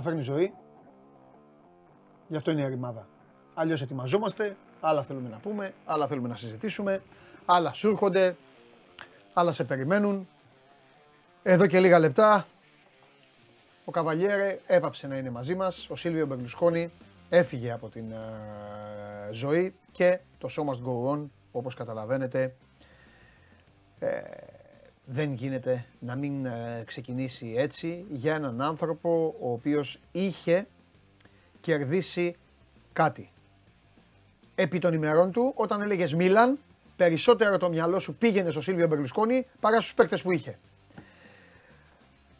Όπως τα φέρνει η ζωή. Γι' αυτό είναι η ρημάδα. Αλλιώς ετοιμαζόμαστε, άλλα θέλουμε να πούμε, άλλα θέλουμε να συζητήσουμε, άλλα σου έρχονται, άλλα σε περιμένουν. Εδώ και λίγα λεπτά ο Καβαλιέρε έπαψε να είναι μαζί μας. Ο Σίλβιο Μπερλουσκόνη έφυγε από την ε, ζωή και το show must go on, όπως καταλαβαίνετε. Ε, δεν γίνεται να μην ε, ξεκινήσει έτσι για έναν άνθρωπο ο οποίος είχε κερδίσει κάτι. Επί των ημερών του, όταν έλεγες Μίλαν, περισσότερο το μυαλό σου πήγαινε στο Σίλβιο Μπερλουσκόνη παρά στους παίκτες που είχε.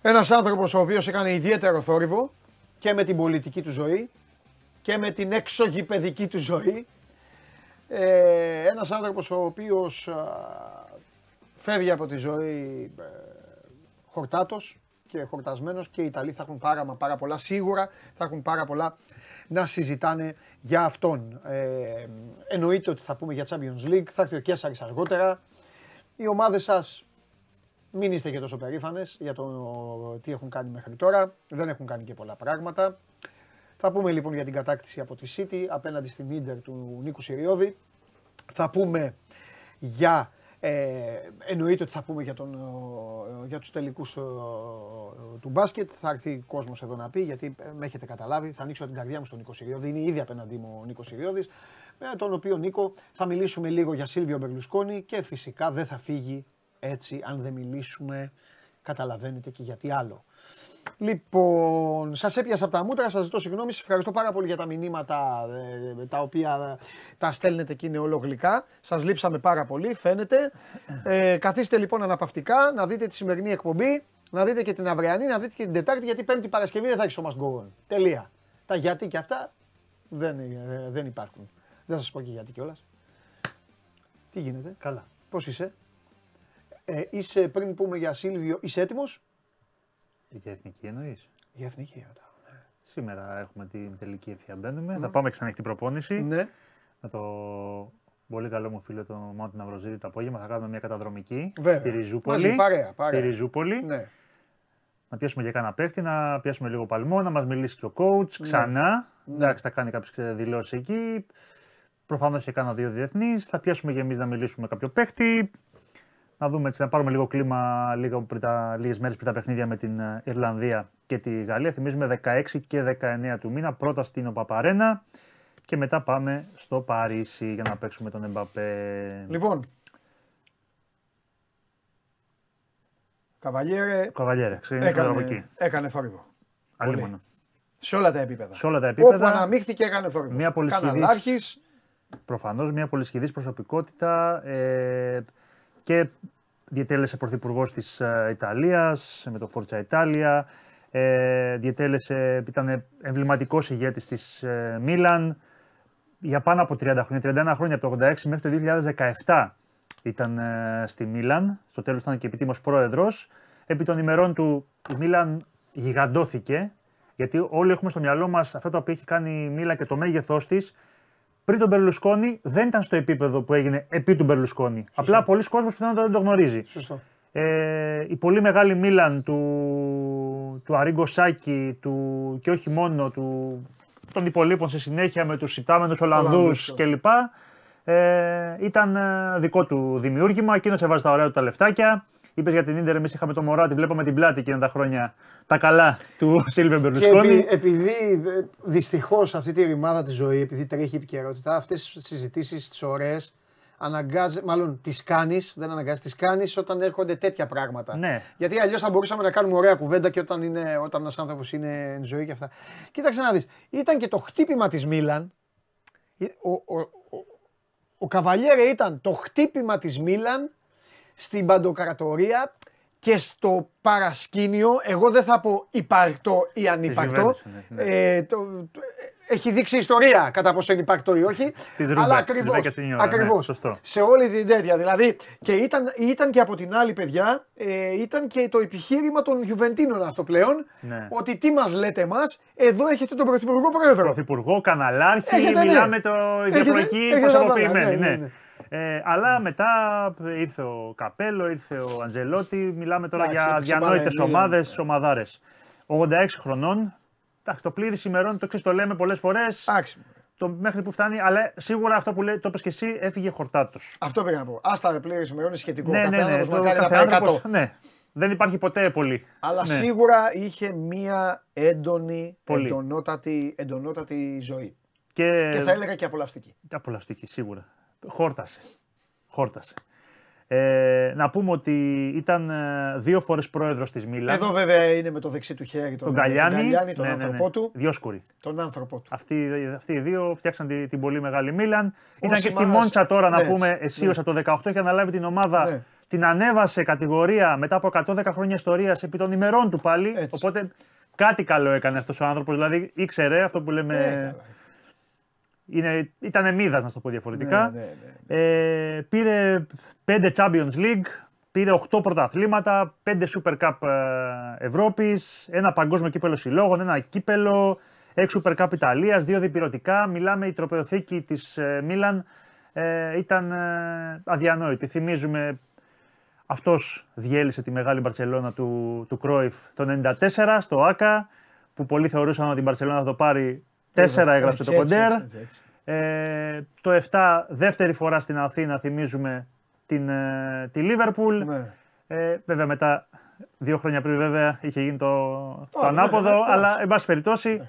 Ένας άνθρωπος ο οποίος έκανε ιδιαίτερο θόρυβο και με την πολιτική του ζωή και με την έξογη παιδική του ζωή. Ε, ένας άνθρωπος ο οποίος φεύγει από τη ζωή ε, χορτάτος και χορτασμένος και οι Ιταλοί θα έχουν πάρα, μα πάρα πολλά, σίγουρα θα έχουν πάρα πολλά να συζητάνε για αυτόν. Ε, εννοείται ότι θα πούμε για Champions League, θα έρθει ο Κέσσαρης αργότερα. Οι ομάδες σας μην είστε και τόσο περήφανες για το τι έχουν κάνει μέχρι τώρα. Δεν έχουν κάνει και πολλά πράγματα. Θα πούμε λοιπόν για την κατάκτηση από τη City απέναντι στην Ίντερ του Νίκου Σιριώδη. Θα πούμε για ε, εννοείται ότι θα πούμε για, τον, για τους τελικούς του μπάσκετ. Θα έρθει ο κόσμος εδώ να πει γιατί ε, με έχετε καταλάβει. Θα ανοίξω την καρδιά μου στον Νίκο Σιριώδη. Είναι ήδη απέναντί μου ο Νίκος Σιριώδης. Με τον οποίο Νίκο θα μιλήσουμε λίγο για Σίλβιο Μπερλουσκόνη και φυσικά δεν θα φύγει έτσι αν δεν μιλήσουμε. Καταλαβαίνετε και γιατί άλλο. Λοιπόν, σας έπιασα από τα μούτρα, σας ζητώ συγγνώμη. Σας ευχαριστώ πάρα πολύ για τα μηνύματα ε, τα οποία τα στέλνετε και είναι ολογλικά. Σας λείψαμε πάρα πολύ, φαίνεται. Ε, καθίστε λοιπόν αναπαυτικά να δείτε τη σημερινή εκπομπή, να δείτε και την αυριανή, να δείτε και την Τετάρτη, γιατί Πέμπτη Παρασκευή δεν θα έχεις σώμα γκόγον. Τελεία. Τα γιατί και αυτά δεν, ε, δεν υπάρχουν. Δεν θα σας πω και γιατί κιόλας. Τι γίνεται; Καλά. Πώς είσαι; Ε, είσαι πριν πούμε για Σίλβιο, είσαι έτοιμος; Για εθνική εννοείς; Για εθνική, όταν. Ναι. Σήμερα έχουμε την τελική ευθεία μπαίνουμε. Θα πάμε ξανά την προπόνηση. Ναι. Με το πολύ καλό μου φίλο τον Μάτι Ναυροζίδη το απόγευμα θα κάνουμε μια καταδρομική Βέβαια. στη Ριζούπολη. Μαζί, παρέα, παρέα. Στη Ριζούπολη. Ναι. Να πιάσουμε και κανένα παίχτη, να πιάσουμε λίγο παλμό, να μας μιλήσει και ο coach ξανά. Ναι. Εντάξει, θα κάνει κάποιες δηλώσεις εκεί. Προφανώς και κάνα δύο διεθνείς. Θα πιάσουμε και εμείς να μιλήσουμε με κάποιο παίχτη να δούμε έτσι, να πάρουμε λίγο κλίμα λίγο πριν τα, λίγες μέρες πριν τα παιχνίδια με την ε, Ιρλανδία και τη Γαλλία. Θυμίζουμε 16 και 19 του μήνα, πρώτα στην Οπαπαρένα και μετά πάμε στο Παρίσι για να παίξουμε τον Εμπαπέ. Λοιπόν, Καβαλιέρε Καβαλιέρε, ξεκινήσουμε από εκεί. έκανε, έκανε θόρυβο. Αλλήμον. Σε όλα τα επίπεδα. Σε όλα τα Όπου επίπεδα. αναμίχθηκε έκανε θόρυβο. Μια πολυσχηδής- Καναλάρχης, Προφανώς μια πολυσχηδής προσωπικότητα ε, και διετέλεσε πρωθυπουργός της ε, Ιταλίας με το Forza Italia. Ε, διετέλεσε, ήταν εμβληματικός ηγέτης της ε, Μίλαν για πάνω από 30 χρόνια, 31 χρόνια από το 86 μέχρι το 2017 ήταν ε, στη Μίλαν. Στο τέλος ήταν και επιτήμως πρόεδρος. Επί των ημερών του η Μίλαν γιγαντώθηκε, γιατί όλοι έχουμε στο μυαλό μας αυτό το οποίο έχει κάνει η Μίλαν και το μέγεθός της. Πριν τον Μπερλουσκόνη δεν ήταν στο επίπεδο που έγινε επί του Μπερλουσκόνη. Απλά πολλοί κόσμος πιθανότατα δεν το γνωρίζει. σωστό. Ε, η πολύ μεγάλη Μίλαν του, του Αρίγκο Σάκη του, και όχι μόνο του, των υπολείπων στη συνέχεια με τους υπτάμενους Ολλανδούς, Ολλανδούς κλπ. Ε, ήταν ε, δικό του δημιούργημα, εκείνο έβαζε τα ωραία του τα λεφτάκια. Είπες για την ντερ, εμείς είχαμε το Μωράτη, βλέπαμε την πλάτη εκείνα τα χρόνια τα καλά του Σίλβερ Και Μπερλουσκόνη. επει- επειδή δυστυχώς αυτή τη ρημάδα τη ζωή, επειδή τρέχει η επικαιρότητα, αυτές τις συζητήσεις τις ωραίες, αναγκάζει, μάλλον τις κάνεις, δεν αναγκάζεις, τις κάνεις όταν έρχονται τέτοια πράγματα. Ναι. Γιατί αλλιώς θα μπορούσαμε να κάνουμε ωραία κουβέντα και όταν, είναι, όταν ένας άνθρωπος είναι εν ζωή και αυτά. Κοίταξε να δεις. Ήταν και το χτύπημα της Μίλαν. Ο, ο, ο, ο Καβαλιέρε ήταν το χτύπημα της Μίλαν στην παντοκρατορία και στο παρασκήνιο, εγώ δεν θα πω υπαρκτό ή ανύπαρκτο. Juventus, ναι, ναι. Ε, το, το- ε, έχει δείξει ιστορία κατά πόσο είναι υπαρκτό ή όχι. Της Ρούμπερ, αλλά της ακριβώς, Βέκα Σινιόρα, ναι, ακριβώς. σωστό. Σε όλη την τέτοια. Δηλαδή, και ήταν, ήταν και από την άλλη παιδιά, ε, ήταν και το επιχείρημα των Γιουβεντίνων αυτό πλέον. Ναι. Ότι τι μας λέτε εμάς, εδώ έχετε τον Πρωθυπουργό Πρόεδρο. Πρωθυπουργό, καναλάρχη, Έχετε, ναι. μιλάμε το Έχετε- ιδιοπροϊκή έχετε τα πάντα, προσωποποιημένη. Ναι, Ναι, ναι, Ε, αλλά μετά ήρθε ο Καπέλο, ήρθε ο Αντζελότη. Μιλάμε τώρα Εντάξει, για έπαιξε μπάλα διανόητες η Μίλαν. ομάδε, ομαδάρες. 86 χρονών, εντάξει, το πλήρη ημερών το ξέρεις, το λέμε πολλές φορές. Εντάξει. Το μέχρι που φτάνει, αλλά σίγουρα αυτό που λέει, το είπες και εσύ, έφυγε χορτάτο. Αυτό πήγα να πω. Άστα πλήρη ημερών είναι σχετικό. Ναι, Κάθε ναι, ναι. άνθρωπος το μακάρι να κάθε πάει άνθρωπος- 100. ναι. Δεν υπάρχει ποτέ πολύ. Αλλά Ναι. σίγουρα είχε μία έντονη, Πολύ. εντονότατη, εντονότατη ζωή. Και, Και θα έλεγα και απολαυστική. απολαυστική, σίγουρα. Χόρτασε. Χόρτασε. Ε, να πούμε ότι ήταν ε, δύο φορές πρόεδρος της Μίλαν. Εδώ βέβαια είναι με το δεξί του χέρι τον, τον Γκαλιάνη. τον, Γκαλιάνη, τον Ναι, ναι, ναι. άνθρωπό του. Διόσκουρη. Τον άνθρωπό του. Αυτοί, αυτοί οι δύο φτιάξαν τη- την πολύ μεγάλη Μίλαν. Ήταν και στη μας- Μόντσα τώρα να Ναι, πούμε, έτσι. εσύ Ναι. από το 18 είχε αναλάβει την ομάδα. Ναι. Την ανέβασε κατηγορία μετά από 110 χρόνια ιστορίας επί των ημερών του πάλι. Έτσι. Οπότε κάτι καλό έκανε αυτός ο άνθρωπος. Δηλαδή ήξερε αυτό που λέμε. Ε, καλά. είναι, ήταν μύδα, να το πω διαφορετικά. Ναι, ναι, ναι, Ε, πήρε 5 Champions League, πήρε 8 πρωταθλήματα, 5 Super Cup ε, Ευρώπης, ένα παγκόσμιο κύπελο συλλόγων, ένα κύπελο, 6 Super Cup Ιταλίας, 2 διπυρωτικά. Μιλάμε η τροπεοθήκη της ε, Μίλαν ε, ήταν ε, αδιανόητη. Θυμίζουμε αυτός διέλυσε τη μεγάλη Μπαρσελόνα του, του Κρόιφ το 94 στο ΆΚΑ, που πολλοί θεωρούσαν ότι η Μπαρσελόνα θα το πάρει. Τέσσερα έγραψε Έτσι, το έτσι, Κοντέρ. έτσι, έτσι. Ε, το 7, δεύτερη φορά στην Αθήνα, θυμίζουμε την, ε, τη Λίβερπουλ. Ναι. Ε, βέβαια μετά, δύο χρόνια πριν βέβαια, είχε γίνει το, το Ωραία, ανάποδο, ναι, ναι, ναι. αλλά εν πάση περιπτώσει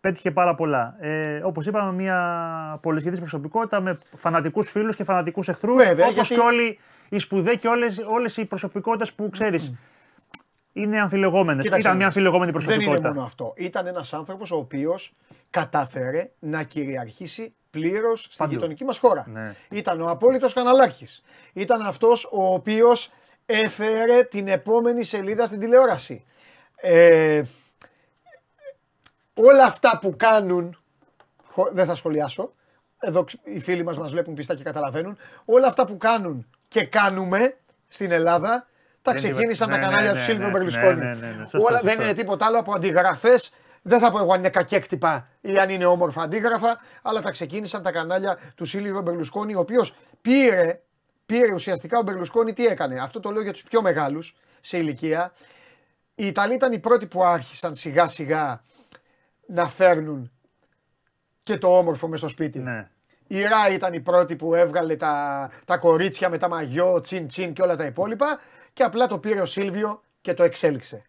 πέτυχε πάρα πολλά. Ε, όπως είπαμε, μια πολυσχεδής προσωπικότητα με φανατικούς φίλους και φανατικούς εχθρούς, Βέβαια, όπως γιατί- και όλοι οι σπουδαίοι και όλες, όλες οι προσωπικότητες που ξέρεις, είναι αμφιλεγόμενες. Κοίταξε Ήταν να μια δεις. αμφιλεγόμενη Δεν προσωπικότητα. είναι μόνο αυτό. Ήταν ένας άνθρωπος ο οποίος κατάφερε να κυριαρχήσει πλήρως στη Παντού. γειτονική μας χώρα. Ναι. Ήταν ο απόλυτος καναλάρχης. Ήταν αυτός ο οποίος έφερε την επόμενη σελίδα στην τηλεόραση. Ε, όλα αυτά που κάνουν. χω- Δεν θα σχολιάσω. Εδώ ξ- οι φίλοι μας μας βλέπουν πιστά και καταλαβαίνουν. Όλα αυτά που κάνουν και κάνουμε στην Ελλάδα τα Δεν ξεκίνησαν τη- τα ναι, κανάλια ναι, του ναι, Σίλβιο ναι, Μπερλουσκόνη. ναι, ναι, ναι, σωστό, Όλα σωστό. δεν είναι τίποτα άλλο από αντιγραφές. Δεν θα πω εγώ αν είναι κακέκτυπα ή αν είναι όμορφα αντίγραφα, αλλά τα ξεκίνησαν τα κανάλια του Σίλβιο Μπερλουσκόνη, ο οποίος πήρε, πήρε ουσιαστικά ο Μπερλουσκόνη τι έκανε. Αυτό το λέω για τους πιο μεγάλους σε ηλικία. Οι Ιταλοί ήταν οι πρώτοι που άρχισαν σιγά σιγά να φέρνουν και το όμορφο μες στο σπίτι. Ναι. Η Ρα ήταν η πρώτη που έβγαλε τα, τα κορίτσια με τα μαγιό, τσιν τσιν και όλα τα υπόλοιπα και απλά το πήρε ο Σίλβιο και το εξέλιξε.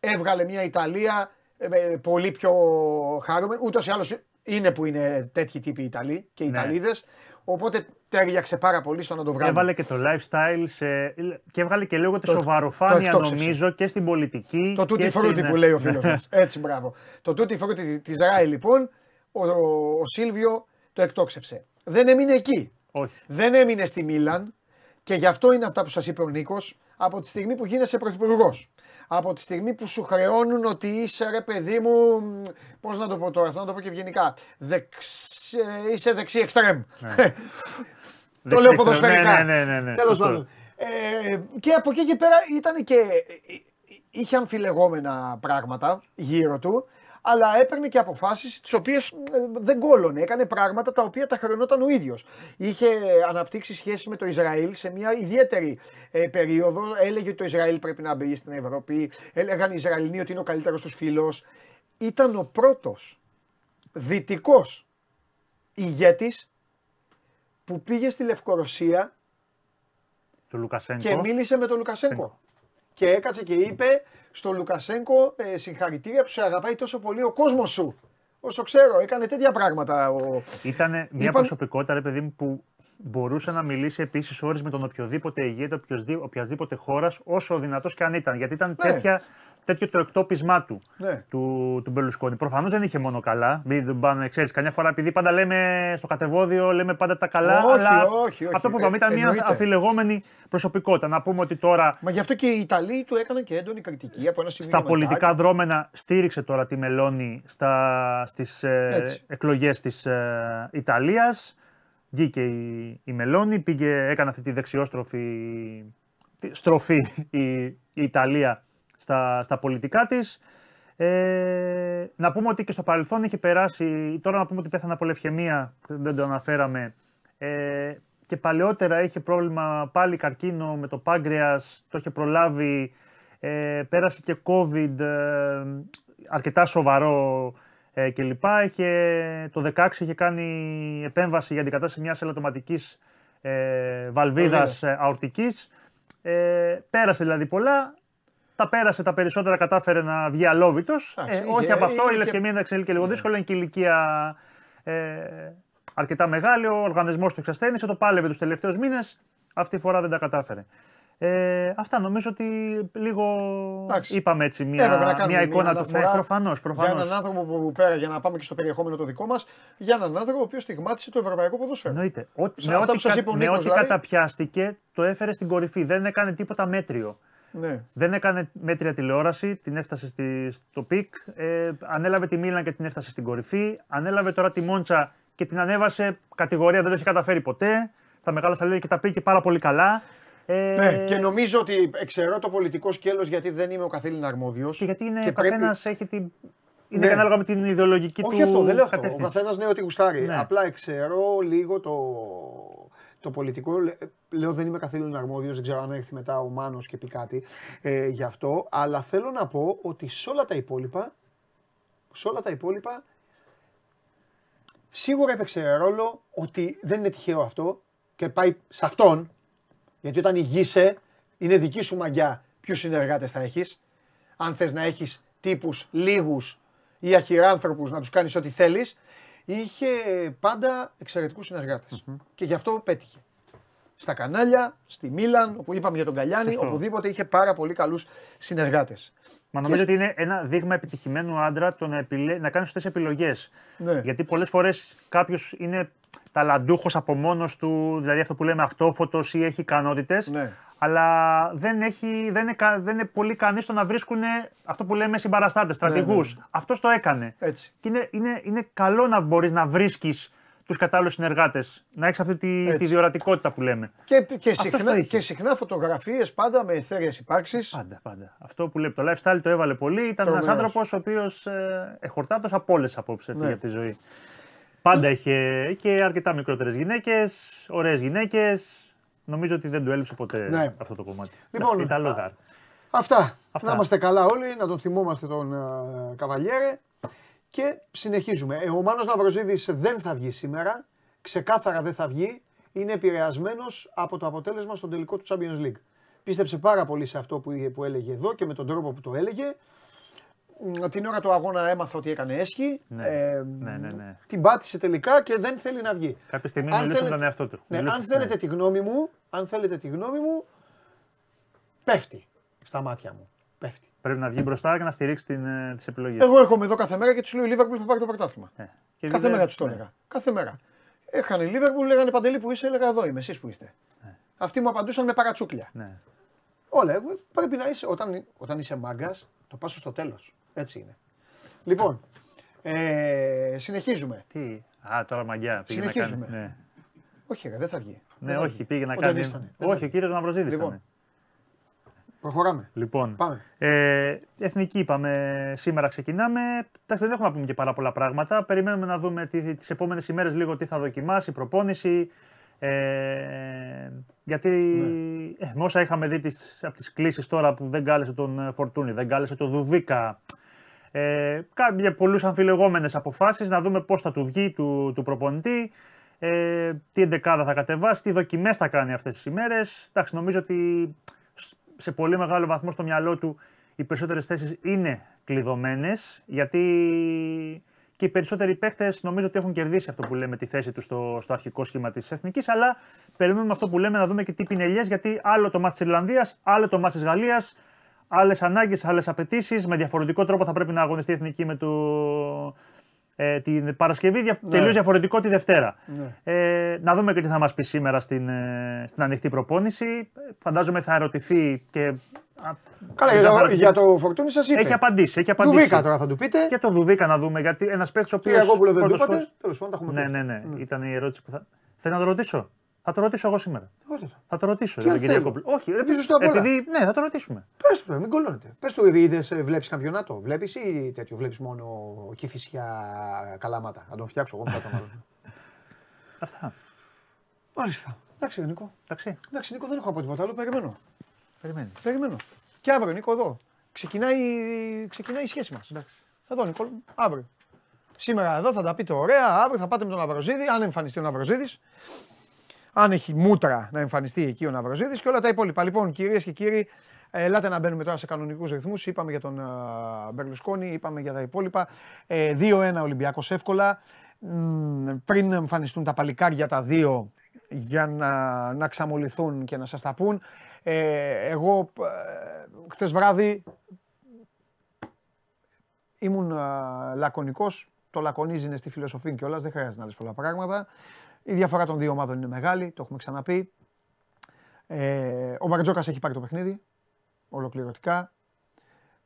Έβγαλε μια Ιταλία ε, ε, πολύ πιο χαρούμενη. Ούτως ή άλλως είναι που είναι τέτοιοι τύποι οι Ιταλοί και οι Ναι. Ιταλίδες, Οπότε τέριαξε πάρα πολύ στο να το βγάλει. Έβαλε και το lifestyle σε... και έβγαλε και λίγο τη Το- σοβαροφάνεια το εκτόξευσε. νομίζω και στην πολιτική. Το και τούτι φρούτι στην- που λέει ο φίλος μας. Έτσι, μπράβο. Το τούτι φρούτι τη Ράι λοιπόν, ο, ο, ο Σίλβιο το εκτόξευσε. Δεν έμεινε εκεί. Όχι. Δεν έμεινε στη Μίλαν και γι' αυτό είναι αυτά που σας είπε ο Νίκος από τη στιγμή που γίνεσαι πρωθυπουργός. Από τη στιγμή που σου χρεώνουν ότι είσαι ρε παιδί μου, πώς να το πω τώρα, θα να το πω και ευγενικά. Δεξ, ε, είσαι δεξί εξτρέμ. το Δεξί λέω εξτρέμ. ποδοσφαιρικά. Ναι, ναι, ναι, ναι, Τέλος σωστό. πάντων. Ε, και από εκεί και πέρα ήταν και. είχε αμφιλεγόμενα πράγματα γύρω του, αλλά έπαιρνε και αποφάσεις τις οποίες δεν κόλωνε. Έκανε πράγματα τα οποία τα χρεωνόταν ο ίδιος. Είχε αναπτύξει σχέσει με το Ισραήλ σε μια ιδιαίτερη ε, περίοδο. Έλεγε ότι το Ισραήλ πρέπει να μπει στην Ευρώπη. Έλεγαν οι Ισραηλινοί ότι είναι ο καλύτερος τους φίλος. Ήταν ο πρώτος δυτικός ηγέτης που πήγε στη Λευκορωσία Του Λουκασένκο. και μίλησε με τον Λουκασένκο. Και έκατσε και είπε στο Λουκασένκο ε, συγχαρητήρια που σε αγαπάει τόσο πολύ ο κόσμος σου. Όσο ξέρω, έκανε τέτοια πράγματα. Ο... Ήταν μια Είπαν- προσωπικότητα, ρε παιδί μου, που μπορούσε να μιλήσει επίσης ώρες με τον οποιοδήποτε ηγέτη οποιασδήποτε χώρας, όσο δυνατός και αν ήταν. Γιατί ήταν Ναι. τέτοια, τέτοιο το εκτόπισμά του, Ναι. του, του Μπερλουσκόνη. Προφανώς δεν είχε μόνο καλά. Μην τον πάνε, ξέρεις, καμιά φορά επειδή πάντα λέμε στο κατεβόδιο, λέμε πάντα τα καλά. Όχι, αλλά όχι, όχι. αυτό που Ε, είπαμε ήταν μια εννοείται. αφιλεγόμενη προσωπικότητα. Να πούμε ότι τώρα Μα γι' αυτό και οι Ιταλοί του έκαναν και έντονη κριτική από ένα σημείο. στα μετά. πολιτικά δρόμενα στήριξε τώρα τη Μελώνη στα, στις ε, Έτσι. εκλογές της ε, Ιταλίας. Βγήκε η, η Μελώνη, πήγε, έκανε αυτή τη δεξιόστροφη τη- στροφή η, η Ιταλία στα, στα πολιτικά της. Ε, να πούμε ότι και στο παρελθόν είχε περάσει, τώρα να πούμε ότι πέθανε από λευχαιμία, δεν το αναφέραμε, ε, και παλαιότερα είχε πρόβλημα πάλι καρκίνο με το πάγκρεας, το είχε προλάβει, ε, πέρασε και COVID, ε, αρκετά σοβαρό ε, κλπ. Είχε, το 16 είχε κάνει επέμβαση για αντικατάσταση μιας ελαττωματικής ε, βαλβίδας ε, αορτικής. Ε, πέρασε δηλαδή πολλά. Τα πέρασε τα περισσότερα, κατάφερε να βγει αλόβητος. Ε, όχι από αυτό, η λευκαιμία είναι εξελίξει και λίγο ναι. δύσκολο. Είναι και ηλικία ε, αρκετά μεγάλη. Ο οργανισμός του εξασθένησε, το πάλευε τους τελευταίους μήνες. Αυτή τη φορά δεν τα κατάφερε. Ε, αυτά νομίζω ότι λίγο Εντάξει. είπαμε έτσι μια, μια εικόνα του. Ναι, προφανώς. Για έναν άνθρωπο που πέρα, για να πάμε και στο περιεχόμενο το δικό μας, για έναν άνθρωπο ο οποίος στιγμάτισε το ευρωπαϊκό ποδόσφαιρο. Εννοείται. με ό,τι, δηλαδή... καταπιάστηκε, το έφερε στην κορυφή. Δεν έκανε τίποτα μέτριο. Ναι. Δεν έκανε μέτρια τηλεόραση, την έφτασε στη, στο peak. Ε, ανέλαβε τη Μίλαν και την έφτασε στην κορυφή. Ανέλαβε τώρα τη Μόντσα και την ανέβασε κατηγορία, δεν το έχει καταφέρει ποτέ. Στα μεγάλα σταλίδια και τα πήγε πάρα πολύ καλά. Ε... Ναι, και νομίζω ότι εξαιρώ το πολιτικό σκέλος γιατί δεν είμαι ο καθήλυνα αρμόδιος. Και γιατί είναι, ο καθένας έχει την. Είναι ναι. ανάλογα με την ιδεολογική Όχι του. Όχι αυτό, δεν λέω αυτό. Ο καθένας ναι, ότι γουστάρει. Ναι. Απλά εξαιρώ λίγο το, το πολιτικό. Λέω δεν είμαι καθήλυνα αρμόδιος, δεν ξέρω αν έρθει μετά ο Μάνος και πει κάτι ε, γι' αυτό. Αλλά θέλω να πω ότι σε όλα τα υπόλοιπα. Σε όλα τα υπόλοιπα σίγουρα έπαιξε ρόλο ότι δεν είναι τυχαίο αυτό και πάει σε αυτόν γιατί όταν ηγείσαι, είναι δική σου μαγιά ποιους συνεργάτες θα έχεις. Αν θες να έχεις τύπους λίγους ή αχυράνθρωπους να τους κάνεις ό,τι θέλεις, είχε πάντα εξαιρετικούς Και γι' αυτό πέτυχε. Στα κανάλια, στη Μίλαν, όπου είπαμε για τον Καλιάνη, Σωστό. οπουδήποτε είχε πάρα πολύ καλούς συνεργάτες. Μα νομίζω ότι είναι ένα δείγμα επιτυχημένου άντρα το να, επιλέ... να κάνει σωστέ επιλογές. Ναι. Γιατί πολλές φορές κάποιος είναι ταλαντούχος από μόνος του, δηλαδή αυτό που λέμε αυτόφωτος ή έχει ικανότητες. Ναι. Αλλά δεν, έχει, δεν, είναι, δεν είναι πολύ κανεί στο να βρίσκουν αυτό που λέμε συμπαραστάτες, στρατηγού. Ναι, ναι. Αυτός το έκανε. Έτσι. Και είναι, είναι, είναι καλό να μπορείς να βρίσκεις τους κατάλληλους συνεργάτες. Να έχεις αυτή τη, τη διορατικότητα που λέμε. Και, και, συχνά, και συχνά φωτογραφίες πάντα με εθέρειε υπάρξεις. Πάντα, πάντα. Αυτό που λέει το lifestyle το έβαλε πολύ. Ήταν ένας άνθρωπος ο οποίος ε, εχορτάτο από όλες τις απόψεις ναι. για τη ζωή. Πάντα είχε και αρκετά μικρότερες γυναίκες, ωραίες γυναίκες. Νομίζω ότι δεν του έλειψε ποτέ ναι. αυτό το κομμάτι. Λοιπόν, Ιταλό Αυτά. αυτά. Να είμαστε καλά όλοι, να τον θυμόμαστε τον uh, Καβαλιέρε. Και συνεχίζουμε. Ε, ο Μάνος Ναυροζίδης δεν θα βγει σήμερα. Ξεκάθαρα δεν θα βγει. Είναι επηρεασμένος από το αποτέλεσμα στον τελικό του Champions League. Πίστεψε πάρα πολύ σε αυτό που, που έλεγε εδώ και με τον τρόπο που το έλεγε την ώρα του αγώνα έμαθα ότι έκανε έσχη. Ναι, ε, ναι, ναι, ναι. Την πάτησε τελικά και δεν θέλει να βγει. Κάποια στιγμή αν μιλούσε θέλετε, τον εαυτό του. Ναι, αν θέλετε ναι. τη γνώμη μου, αν θέλετε τη γνώμη μου, πέφτει στα μάτια μου. Πέφτει. Πρέπει να βγει μπροστά και να στηρίξει τι ε, επιλογές. Εγώ έρχομαι εδώ κάθε μέρα και τους λέω: Η Λίβερπουλ θα πάρει το πρωτάθλημα. Ε, κάθε μέρα τους το ναι. έλεγα. Κάθε μέρα. Έχανε η Λίβερπουλ, λέγανε Παντελή που είσαι, έλεγα εδώ είμαι, εσείς που είστε. Ε. Αυτοί μου απαντούσαν με παρατσούκλια. Ναι. Όλα. Πρέπει να είσαι, όταν, όταν είσαι μάγκας, το πάσω στο τέλος. Έτσι είναι. Λοιπόν, ε, συνεχίζουμε. Τι, α, τώρα μαγιά πήγε συνεχίζουμε. να κάνει. Ναι. Όχι, δεν θα βγει. Ναι, όχι, πήγε να κάνει. Όχι, ο κύριος Ναυροζίδης. Λοιπόν, προχωράμε. Λοιπόν, Πάμε. Ε, εθνική είπαμε, σήμερα ξεκινάμε. Εντάξει, δεν έχουμε να πούμε και πάρα πολλά πράγματα. Περιμένουμε να δούμε τι, τις επόμενες ημέρες λίγο τι θα δοκιμάσει, η προπόνηση. Ε, γιατί ναι. ε, με όσα είχαμε δει τις, από τις κλήσεις τώρα που δεν κάλεσε τον ε, Φορτούνη, δεν κάλεσε τον Δουβίκα, ε, κάποια πολλούς αμφιλεγόμενες αποφάσεις, να δούμε πώς θα του βγει του, του προπονητή, ε, τι εντεκάδα θα κατεβάσει, τι δοκιμές θα κάνει αυτές τις ημέρες. Εντάξει, νομίζω ότι σε πολύ μεγάλο βαθμό στο μυαλό του οι περισσότερες θέσεις είναι κλειδωμένες, γιατί και οι περισσότεροι παίχτε νομίζω ότι έχουν κερδίσει αυτό που λέμε τη θέση τους στο, στο αρχικό σχήμα της Εθνικής. Αλλά περιμένουμε αυτό που λέμε να δούμε και τι πινελιέ, γιατί άλλο το μάτι της Ιρλανδίας, άλλο το μάτι της Γαλλίας, άλλες ανάγκες, άλλες απαιτήσεις. Με διαφορετικό τρόπο θα πρέπει να αγωνιστεί η Εθνική με το, ε, την Παρασκευή, ναι. τελείως διαφορετικό τη Δευτέρα. Ναι. Ε, να δούμε και τι θα μας πει σήμερα στην, ε, στην ανοιχτή προπόνηση. Φαντάζομαι θα ερωτηθεί και. Καλά, για, το, για το φορτούνι σας είπε. Έχει απαντήσει. Έχει απαντήσει. Δουβίκα τώρα θα του πείτε. Και το Δουβίκα να δούμε. Γιατί ένας παίκτης ο οποίος. Και εγώ που λέω δεν του είπατε. Τέλος πάντων τα έχουμε ναι, ναι, ναι, ναι. Ήταν η ερώτηση που θα. Θέλω να το ρωτήσω; Θα το ρωτήσω εγώ σήμερα. Ρώτα. Θα το ρωτήσω. για τον Κυριακό. Όχι, επειδή, επειδή, ναι, θα το ρωτήσουμε. Πες το, μην κολλώνετε. Πες το, είδες, ε, βλέπεις καμπιονάτο. Βλέπεις ή τέτοιο, βλέπεις μόνο κυφισιά καλάματα. Να τον φτιάξω εγώ μετά το Αυτά. Μάλιστα. Εντάξει, Νίκο. Εντάξει. Εντάξει, Νίκο, δεν έχω από τίποτα άλλο. Περιμένω. Περιμένεις. Περιμένω. Και αύριο, Νίκο, εδώ. Ξεκινάει, ξεκινάει η σχέση μας. Εδώ Νικόλ, αύριο. Σήμερα εδώ θα τα πείτε ωραία, αύριο θα πάτε με τον Αβροζίδη, αν εμφανιστεί ο Ναυροζίδης. Αν έχει μούτρα να εμφανιστεί εκεί ο Ναυροζίδης και όλα τα υπόλοιπα. Λοιπόν, κυρίες και κύριοι, ελάτε να μπαίνουμε τώρα σε κανονικούς ρυθμούς. Είπαμε για τον Μπερλουσκόνη, είπαμε για τα υπόλοιπα. 2-1 ε, Ολυμπιακός εύκολα. Πριν εμφανιστούν τα παλικάρια τα δύο για να, να ξαμολυθούν και να σας τα πούν. Ε, εγώ ε, χθες βράδυ ήμουν ε, λακωνικός. Το λακωνίζει είναι στη φιλοσοφία και όλα, δεν χρειάζεται να λες πολλά πράγματα. Η διαφορά των δύο ομάδων είναι μεγάλη, το έχουμε ξαναπεί. Ε, ο Μπαρτζόκας έχει πάρει το παιχνίδι, ολοκληρωτικά.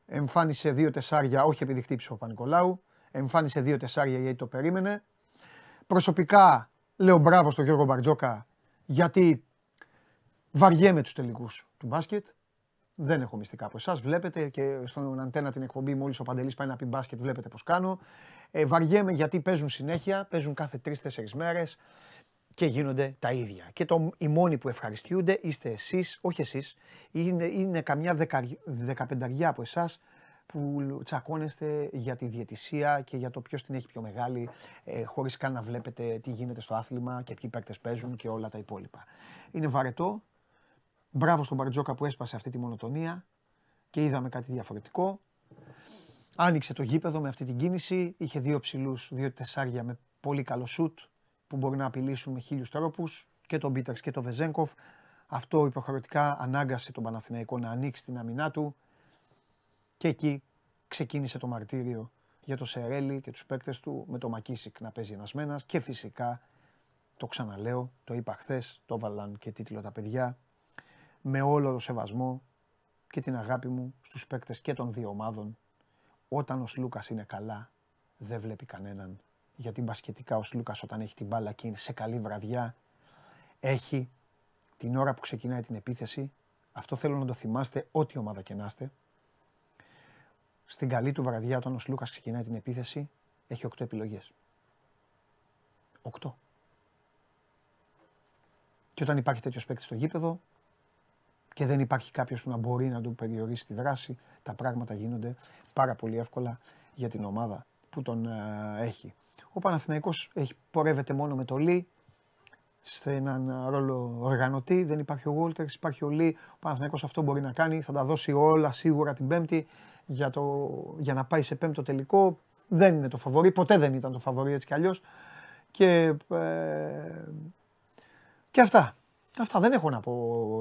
Εμφάνισε δύο τεσσάρια, όχι επειδή χτύπησε ο Πανικολάου. Εμφάνισε δύο τεσσάρια γιατί το περίμενε. Προσωπικά λέω μπράβο στον Γιώργο Μπαρτζόκα γιατί βαριέμαι τους τελικούς του μπάσκετ. Δεν έχω μυστικά από εσάς. Βλέπετε και στον αντένα την εκπομπή, μόλις ο Παντελής πάει να πει μπάσκετ, βλέπετε πώς κάνω. Ε, βαριέμαι γιατί παίζουν συνέχεια, παίζουν κάθε τρει-τέσσερι μέρες και γίνονται τα ίδια. Και το, οι μόνοι που ευχαριστούνται είστε εσείς, όχι εσείς, είναι, είναι καμιά δεκα, δεκαπενταριά από εσάς που τσακώνεστε για τη διαιτησία και για το ποιος την έχει πιο μεγάλη, ε, χωρίς καν να βλέπετε τι γίνεται στο άθλημα και ποιοι παίκτες παίζουν και όλα τα υπόλοιπα. Είναι βαρετό. Μπράβο στον Μπαρτζόκα που έσπασε αυτή τη μονοτονία και είδαμε κάτι διαφορετικό. Άνοιξε το γήπεδο με αυτή την κίνηση. Είχε δύο ψηλούς, δύο τεσσάρια με πολύ καλό σουτ που μπορεί να απειλήσουν με χίλιους τρόπους και τον Πίτερς και τον Βεζέγκοφ. Αυτό υποχρεωτικά ανάγκασε τον Παναθηναϊκό να ανοίξει την αμυνά του και εκεί ξεκίνησε το μαρτύριο για το Σερέλι και τους παίκτες του με το Μακίσικ να παίζει ένας μένας και φυσικά το ξαναλέω, το είπα χθες, το έβαλαν και τίτλο τα παιδιά με όλο το σεβασμό και την αγάπη μου στους παίκτες και των δύο ομάδων όταν ο Σλούκας είναι καλά δεν βλέπει κανέναν γιατί μπασκετικά ο Σλούκας όταν έχει την μπάλα και είναι σε καλή βραδιά έχει την ώρα που ξεκινάει την επίθεση αυτό θέλω να το θυμάστε ό,τι ομάδα και να είστε στην καλή του βραδιά όταν ο Σλούκας ξεκινάει την επίθεση, έχει 8 επιλογές. 8. Και όταν υπάρχει τέτοιος παίκτης στο γήπεδο και δεν υπάρχει κάποιος που να μπορεί να του περιορίσει τη δράση, τα πράγματα γίνονται πάρα πολύ εύκολα για την ομάδα που τον ε, έχει. Ο Παναθηναϊκός έχει, πορεύεται μόνο με το Λί, σε έναν ρόλο οργανωτή. Δεν υπάρχει ο Γόλτερς, υπάρχει ο Λί. Ο Παναθηναϊκός αυτό μπορεί να κάνει. Θα τα δώσει όλα σίγουρα την Πέμπτη για, το, για να πάει σε πέμπτο τελικό. Δεν είναι το φαβορή, ποτέ δεν ήταν το φαβορή έτσι κι αλλιώς. Και, ε, και αυτά. Αυτά δεν έχω να πω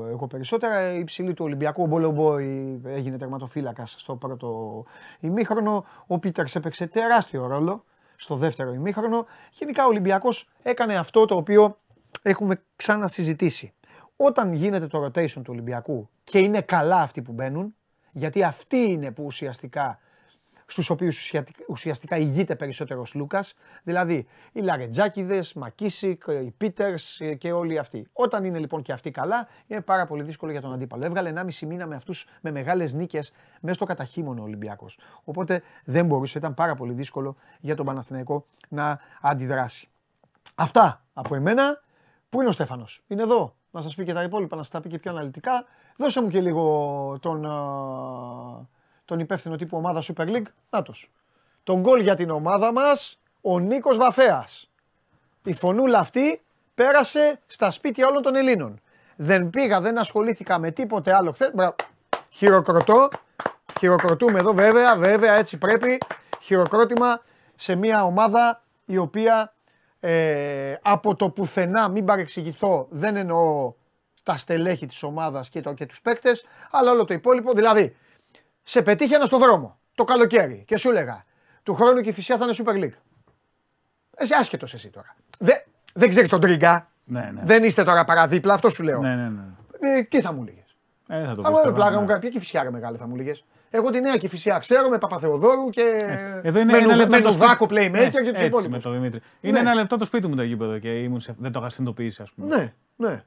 εγώ περισσότερα. Η ψηλή του Ολυμπιακού, ο Μπολομπόη έγινε τερματοφύλακας στο πρώτο ημίχρονο. Ο Πίτερς έπαιξε τεράστιο ρόλο στο δεύτερο ημίχρονο. Γενικά ο Ολυμπιακός έκανε αυτό το οποίο έχουμε ξανασυζητήσει. Όταν γίνεται το rotation του Ολυμπιακού και είναι καλά αυτοί που μπαίνουν, γιατί αυτοί είναι που ουσιαστικά στους οποίους ουσιαστικά ηγείται περισσότερος Λούκας. Δηλαδή οι Λαρετζάκηδες, Μακίσικ, οι Πίτερς και όλοι αυτοί. Όταν είναι λοιπόν και αυτοί καλά, είναι πάρα πολύ δύσκολο για τον αντίπαλο. Έβγαλε 1,5 μήνα με αυτούς με μεγάλες νίκες μέσα στο καταχύμωνο Ολυμπιακός. Οπότε δεν μπορούσε, ήταν πάρα πολύ δύσκολο για τον Παναθηναϊκό να αντιδράσει. Αυτά από εμένα. Πού είναι ο Στέφανος, είναι εδώ να σας πει και τα υπόλοιπα, να σας τα πει και πιο αναλυτικά. Δώσε μου και λίγο τον, τον υπεύθυνο τύπου ομάδα Super League. Νάτος. Τον γκολ για την ομάδα μας, ο Νίκος Βαφέας. Η φωνούλα αυτή πέρασε στα σπίτια όλων των Ελλήνων. Δεν πήγα, δεν ασχολήθηκα με τίποτε άλλο χθες. Χειροκροτώ. Χειροκροτούμε εδώ βέβαια, βέβαια έτσι πρέπει. Χειροκρότημα σε μια ομάδα η οποία ε, από το πουθενά, μην παρεξηγηθώ, δεν εννοώ τα στελέχη της ομάδας και, το, και τους παίκτες, αλλά όλο το υπόλοιπο. Δηλαδή, σε πετύχαινα στο δρόμο το καλοκαίρι και σου έλεγα του χρόνου και η φυσιά θα είναι Super League. Εσύ άσχετος εσύ τώρα. Δεν, δεν ξέρεις τον Τρίγκα. Ναι, ναι. Δεν είστε τώρα παραδίπλα, αυτό σου λέω. Ναι, ναι, ναι. Ε, τι θα μου λέγε. Ε, θα το πεις. πλάκα μου, ποια κυφισιά ρε μεγάλη θα μου λέγε. Εγώ τη νέα κυφισιά ξέρω με Παπαθεοδόρου και. Εδώ είναι με, ένα λεπτό. Με τον Δάκο Playmaker ναι, και τους υπόλοιπους. Με τον Δημήτρη. Είναι ναι. ένα λεπτό το σπίτι μου το γήπεδο και ήμουν σε... δεν το είχα συνειδητοποιήσει, ας πούμε. Ναι, ναι.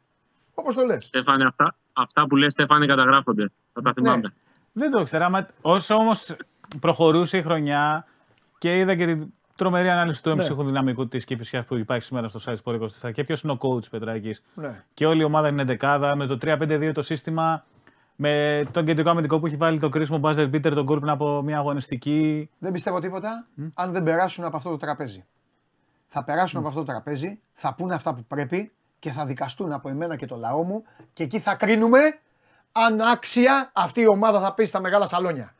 Όπως το λες. Στέφανε, αυτά, αυτά που λες, Στέφανε, καταγράφονται. Θα τα ναι. θυμάμαι. Ναι. Δεν το ήξερα. Όσο όμως προχωρούσε η χρονιά και είδα και την τρομερή ανάλυση του έμψυχου ναι. δυναμικού της Κυφυσιά που υπάρχει σήμερα στο site Sport 24 και ποιος είναι ο coach Πετράκης. Ναι. Και όλη η ομάδα είναι δεκάδα. Με το 3-5-2 το σύστημα Με το κεντρικό αμυντικό που έχει βάλει το κρίσιμο μπάζερ μπίτερ τον γκολ πριν από μια αγωνιστική. Δεν πιστεύω τίποτα αν δεν περάσουν από αυτό το τραπέζι. Θα περάσουν από αυτό το τραπέζι, θα πούνε αυτά που πρέπει και θα δικαστούν από εμένα και το λαό μου και εκεί θα κρίνουμε αν άξια αυτή η ομάδα θα πει στα μεγάλα σαλόνια.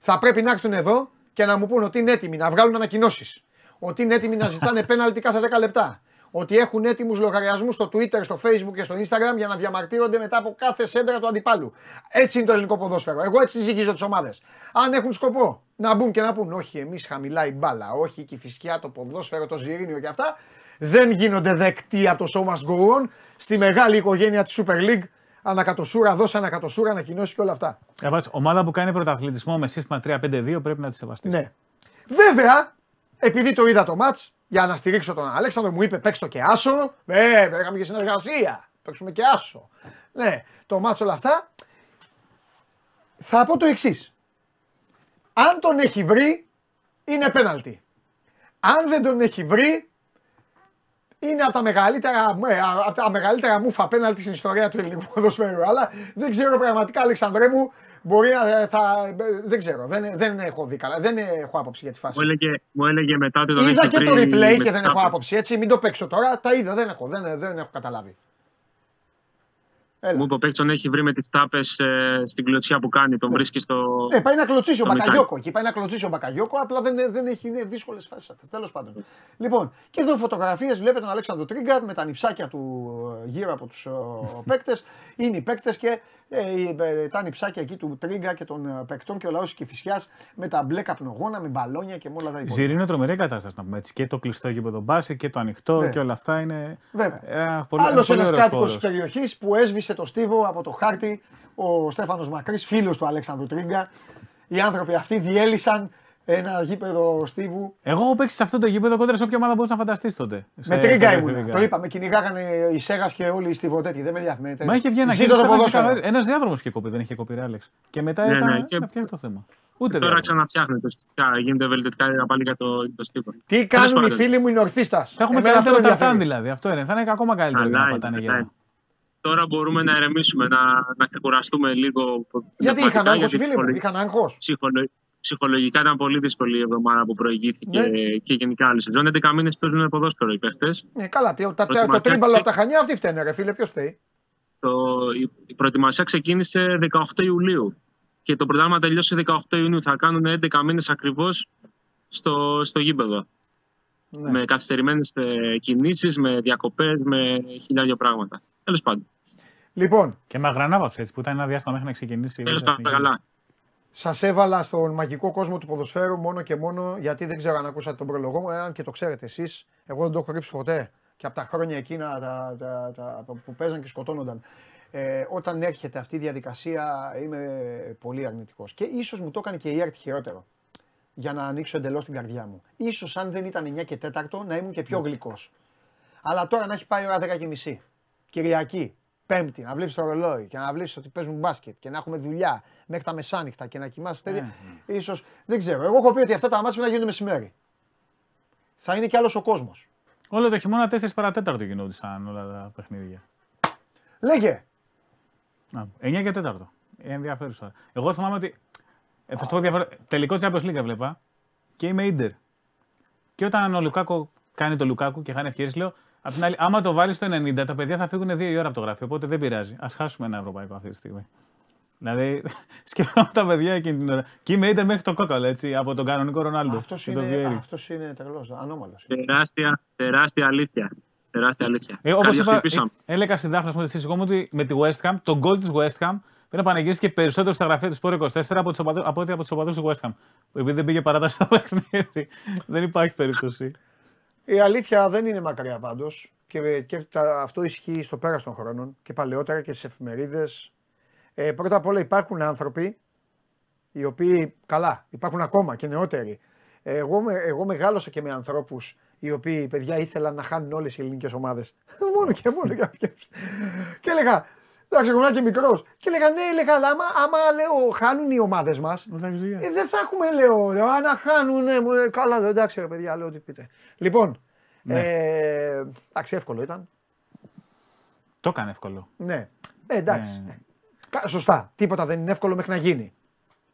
Θα πρέπει να έρθουν εδώ και να μου πούν ότι είναι έτοιμοι να βγάλουν ανακοινώσεις. Ότι είναι έτοιμοι να ζητάνε πέναλτι κάθε 10 λεπτά. Ότι έχουν έτοιμους λογαριασμούς στο Twitter, στο Facebook και στο Instagram για να διαμαρτύρονται μετά από κάθε σέντρα του αντιπάλου. Έτσι είναι το ελληνικό ποδόσφαιρο. Εγώ έτσι ζυγίζω τις ομάδες. Αν έχουν σκοπό να μπουν και να πούν, Όχι, εμείς χαμηλά η μπάλα, όχι η φυσικά, το ποδόσφαιρο, το ζυρίνιο και αυτά, δεν γίνονται δεκτοί από το show must go on στη μεγάλη οικογένεια της Super League. Ανακατοσούρα, δώσε ανακατοσούρα, ανακοινώσεις και όλα αυτά. Ε, ομάδα που κάνει πρωταθλητισμό με σύστημα 3-5-2 πρέπει να τη σεβαστείς. Ναι. Βέβαια, επειδή το είδα το match, για να στηρίξω τον Αλέξανδρο, μου είπε παίξ το και άσο. Βέβαια, είχαμε και συνεργασία. Παίξουμε και άσο. Ναι, το match όλα αυτά. Θα πω το εξής. Αν τον έχει βρει, είναι πέναλτι. Αν δεν τον έχει βρει, είναι από τα μεγαλύτερα, ε, από τα μεγαλύτερα μούφα πέναλτι στην ιστορία του ελληνικού ποδοσφαίρου. Αλλά δεν ξέρω πραγματικά, Αλεξανδρέ μου, μπορεί να ε, θα. Δεν ξέρω, δεν, δεν έχω δει καλά. Δεν έχω άποψη για τη φάση. Μου έλεγε, μου έλεγε μετά το Είδα και το replay και δεν έχω άποψη. Έτσι, μην το παίξω τώρα. Τα είδα, δεν έχω, δεν, δεν έχω καταλάβει. Έλα. Μου είπε ο παίκτη έχει βρει με τις τάπες ε, στην κλωτσιά που κάνει. Τον ναι. βρίσκει στο. Ναι, πάει να κλωτσίσει ο Μπακαγιώκο. Εκεί πάει να κλωτσίσει ο Μπακαγιώκο, απλά δεν, δεν έχει δύσκολες φάσεις αυτέ. Τέλος πάντων. Λοιπόν, και εδώ φωτογραφίες βλέπετε τον Αλέξανδρο Τρίγκαρτ με τα νυψάκια του ε, γύρω από τους παίκτες. Είναι οι παίκτες και ε, τα νυψάκια εκεί του Τρίγκα και των ε, παικτών και ο λαός τη Φυσιάς με τα μπλε καπνογόνα, με μπαλόνια και με όλα τα υπόλοιπα. Ζήρι είναι τρομερή κατάσταση να πούμε έτσι. Και το κλειστό γήπεδο μπάση και το ανοιχτό ναι. και όλα αυτά είναι. Βέβαια. Ε, Άλλος ένας κάτοικος της περιοχής που έσβησε το στίβο από το χάρτη ο Στέφανος Μακρύς, φίλος του Αλέξανδρου Τρίγκα. Οι άνθρωποι αυτοί διέλυσαν ένα γήπεδο στίβου. Εγώ έχω παίξεις σε αυτό το γήπεδο κόντρα σε όποια ομάδα μπορεί να φανταστείς τότε. Με τρίγκα ήμουν. Το είπα, με κυνηγάγανε οι Σέγας και όλοι οι στιβοτέτοι. Δεν με διαφημίζεται. Μα είχε βγει ένα Ένα διάδρομος και κοπεί, δεν είχε κοπεί, Άλεξ. Και μετά ναι, ήταν ναι, και... να φτιάχνει το θέμα. Ούτε τώρα ξαναφτιάχνεται. Γίνεται βελτιωτικά πάλι για το, το στίβο. Τι κάνουν οι φίλοι μου οι Νορθίστας. Θα έχουμε καλύτερο ταρτάν δηλαδή. Αυτό είναι. Θα είναι ακόμα καλύτερο για να πατάνε γύρω. Τώρα μπορούμε να ερεμήσουμε, να, να ξεκουραστούμε λίγο. Γιατί είχαν άγχος οι φίλοι μου, είχαν άγχος ψυχολογικά ήταν πολύ δύσκολη η εβδομάδα που προηγήθηκε ναι. και γενικά άλλη σεζόν. 11 μήνες παίζουν ποδόσφαιρο οι παίχτε. Ναι, καλά. Το, το, το τρίμπαλο από τα χανιά αυτή φταίνε, ρε φίλε. Ποιος θέλει. Το, η προετοιμασία ξεκίνησε 18 Ιουλίου και το πρωτάθλημα τελειώσει 18 Ιουνίου. Θα κάνουν 11 μήνες ακριβώς στο, στο γήπεδο. Ναι. Με καθυστερημένες ε, κινήσεις, με διακοπές, με χιλιάδια πράγματα. Τέλος πάντων. Λοιπόν. Και με αγρανάβαψε έτσι που ήταν ένα διάστημα μέχρι να ξεκινήσει. Τέλος πάντων, καλά. Σας έβαλα στον μαγικό κόσμο του ποδοσφαίρου μόνο και μόνο γιατί δεν ξέρω αν ακούσατε τον προλογό μου, εάν και το ξέρετε εσείς. Εγώ δεν το έχω ρίξει ποτέ και από τα χρόνια εκείνα τα, τα, τα, που παίζαν και σκοτώνονταν. Ε, όταν έρχεται αυτή η διαδικασία είμαι πολύ αρνητικός. Και ίσως μου το έκανε και η ΕΡΤ χειρότερο για να ανοίξω εντελώς την καρδιά μου. Ίσως αν δεν ήταν 9 και 4 να ήμουν και πιο γλυκός. Αλλά τώρα να έχει πάει η ώρα 10 και μισή. Κυριακή, Πέμπτη, να βλέπεις το ρολόι και να βλέπεις ότι παίζουν μπάσκετ και να έχουμε δουλειά μέχρι τα μεσάνυχτα και να κοιμάσαι τέτοια. Ναι, ναι. ίσως, δεν ξέρω. Εγώ έχω πει ότι αυτά τα μάτια να γίνονται μεσημέρι. Θα είναι κι άλλος ο κόσμος. Όλο το χειμώνα 4 παρατέταρτο γινόντουσαν όλα τα παιχνίδια. Λέγε. 9 και 4. Ενδιαφέρουσα. Εγώ θυμάμαι ότι. Ε, θα σου πω διαφορετικά. Τελικός Champions League βλέπα και είμαι ίντερ. Και όταν ο Λουκάκο κάνει το Λουκάκου και χάνει ευκαιρίες, λέω Απ' την άλλη, άμα το βάλεις στο 90, τα παιδιά θα φύγουν δύο η ώρα από το γραφείο. Οπότε δεν πειράζει. Α χάσουμε ένα ευρωπαϊκό αυτή τη στιγμή. Δηλαδή, σκεφτόμουν τα παιδιά εκείνη την ώρα. Και είμαι είτε μέχρι το κόκαλο, έτσι, από τον κανονικό Ρονάλντο. Αυτός είναι, αυτός είναι τρελός, ανώμαλος. Τεράστια, τεράστια αλήθεια. Τεράστια αλήθεια. Ε, Όπως είπα, ε, έλεγα στην Δάφνα μου τη μου ότι με τη West Ham, τον goal της West Ham πρέπει να πανηγυρίσει περισσότερο στα γραφεία του Sport 24 από, τους από ό,τι από τους οπαδούς του West Ham. Επειδή δεν πήγε παράταση στο παιχνίδι. δεν υπάρχει περίπτωση. Η αλήθεια δεν είναι μακριά πάντως και, και αυτό ισχύει στο πέρας των χρόνων και παλαιότερα και στις εφημερίδες. Ε, πρώτα απ' όλα υπάρχουν άνθρωποι οι οποίοι, καλά, υπάρχουν ακόμα και νεότεροι. Εγώ, εγώ μεγάλωσα και με ανθρώπους οι οποίοι παιδιά ήθελαν να χάνουν όλες οι ελληνικές ομάδες. μόνο και μόνο. και, και έλεγα, Εντάξει, ήμουν και μικρός. Και έλεγα ναι, έλεγα, αλλά άμα, άμα λέω, χάνουν οι ομάδες μας. Ε, δεν θα έχουμε, λέω. Αν χάνουν, ναι, μου λέει, καλά, λέω, εντάξει, ρε παιδιά, λέω ό,τι πείτε. Λοιπόν. Ναι. Ε, εντάξει, εύκολο ήταν. Το έκανε εύκολο. Ναι. Ε, εντάξει. Ναι. Κα- Σωστά. Τίποτα δεν είναι εύκολο μέχρι να γίνει.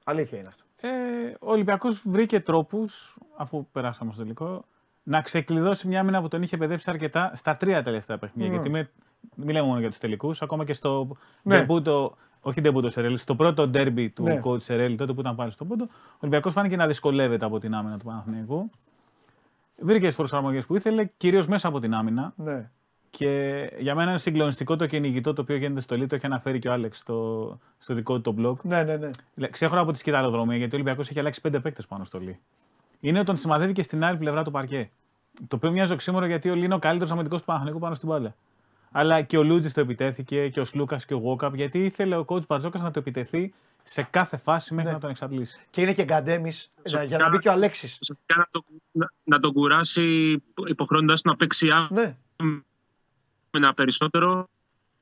Αλήθεια είναι αυτό. Ε, ο Ολυμπιακός βρήκε τρόπους, αφού περάσαμε στο τελικό, να ξεκλειδώσει μια άμυνα που τον είχε παιδέψει αρκετά στα τρία τελευταία παιχνίδια. Γιατί με, μην λέμε μόνο για τους τελικούς, ακόμα και στο Ναι. ντεμπούτο, όχι ντεμπούτο Σερέλ, στο πρώτο ντέρμπι του Ναι. coach Σερέλ, τότε που ήταν πάλι στον πόντο, ο Ολυμπιακός φάνηκε να δυσκολεύεται από την άμυνα του Παναθηναϊκού. Βρήκε τις προσαρμογές που ήθελε, κυρίως μέσα από την άμυνα. Ναι. Και για μένα είναι συγκλονιστικό το κυνηγητό το οποίο γίνεται στο Λί, το έχει αναφέρει και ο Άλεξ στο, στο δικό του το blog. Ναι, ναι, ναι. Λέ- Ξέχωρα από τη σκηταλοδρομία, γιατί ο Ολυμπιακός έχει αλλάξει πέντε παίκτες πάνω στο Λί. Είναι ότι τον σημαδεύει και στην άλλη πλευρά του παρκέ. Το οποίο μοιάζει οξύμορο γιατί ο Λί είναι ο καλύτερος αμυντικός του Παναθηναϊκού πάνω στην μπάλα. Αλλά και ο Λούτζης το επιτέθηκε και ο Σλούκας και ο Γουόκαπ, γιατί ήθελε ο coach Μπαρτζόκας να το επιτεθεί σε κάθε φάση μέχρι να τον εξαντλήσει. Και είναι και γκαντέμις για να μπει και ο Αλέξης. Ουσιαστικά να, το, να, να τον κουράσει υποχρεώνοντας να παίξει Ναι. άμυνα περισσότερο,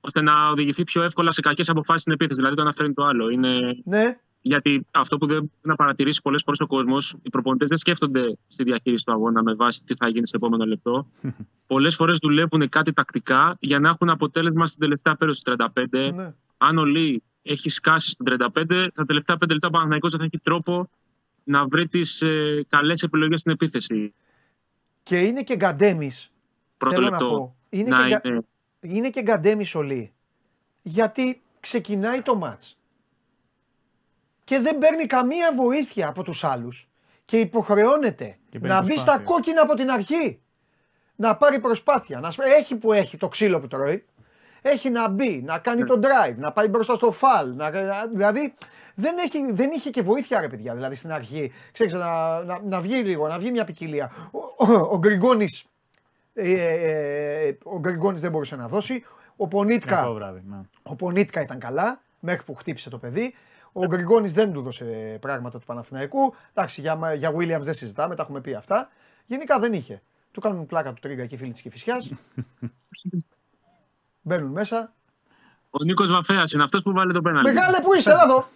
ώστε να οδηγηθεί πιο εύκολα σε κακές αποφάσεις στην επίθεση. Δηλαδή το ένα φέρνει το άλλο. Είναι... Ναι. Γιατί αυτό που δεν μπορεί να παρατηρήσει πολλές φορές ο κόσμος, οι προπονητές δεν σκέφτονται στη διαχείριση του αγώνα με βάση τι θα γίνει στο επόμενο λεπτό. πολλές φορές δουλεύουν κάτι τακτικά για να έχουν αποτέλεσμα στην τελευταία πέραση του 35. ναι. Αν ο Λί έχει σκάσει στον 35, στα τελευταία 5 λεπτά ο Παναθηναϊκός δεν θα έχει τρόπο να βρει τις ε, καλές επιλογές στην επίθεση. Και είναι και γκαντέμις. Πρώτο Θέλω να λεπτό πω. Είναι να και, γκα- είναι είναι και γκαντέμις Σολή. Γιατί ξεκινάει το μάτς και δεν παίρνει καμία βοήθεια από τους άλλους και υποχρεώνεται Και παίρνει να μπει στα προσπάθεια. κόκκινα από την αρχή. Να πάρει προσπάθεια. Να, σπ- έχει που έχει το ξύλο που τρώει. Έχει να μπει, να κάνει τον drive, να πάει μπροστά στο φαλ. Να, να- δηλαδή δεν, έχει, δεν είχε και βοήθεια ρε παιδιά. Δηλαδή στην αρχή. Ξέρεις, να, να, να βγει λίγο, να βγει μια ποικιλία. Ο, ο, ο Γκριγκόνης ε, ε, ο Γκριγκόνης δεν μπορούσε να δώσει. Ο Πονίτκα, Κακό βράδυ. Ναι. ο Πονίτκα ήταν καλά μέχρι που χτύπησε το παιδί. Ο Γκριγκόνης δεν του δώσε πράγματα του Παναθηναϊκού. Εντάξει, για, για Williams δεν συζητάμε, τα έχουμε πει αυτά. Γενικά δεν είχε. Του κάνουν πλάκα του τρίγκα και οι φίλοι της Κηφισιάς. Μπαίνουν μέσα. Ο Νίκος Βαφέας είναι αυτός που βάλε το πέναλτι. Μεγάλε που είσαι, έλα εδώ.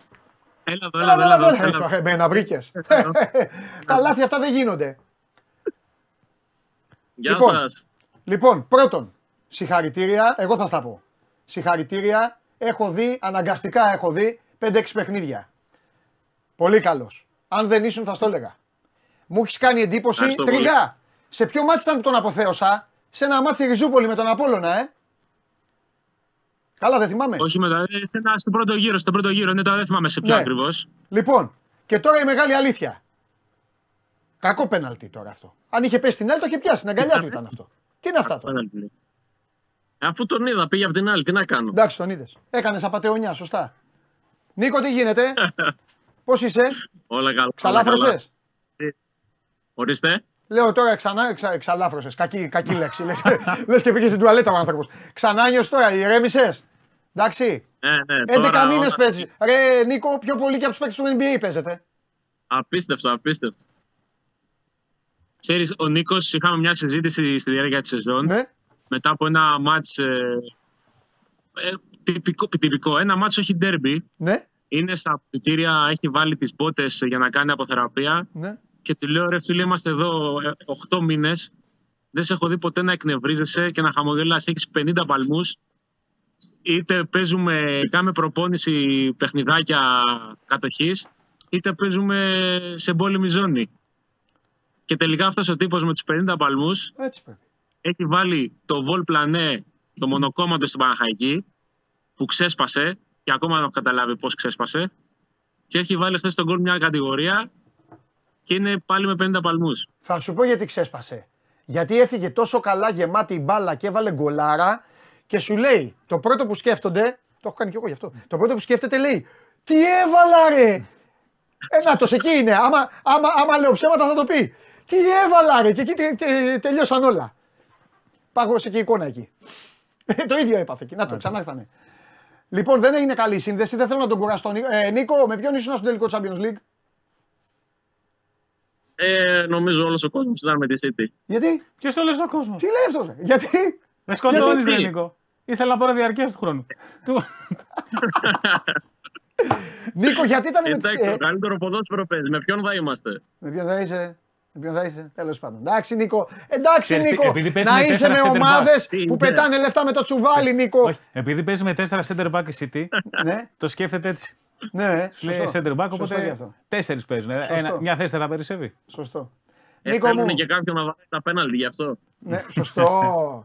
Έλα εδώ, Έλα έλα εδώ, εδώ. έλα έλα εδώ. εδώ. Ε, το- Εμένα βρήκες. Τα λάθη αυτά δεν γίνονται. Γεια Λοιπόν. σας. Λοιπόν, πρώτον, συγχαρητήρια. Εγώ θα στα πω. Συγχαρητήρια. Έχω δει, αναγκαστικά έχω δει 5-6 παιχνίδια. Πολύ καλός. Αν δεν ήσουν, θα στο έλεγα. Μου έχεις κάνει εντύπωση. Ευχαριστώ πολύ. Τριγκα, σε ποιο μάτι ήταν που τον αποθέωσα; Σε ένα μάτι στη Ριζούπολη με τον Απόλλωνα, ε. Καλά, δεν θυμάμαι. Όχι μετά, ε, σε ένα- στον πρώτο γύρο, στον πρώτο γύρο, ναι, τώρα δεν θυμάμαι σε ποιο Ναι. ακριβώς. Λοιπόν, και τώρα η μεγάλη αλήθεια. Κακό πέναλτι τώρα αυτό. Αν είχε πέσει την άλλη, το είχε πιάσει. Στην αγκαλιά του ήταν αυτό. Τι είναι αυτά τώρα; Αφού τον είδα, πήγε από την άλλη, τι να κάνω. Εντάξει, τον είδες. Έκανες απαταιωνιά, σωστά. Νίκο, τι γίνεται; Πώς είσαι, Όλα καλά. ξαλάφρωσες; όλα καλά. Ορίστε. Λέω τώρα ξανά εξα, εξαλάφρωσες. Κακή, κακή λέξη. Λες, λες και πήγες στην τουαλέτα ο άνθρωπος. Ξανά νιώσαι τώρα, ηρέμησες; Εντάξει. Ναι, ναι, 11 τώρα μήνε όλα- παίζεις. Ρε Νίκο, πιο πολύ και από τους παίκτες του NBA παίζεται. Απίστευτο, απίστευτο. Ξέρεις, ο Νίκος, είχαμε μια συζήτηση στη διάρκεια της σεζόν. Ναι, Μετά από ένα μάτς ε, ε, τυπικό, τυπικό. Ένα μάτς όχι ντέρμπι. ναι, Είναι στα αποδητήρια, έχει βάλει τις πότες για να κάνει αποθεραπεία. ναι. Και του λέω, ρε φίλε, είμαστε εδώ 8 μήνες. Δεν σε έχω δει ποτέ να εκνευρίζεσαι και να χαμογελάς. Έχεις 50 παλμούς. Είτε παίζουμε, κάνουμε προπόνηση παιχνιδάκια κατοχής, είτε παίζουμε σε πόλεμη ζώνη. Και τελικά αυτός ο τύπος με τους 50 παλμούς Έτσι πρέπει. έχει βάλει το Βολ Πλανέ, το μονοκόμματο στην Παναχαϊκή, που ξέσπασε και ακόμα δεν έχω καταλάβει πώς ξέσπασε. Και έχει βάλει χθες στον γκολ μια κατηγορία και είναι πάλι με 50 παλμούς. Θα σου πω γιατί ξέσπασε. Γιατί έφυγε τόσο καλά γεμάτη η μπάλα και έβαλε γκολάρα και σου λέει το πρώτο που σκέφτονται. Το έχω κάνει κι εγώ γι' αυτό. Το πρώτο που σκέφτεται λέει Τι έβαλα ρε! Ε, να το εκεί είναι. Άμα, άμα, άμα λέω ψέματα θα το πει. Τι έβαλα ρε! Και εκεί τε- τε- τελειώσαν όλα. Πάγωσε και η εικόνα εκεί. Ε, το ίδιο έπαθε εκεί. Να το ξανά ήρθανε. Λοιπόν, δεν είναι καλή η σύνδεση. Δεν θέλω να τον κουράσω τον Νίκο. Ε, Νίκο, με ποιον ήσουν στο τελικό Champions League; Ε, νομίζω όλος ο κόσμος ήταν με τη City. Γιατί, Ποιος όλο ο κόσμος; τι λέει αυτός, Γιατί, Με σκοτώνεις, Γιατί; ρε Νίκο. Ήθελα να πάρω διαρκεία του χρόνου. Του- Νίκο, γιατί ήταν με τις... Εντάξει, Ε, το καλύτερο ποδόσφαιρο παίζεις. Με ποιον θα είμαστε; με ποιον θα είσαι; Με ποιον θα είσαι, τέλος πάντων. Εντάξει, Νίκο. Εντάξει, Ξέρεις τι, Νίκο. επειδή παίζει Να με είσαι με τέσσερα center back. ομάδες Τι που είναι; πετάνε λεφτά με το τσουβάλι, Νίκο. Όχι, επειδή παίζει με 4 center back η City, ναι, το σκέφτεται έτσι. ναι, Σου λέει σωστό. center back, Σωστό και οπότε αυτό. τέσσερις παίζουν. Ε, Σωστό. Ένα, μια θέση δεν θα περισσεύει. Σωστό. Ε, Νίκο μου. θέλουν και κάποιον να βάλει τα πέναλτι γι' αυτό. Ναι, σωστό.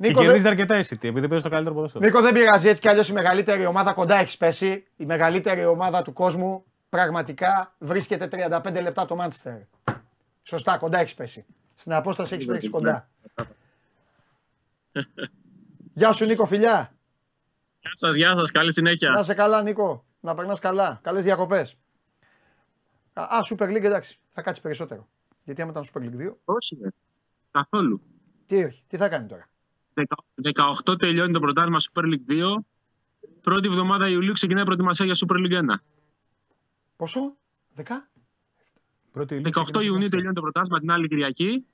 Και Νίκο, κερδίζει δεν... αρκετά η City, επειδή παίζει το καλύτερο ποδόσφαιρο. Νίκο, δεν πειράζει έτσι κι αλλιώς η μεγαλύτερη ομάδα κοντά έχεις πέσει. Η μεγαλύτερη ομάδα του κόσμου πραγματικά βρίσκεται 35 λεπτά από το Μάντσεστερ. Σωστά, κοντά έχεις πέσει. Στην απόσταση έχεις πέσει κοντά. Γεια σου Νίκο, φιλιά. Γεια σας, γεια σας, καλή Να συνέχεια. σε καλά, Νίκο. Να περνάς καλά. Καλές διακοπές. Α, Super League εντάξει. Θα κάτσεις περισσότερο. Γιατί άμα ήταν Super League 2, Όχι, ρε. καθόλου. τι όχι, τι θα κάνει τώρα. 18 τελειώνει το πρωτάθλημα Super League 2. Πρώτη εβδομάδα Ιουλίου ξεκινάει η προετοιμασία για Super League 1. Πόσο, 10. Πρώτη 18 Ιουλίου ξεκινάει Ιουνίου το τελειώνει το πρωτάθλημα την άλλη Κυριακή.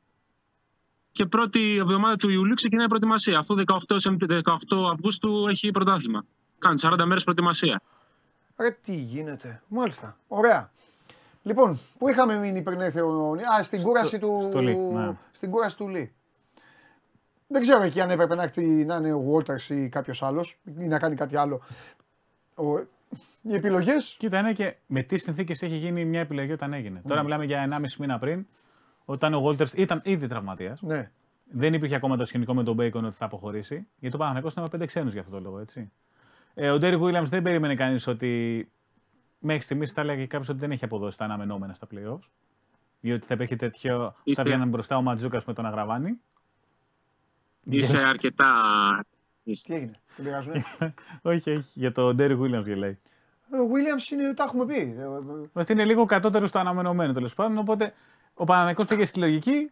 Και πρώτη εβδομάδα του Ιουλίου ξεκινάει η προετοιμασία. Αφού 18, Σεμ- 18 Αυγούστου έχει πρωτάθλημα. Κάνουν 40 μέρες προετοιμασία. Ρε τι γίνεται. Μάλιστα. Ωραία. Λοιπόν, πού είχαμε μείνει πριν έρθει ο Α, στην κούραση του. στο Λί, ναι. Στην κούραση του Λί. Δεν ξέρω εκεί αν έπρεπε να, έρθει, να είναι ο Walters ή κάποιος άλλος ή να κάνει κάτι άλλο. Ο... Οι επιλογές. Κοίτα, είναι και με τι συνθήκες έχει γίνει μια επιλογή όταν έγινε. Τώρα μιλάμε για 1,5 μήνα πριν, όταν ο Walters ήταν ήδη τραυματίας. Ναι. Δεν υπήρχε ακόμα το σκηνικό με τον Bacon ότι θα αποχωρήσει. Γιατί το Παναγενικό ήταν με πέντε ξένους για αυτό το λόγο, έτσι. Ε, ο Ντέρι Williams δεν περίμενε κανείς ότι. Μέχρι στιγμής θα έλεγε κάποιος ότι δεν έχει αποδώσει τα αναμενόμενα στα playoffs. Ή ότι θα υπήρχε τέτοιο. Είστε- Θα βγαίναν μπροστά ο Ματζούκας με τον Αγραβάνη. Είσαι αρκετά. Τι έγινε, δεν πειράζουνε; όχι, όχι, για τον Ντέρι Williams γελάει. Ε, Ο Williams είναι, τα έχουμε πει. Ε, ε, Ότι είναι λίγο κατώτερος στο αναμενόμενο τέλος πάντων. Οπότε ο Παναγενικό πήγε στη λογική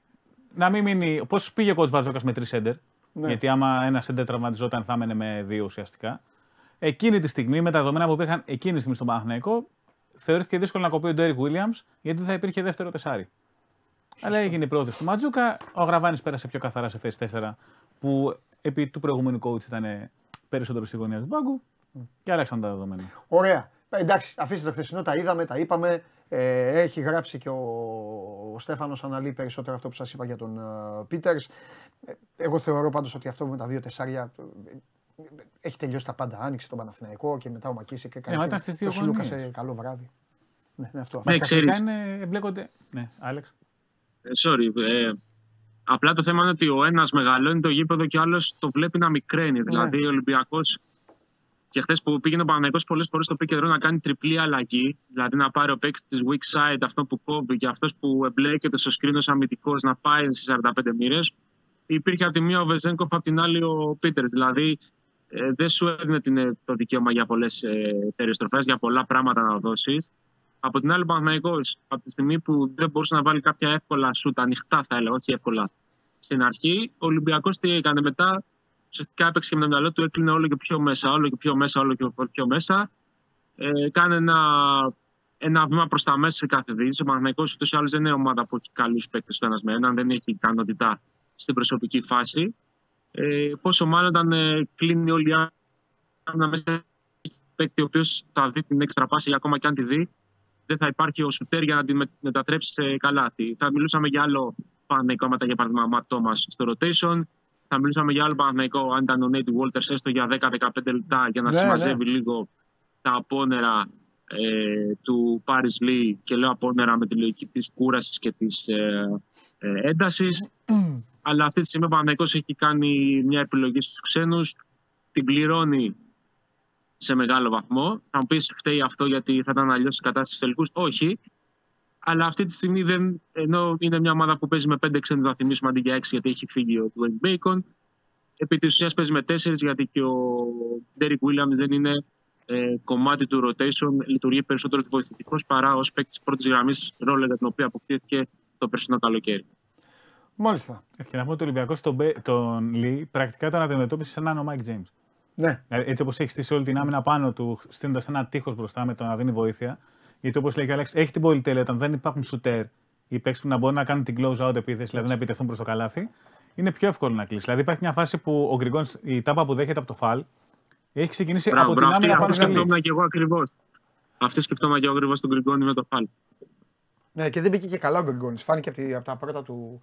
να μην μείνει. Πώς πήγε ο κότσο Μπατζόκα με τρεις σέντερ. Ναι. Γιατί άμα ένα σέντερ τραυματιζόταν θα έμενε με δύο ουσιαστικά. Εκείνη τη στιγμή, με τα δεδομένα που υπήρχαν εκείνη τη στιγμή στον Παναθηναϊκό, θεωρήθηκε δύσκολο να κοπεί ο Ντέρικ Williams γιατί δεν θα υπήρχε δεύτερο τεσάρι. Αλλά έγινε η πρόθεση του Ματζούκα. Ο Γραβάνη πέρασε πιο καθαρά σε θέση 4 που επί του προηγούμενου coach ήταν περισσότερο στη γωνία του πάγκου και άλλαξαν τα δεδομένα. Ωραία. Ε, εντάξει, αφήστε το χθεσινό, τα είδαμε, τα είπαμε. Ε, έχει γράψει και ο, ο Στέφανος αναλύει περισσότερο αυτό που σας είπα για τον uh, Πίτερς. Ε, εγώ θεωρώ πάντως ότι αυτό με τα δύο τεσσάρια ε, έχει τελειώσει τα πάντα. Άνοιξε τον Παναθηναϊκό και μετά ο Μακίσικ έκανε μα και- ήταν στις και δύο ο Σιλούκας γωνίες. σε καλό βράδυ. Ναι, ναι, αυτό. Ναι, Ξαφνικά ξέρεις. είναι, εμπλέκονται. Ναι, Άλεξ. Ε, sorry. Ε, απλά το θέμα είναι ότι ο ένας μεγαλώνει το γήπεδο και ο άλλος το βλέπει να μικραίνει. Ναι. Δηλαδή ο Ολυμπιακός. Και χθες που πήγαινε ο Παναγενικός πολλές φορές στο επίκεντρο να κάνει τριπλή αλλαγή, δηλαδή να πάρει ο παίκτης της weak side, αυτό που κόβει και αυτός που εμπλέκεται στο σκρίνο αμυντικός να πάει στις 45 μοίρες. Υπήρχε από τη μία ο Βεζέγκοφ, από την άλλη ο Πίτερς. Δηλαδή ε, δεν σου έδινε την, ε, το δικαίωμα για πολλές ε, περιστροφές, για πολλά πράγματα να δώσεις. Από την άλλη, ο Παναθηναϊκός, από τη στιγμή που δεν μπορούσε να βάλει κάποια εύκολα σουτ, ανοιχτά θα έλεγα, όχι εύκολα, στην αρχή, ο Ολυμπιακός τι έκανε μετά. Ουσιαστικά έπαιξε και με το μυαλό του, έκλεινε όλο και πιο μέσα, όλο και πιο μέσα, όλο και πιο μέσα. Ε, κάνε ένα, ένα βήμα προς τα μέσα σε κάθε δίκτυο. Ο Παναθηναϊκός ούτως ή άλλως δεν είναι ομάδα που έχει καλούς παίκτες το ένας με έναν, δεν έχει ικανότητα στην προσωπική φάση. Ε, πόσο μάλλον όταν ε, κλείνει όλη η άμυνα μέσα έχει παίκτη ο οποίος θα δει την έξτρα πάση ή ακόμα και αν τη δει, δεν θα υπάρχει ο σουτέρ για να την με- μετατρέψει σε καλάθι. Θα μιλούσαμε για άλλο Παναθηναϊκό, άμα ήταν για παράδειγμα Ματ Τόμας στο rotation. Θα μιλούσαμε για άλλο Παναθηναϊκό, αν ήταν ο Νέιτι Walters έστω για 10-15 λεπτά για να Ναι, συμμαζεύει λίγο τα απόνερα ε, του Πάρις Λί και λέω απόνερα με τη λογική της κούρασης και της ε, ε, έντασης. Αλλά αυτή τη στιγμή ο Παναθηναϊκός έχει κάνει μια επιλογή στους ξένους, την πληρώνει σε μεγάλο βαθμό. Θα μου πεις, φταίει αυτό γιατί θα ήταν αλλιώς η κατάσταση στους τελικούς; Όχι. Αλλά αυτή τη στιγμή δεν. ενώ είναι μια ομάδα που παίζει με πέντε ξένους, να θυμίσουμε αντί για έξι, γιατί έχει φύγει ο Dwayne Bacon. Επί της ουσίας παίζει με τέσσερις, γιατί και ο Derek Williams δεν είναι ε, κομμάτι του rotation. Λειτουργεί περισσότερος βοηθητικός παρά ως παίκτης πρώτης γραμμής ρόλο για την οποία αποκτήθηκε το περσινό καλοκαίρι. Μάλιστα. Και να πούμε ότι ο Ολυμπιακός τον, Μπέ- τον Λί πρακτικά τον αντιμετώπισε σαν να είναι ο Μάικ Τζέιμς. Ναι. Δηλαδή, έτσι όπως έχεις στήσει όλη την άμυνα πάνω του, στήνοντας ένα τείχος μπροστά με το να δίνει βοήθεια. Γιατί όπως λέει και ο Άλεξ, έχει την πολυτέλεια όταν δεν υπάρχουν σουτέρ οι παίκτες που να μπορούν να κάνουν την close out επίθεση, δηλαδή να επιτεθούν προς το καλάθι, είναι πιο εύκολο να κλείσει. Δηλαδή υπάρχει μια φάση που ο Γκριγκόνις, η τάπα που δέχεται από το Φαλ, έχει ξεκινήσει Μπράβο, από την μπράβο. Αυτή, άμυνα αυτό πάνω στο Λί. σκεφτόμουν και εγώ ακριβώς. Αυτή σκεφτόμουν και εγώ ακριβώς τον Γκριγκόνη με το φάλ. Ναι, και δεν μπήκε και καλά ο Γκριγκόνης. Φάνηκε από, τη- από τα πρώτα του.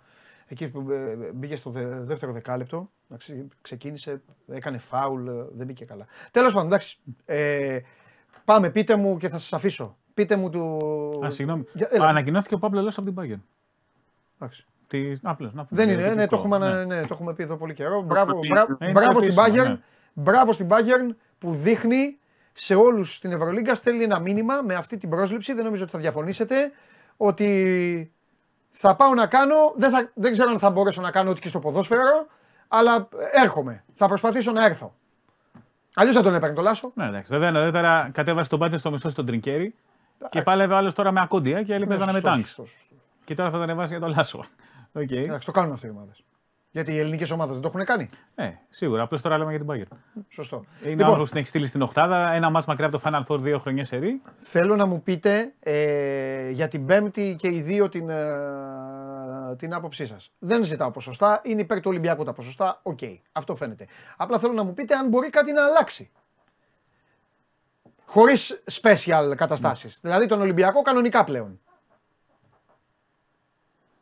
Εκεί που ε, μπήκε στο δε- δεύτερο δεκάλεπτο. εντάξει, ξεκίνησε, έκανε φάουλ, ε, δεν μπήκε καλά. Τέλος πάντων, εντάξει. Ε, πάμε, πείτε μου και θα σας αφήσω. Πείτε μου του. Α, συγγνώμη. Για- έλα. Ανακοινώθηκε ο Παύλος Λέσο από την Bayern. Εντάξει. Τι... Να, πλέον, να πούμε, Δεν είναι, ναι, διαιτητικό, το έχουμε, ναι. ανα- ναι, το έχουμε πει εδώ πολύ καιρό. Μπράβο, πει. μπράβο, Είναι μπράβο στην επίσημο, Bayern, ναι. μπράβο στην Bayern που δείχνει σε όλους στην Ευρωλίγκα στέλνει ένα μήνυμα με αυτή την πρόσληψη. Δεν νομίζω ότι θα διαφωνήσετε ότι θα πάω να κάνω. Δεν, θα, δεν ξέρω αν θα μπορέσω να κάνω ό,τι και στο ποδόσφαιρο, αλλά έρχομαι. Θα προσπαθήσω να έρθω. Αλλιώς θα τον έπαιρνε το Λάσο. Ναι, εντάξει. Βέβαια, νωρίτερα κατέβασε τον μπάτζετ στο μισό στον Τρινκέρι και πάλευε άλλος τώρα με ακόντια και άλλοι παίζανε με Σωστό, τανκς. σωστό, σωστό. Και τώρα θα τον ανεβάσει για τον Λάσο. Οκ. Εντάξει, το κάνουν αυτοί οι ομάδες. Γιατί οι ελληνικές ομάδες δεν το έχουν κάνει. Ε, σίγουρα. Απλώς τώρα λέμε για την Bayern. Σωστό. Είναι Λοιπόν, ο άνθρωπος που την έχει στείλει στην Οχτάδα, ένα ματς μακριά από το Final Four δύο χρονιές σερί. Θέλω να μου πείτε ε, για την Πέμπτη και οι δύο την, ε, την άποψή σας. Δεν ζητάω ποσοστά, είναι υπέρ του Ολυμπιακού τα ποσοστά. Οκ, αυτό φαίνεται. Απλά θέλω να μου πείτε αν μπορεί κάτι να αλλάξει. Χωρίς special καταστάσεις. Δηλαδή τον Ολυμπιακό κανονικά πλέον.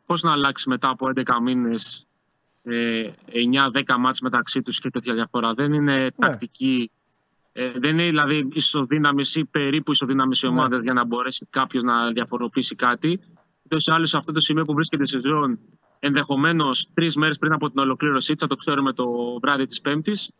Πώς να αλλάξει μετά από 11 μήνες ε, 9-10 μάτς μεταξύ τους και τέτοια διαφορά. Δεν είναι τακτική. Ε, δεν είναι δηλαδή ισοδύναμης ή περίπου ισοδύναμης οι Ναι. ομάδες για να μπορέσει κάποιος να διαφοροποιήσει κάτι. Ούτως ή άλλως, σε αυτό το σημείο που βρίσκεται η σεζόν, ενδεχομένως τρεις μέρες πριν από την ολοκλήρωσή της, θα το ξέρουμε το βράδυ της Πέμπτης,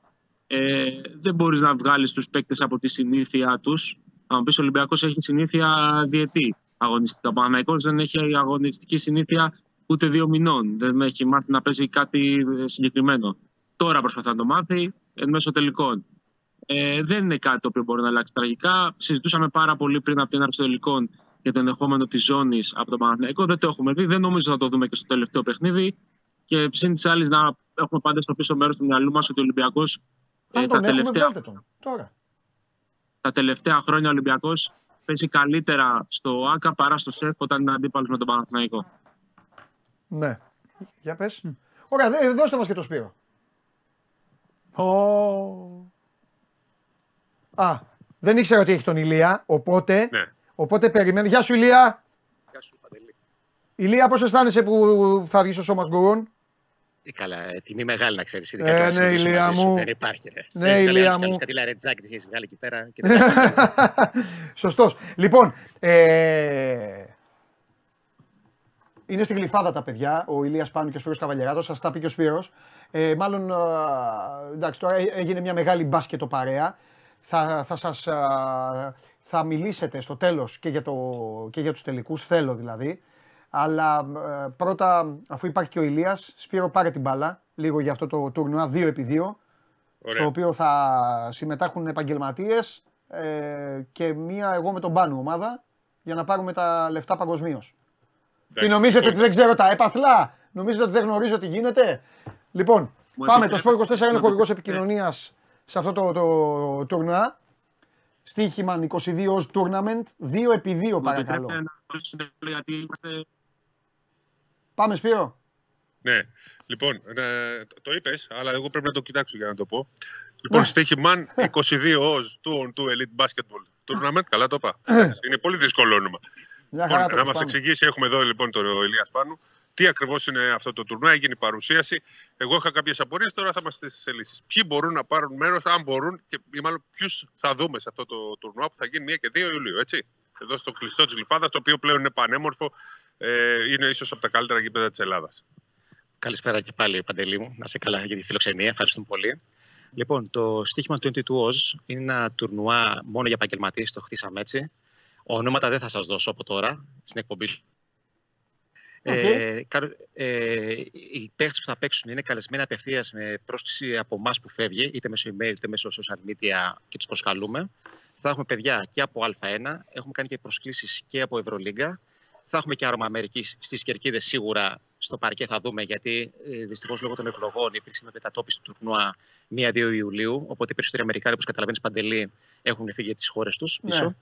ε, δεν μπορείς να βγάλεις τους παίκτες από τη συνήθεια τους. Αν πεις ο Ολυμπιακός έχει συνήθεια διετή αγωνιστικά. Ο Παναναϊκός δεν έχει αγωνιστική συνήθεια ούτε δύο μηνών. Δεν έχει μάθει να παίζει κάτι ε, συγκεκριμένο. Τώρα προσπαθεί να το μάθει εν μέσω τελικών. Ε, δεν είναι κάτι το οποίο μπορεί να αλλάξει τραγικά. Συζητούσαμε πάρα πολύ πριν από την άρξη των τελικών για το ενδεχόμενο της ζώνης από τον Παναθηναϊκό. Δεν το έχουμε δει. Δεν νομίζω να το δούμε και στο τελευταίο παιχνίδι. Και συν της άλλης, να έχουμε πάντα στο πίσω μέρος του μυαλού μας ότι ο Ολυμπιακός Αν ε, τον τα, έχουμε, τελευταία, βγάλτε τον. Τώρα. τα τελευταία χρόνια ο Ολυμπιακός παίζει καλύτερα στο ΑΚΑ παρά στο ΣΕΦ όταν είναι αντίπαλος με τον Παναθηναϊκό. Ναι. Για πες. Ωραία, δε- δώστε μας και το Σπύρο. Ω, Α, δεν ήξερα ότι έχει τον Ηλία, οπότε, Ναι. οπότε περιμένει. Γεια σου Ηλία. Ηλία, πώς αισθάνεσαι που θα βγεις στο σώμας γκουρούν; Ε, καλά, ε, τιμή μεγάλη να ξέρεις. Ε, ναι, Ηλία μου. Δεν υπάρχει. Ρε. Ναι, Θες Ηλία καλή, μου. κάνεις Κάτι λαρετζάκι τη έχει βγάλει εκεί πέρα. Και δεν Σωστός. Λοιπόν, ε, είναι στην Γλυφάδα τα παιδιά, ο Ηλίας Πάνου και ο Σπύρος Καβαλιεράτος, σας τα πει και ο Σπύρος. Ε, μάλλον, α, εντάξει, τώρα έ- έγινε μια μεγάλη μπάσκετο παρέα. Θα, θα σας, α, θα μιλήσετε στο τέλος και για, το, και για τους τελικούς, θέλω δηλαδή. Αλλά ε, πρώτα, αφού υπάρχει και ο Ηλίας, Σπύρο πάρε την μπάλα, λίγο για αυτό το τουρνουά 2x2 στο οποίο θα συμμετάχουν επαγγελματίες ε, και μία εγώ με τον Πάνου ομάδα για να πάρουμε τα λεφτά παγκοσμίως. Τι νομίζετε ότι δεν ξέρω τα έπαθλα, νομίζετε ότι δεν γνωρίζω τι γίνεται; Λοιπόν, Μου πάμε. Το επιτρέπετε Sport 24 είναι να το χορηγός πω. επικοινωνίας σε αυτό το, το, τουρνουά. Στοίχημα 22 ως tournament, 2 επί 2 Μου παρακαλώ. επιτρέπετε να ρωτήσω, γιατί είμαστε Πάμε Σπύρο. Ναι. Λοιπόν, ε, το- το είπες, αλλά εγώ πρέπει να το κοιτάξω για να το πω. Λοιπόν, Ναι. στοίχημαν 22 ως του, του Elite Basketball Tournament. Καλά το είπα. Είναι πολύ δύσκολο όνομα. Μια Λοιπόν, χαρά το να μας πάμε. εξηγήσει, έχουμε εδώ λοιπόν τον Ηλίας Πάνου, τι ακριβώς είναι αυτό το τουρνουά, έγινε η παρουσίαση. Εγώ είχα κάποιες απορίες, τώρα θα μα τι λύσει. Ποιοι μπορούν να πάρουν μέρος, αν μπορούν, και ή μάλλον ποιους θα δούμε σε αυτό το τουρνουά που θα γίνει 1 και 2 Ιουλίου, έτσι. Εδώ στο κλειστό της Γλυφάδας, το οποίο πλέον είναι πανέμορφο, ε, είναι ίσως από τα καλύτερα γήπεδα της Ελλάδας. Καλησπέρα και πάλι, Παντελή μου. Να σε καλά για τη φιλοξενία. Ευχαριστούμε πολύ. Λοιπόν, το στοίχημα 22 Oz είναι ένα τουρνουά μόνο για επαγγελματίες. Το χτίσαμε έτσι. Ονόματα δεν θα σας δώσω από τώρα στην εκπομπή. σου. Ε, κα- ε, οι παίχτες που θα παίξουν είναι καλεσμένοι απευθείας με πρόσκληση από εμά που φεύγει, είτε μέσω email είτε μέσω social media και τους προσκαλούμε. Θα έχουμε παιδιά και από Α1, έχουμε κάνει και προσκλήσεις και από Ευρωλίγκα. Θα έχουμε και άρωμα Αμερικής στις κερκίδες σίγουρα. Στο παρκέ θα δούμε γιατί ε, δυστυχώς λόγω των εκλογών υπήρξε μια μετατόπιση του τουρνουά 1-2 Ιουλίου. Οπότε οι περισσότεροι Αμερικάνοι, όπως καταλαβαίνεις, Παντελή, έχουν φύγει για τις χώρες τους Ναι.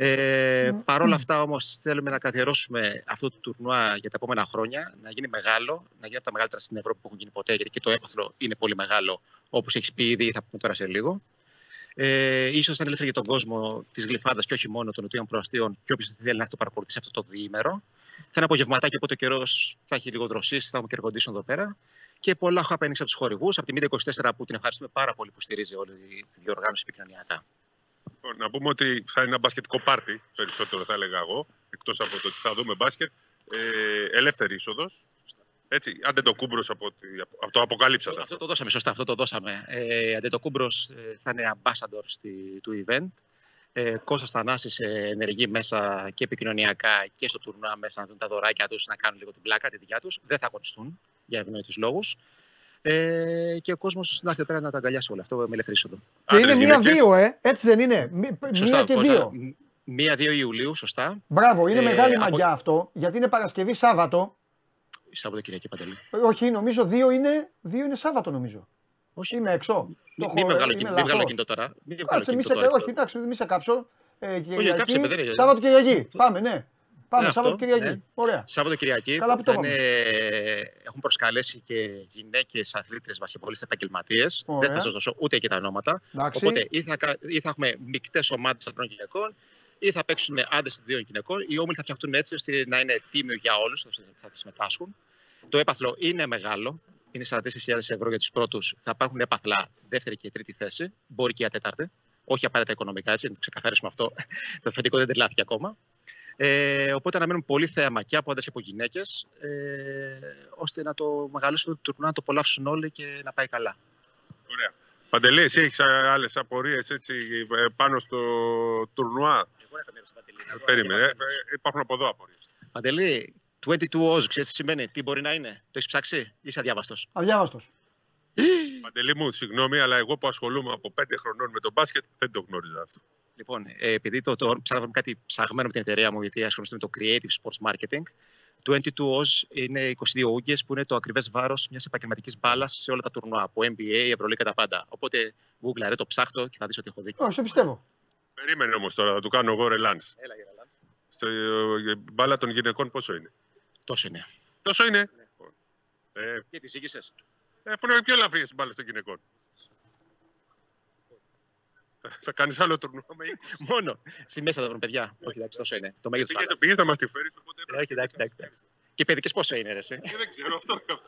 Πίσω. Ε, Παρ' όλα αυτά όμως θέλουμε να καθιερώσουμε αυτό το τουρνουά για τα επόμενα χρόνια, να γίνει μεγάλο, να γίνει από τα μεγαλύτερα στην Ευρώπη που έχουν γίνει ποτέ, γιατί και το έπαθλο είναι πολύ μεγάλο, όπως έχεις πει ήδη, θα πούμε τώρα σε λίγο. Ε, ίσως θα ελεύθερη για τον κόσμο της Γλυφάδας και όχι μόνο των νοτιών προαστίων και όποιος θέλει να το παρακολουθήσει αυτό το διήμερο. Θα είναι απογευματάκι, οπότε ο καιρός θα έχει λίγο δροσίσει, θα έχουμε και εργοντήσεων εδώ πέρα. Και πολλά happenings από τους χορηγούς, από τη Media 24 που την ευχαριστούμε πάρα πολύ που στηρίζει όλη τη διοργάνωση επικοινωνιακά. Λοιπόν, Να πούμε ότι θα είναι ένα μπασκετικό πάρτι, περισσότερο θα έλεγα εγώ, εκτός από το ότι θα δούμε μπάσκετ. Ε, ελεύθερη είσοδος. Έτσι, Αντετοκούνμπρος από, τη- από το αποκαλύψατε. Αυτό το δώσαμε, σωστά, αυτό το δώσαμε. Ε, Αντετοκούνμπρος θα είναι ambassador στη, του event. Ε, Κώστας Θανάσης ε, ενεργεί μέσα και επικοινωνιακά και στο τουρνουά μέσα να δουν τα δωράκια τους, να κάνουν λίγο την πλάκα, τη δικιά τους. Δεν θα αγωνιστούν για ευνόητους λόγους. Ε, και ο κόσμος να έρθει εδώ πέρα να τα αγκαλιάσει όλα αυτό με ελεύθερη είσοδο. Και είναι Άντρες, γυναίκες. μία-δύο, ε. Έτσι δεν είναι. Μη- Μία και πώς δύο. θα- μ- Μία-δύο Ιουλίου, σωστά. Μπράβο, είναι Ε, μεγάλη από- μαγιά αυτό, γιατί είναι Παρασκευή Σάββατο. Σαββατοκυριακή Παντελή. Ε, Όχι, νομίζω δύο είναι, δύο είναι Σάββατο νομίζω. Όχι. Είμαι έξω. Το Μην έχω, μη ε, μεγάλο είμαι κινητό, μην βγάλω λαθός. κινητό τώρα. Μην βγάλω Κάτσε, μη σε, κινητό τώρα. όχι, εντάξει, μη σε κάψω. Ε, Κυριακή, κάψε με, δεν είναι. Σάββατο Κυριακή. Πάμε, ναι. Πάμε, Ναι, Σάββατο αυτό, Κυριακή. ναι. Ωραία. Σάββατο Κυριακή Καλά που θα το είναι, έχουν προσκαλέσει και γυναίκες αθλήτρε βασιμπολίστε επαγγελματίες. Ωραία. Δεν θα σας δώσω ούτε και τα ονόματα. Εντάξει. Οπότε ή θα, κα- ή θα έχουμε μεικτές ομάδες ανδρών και γυναικών ή θα παίξουν άντρες δύο γυναικών. Οι όμιλοι θα φτιαχτούν έτσι ώστε να είναι τίμιο για όλους ώστε θα συμμετάσχουν. Το έπαθλο είναι μεγάλο. Είναι 44.000 ευρώ για τους πρώτους. Θα υπάρχουν έπαθλα δεύτερη και τρίτη θέση. Μπορεί και για τέταρτη. Όχι απαραίτητα οικονομικά, έτσι, να το ξεκαθαρίσουμε αυτό. το θετικό δεν τρελάθηκε ακόμα. Ε, οπότε αναμένουμε πολύ θέαμα και από άντρε και από γυναίκες, ε, ώστε να το μεγαλώσουμε το τουρνουά, να το απολαύσουν όλοι και να πάει καλά. Ωραία. Παντελή, εσύ έχεις άλλες απορίες πάνω στο τουρνουά; Περίμενε. ε, ε, Υπάρχουν από εδώ απορίες. Παντελή, 22 Oz, ξέρεις τι σημαίνει, τι μπορεί να είναι. Το έχεις ψάξει ή είσαι αδιάβαστος; Αδιάβαστος. Παντελή μου, συγγνώμη, αλλά εγώ που ασχολούμαι από πέντε χρονών με το μπάσκετ δεν το γνώριζα αυτό. Λοιπόν, ε, επειδή το, το ψάχνω να βρούμε κάτι ψαγμένο με την εταιρεία μου, γιατί ασχολούμαι με το Creative Sports Marketing, 22 Oz είναι 22 ούγκε που είναι το ακριβές βάρος μιας επαγγελματικής μπάλας σε όλα τα τουρνουά. Από NBA, Ευρωλίγα και τα πάντα. Οπότε, Google, ρε, το ψάχτω και θα δεις ότι έχω δίκιο. Όχι, σε πιστεύω. Περίμενε όμως τώρα, θα του κάνω εγώ ρελάνς. Έλα, για Λαλάς. Στο ε, μπάλα των γυναικών πόσο είναι; Τόσο είναι. Τόσο είναι; Ε, Και τις ζήγησε. ε, αφού είναι πιο ελαφρύ η μπάλα των γυναικών. Θα- Θα κάνεις άλλο τουρνουά με Μόνο. Στη μέση θα τα βρουν παιδιά. Όχι, εντάξει, τόσο είναι. Το μέγεθος Πήγες, πήγες να μας τη φέρεις, οπότε. Ε, Όχι, εντάξει, εντάξει. εντάξει. Και παιδικές πόσο είναι, ρε, εσύ. Ε, Δεν ξέρω αυτό. αυτό.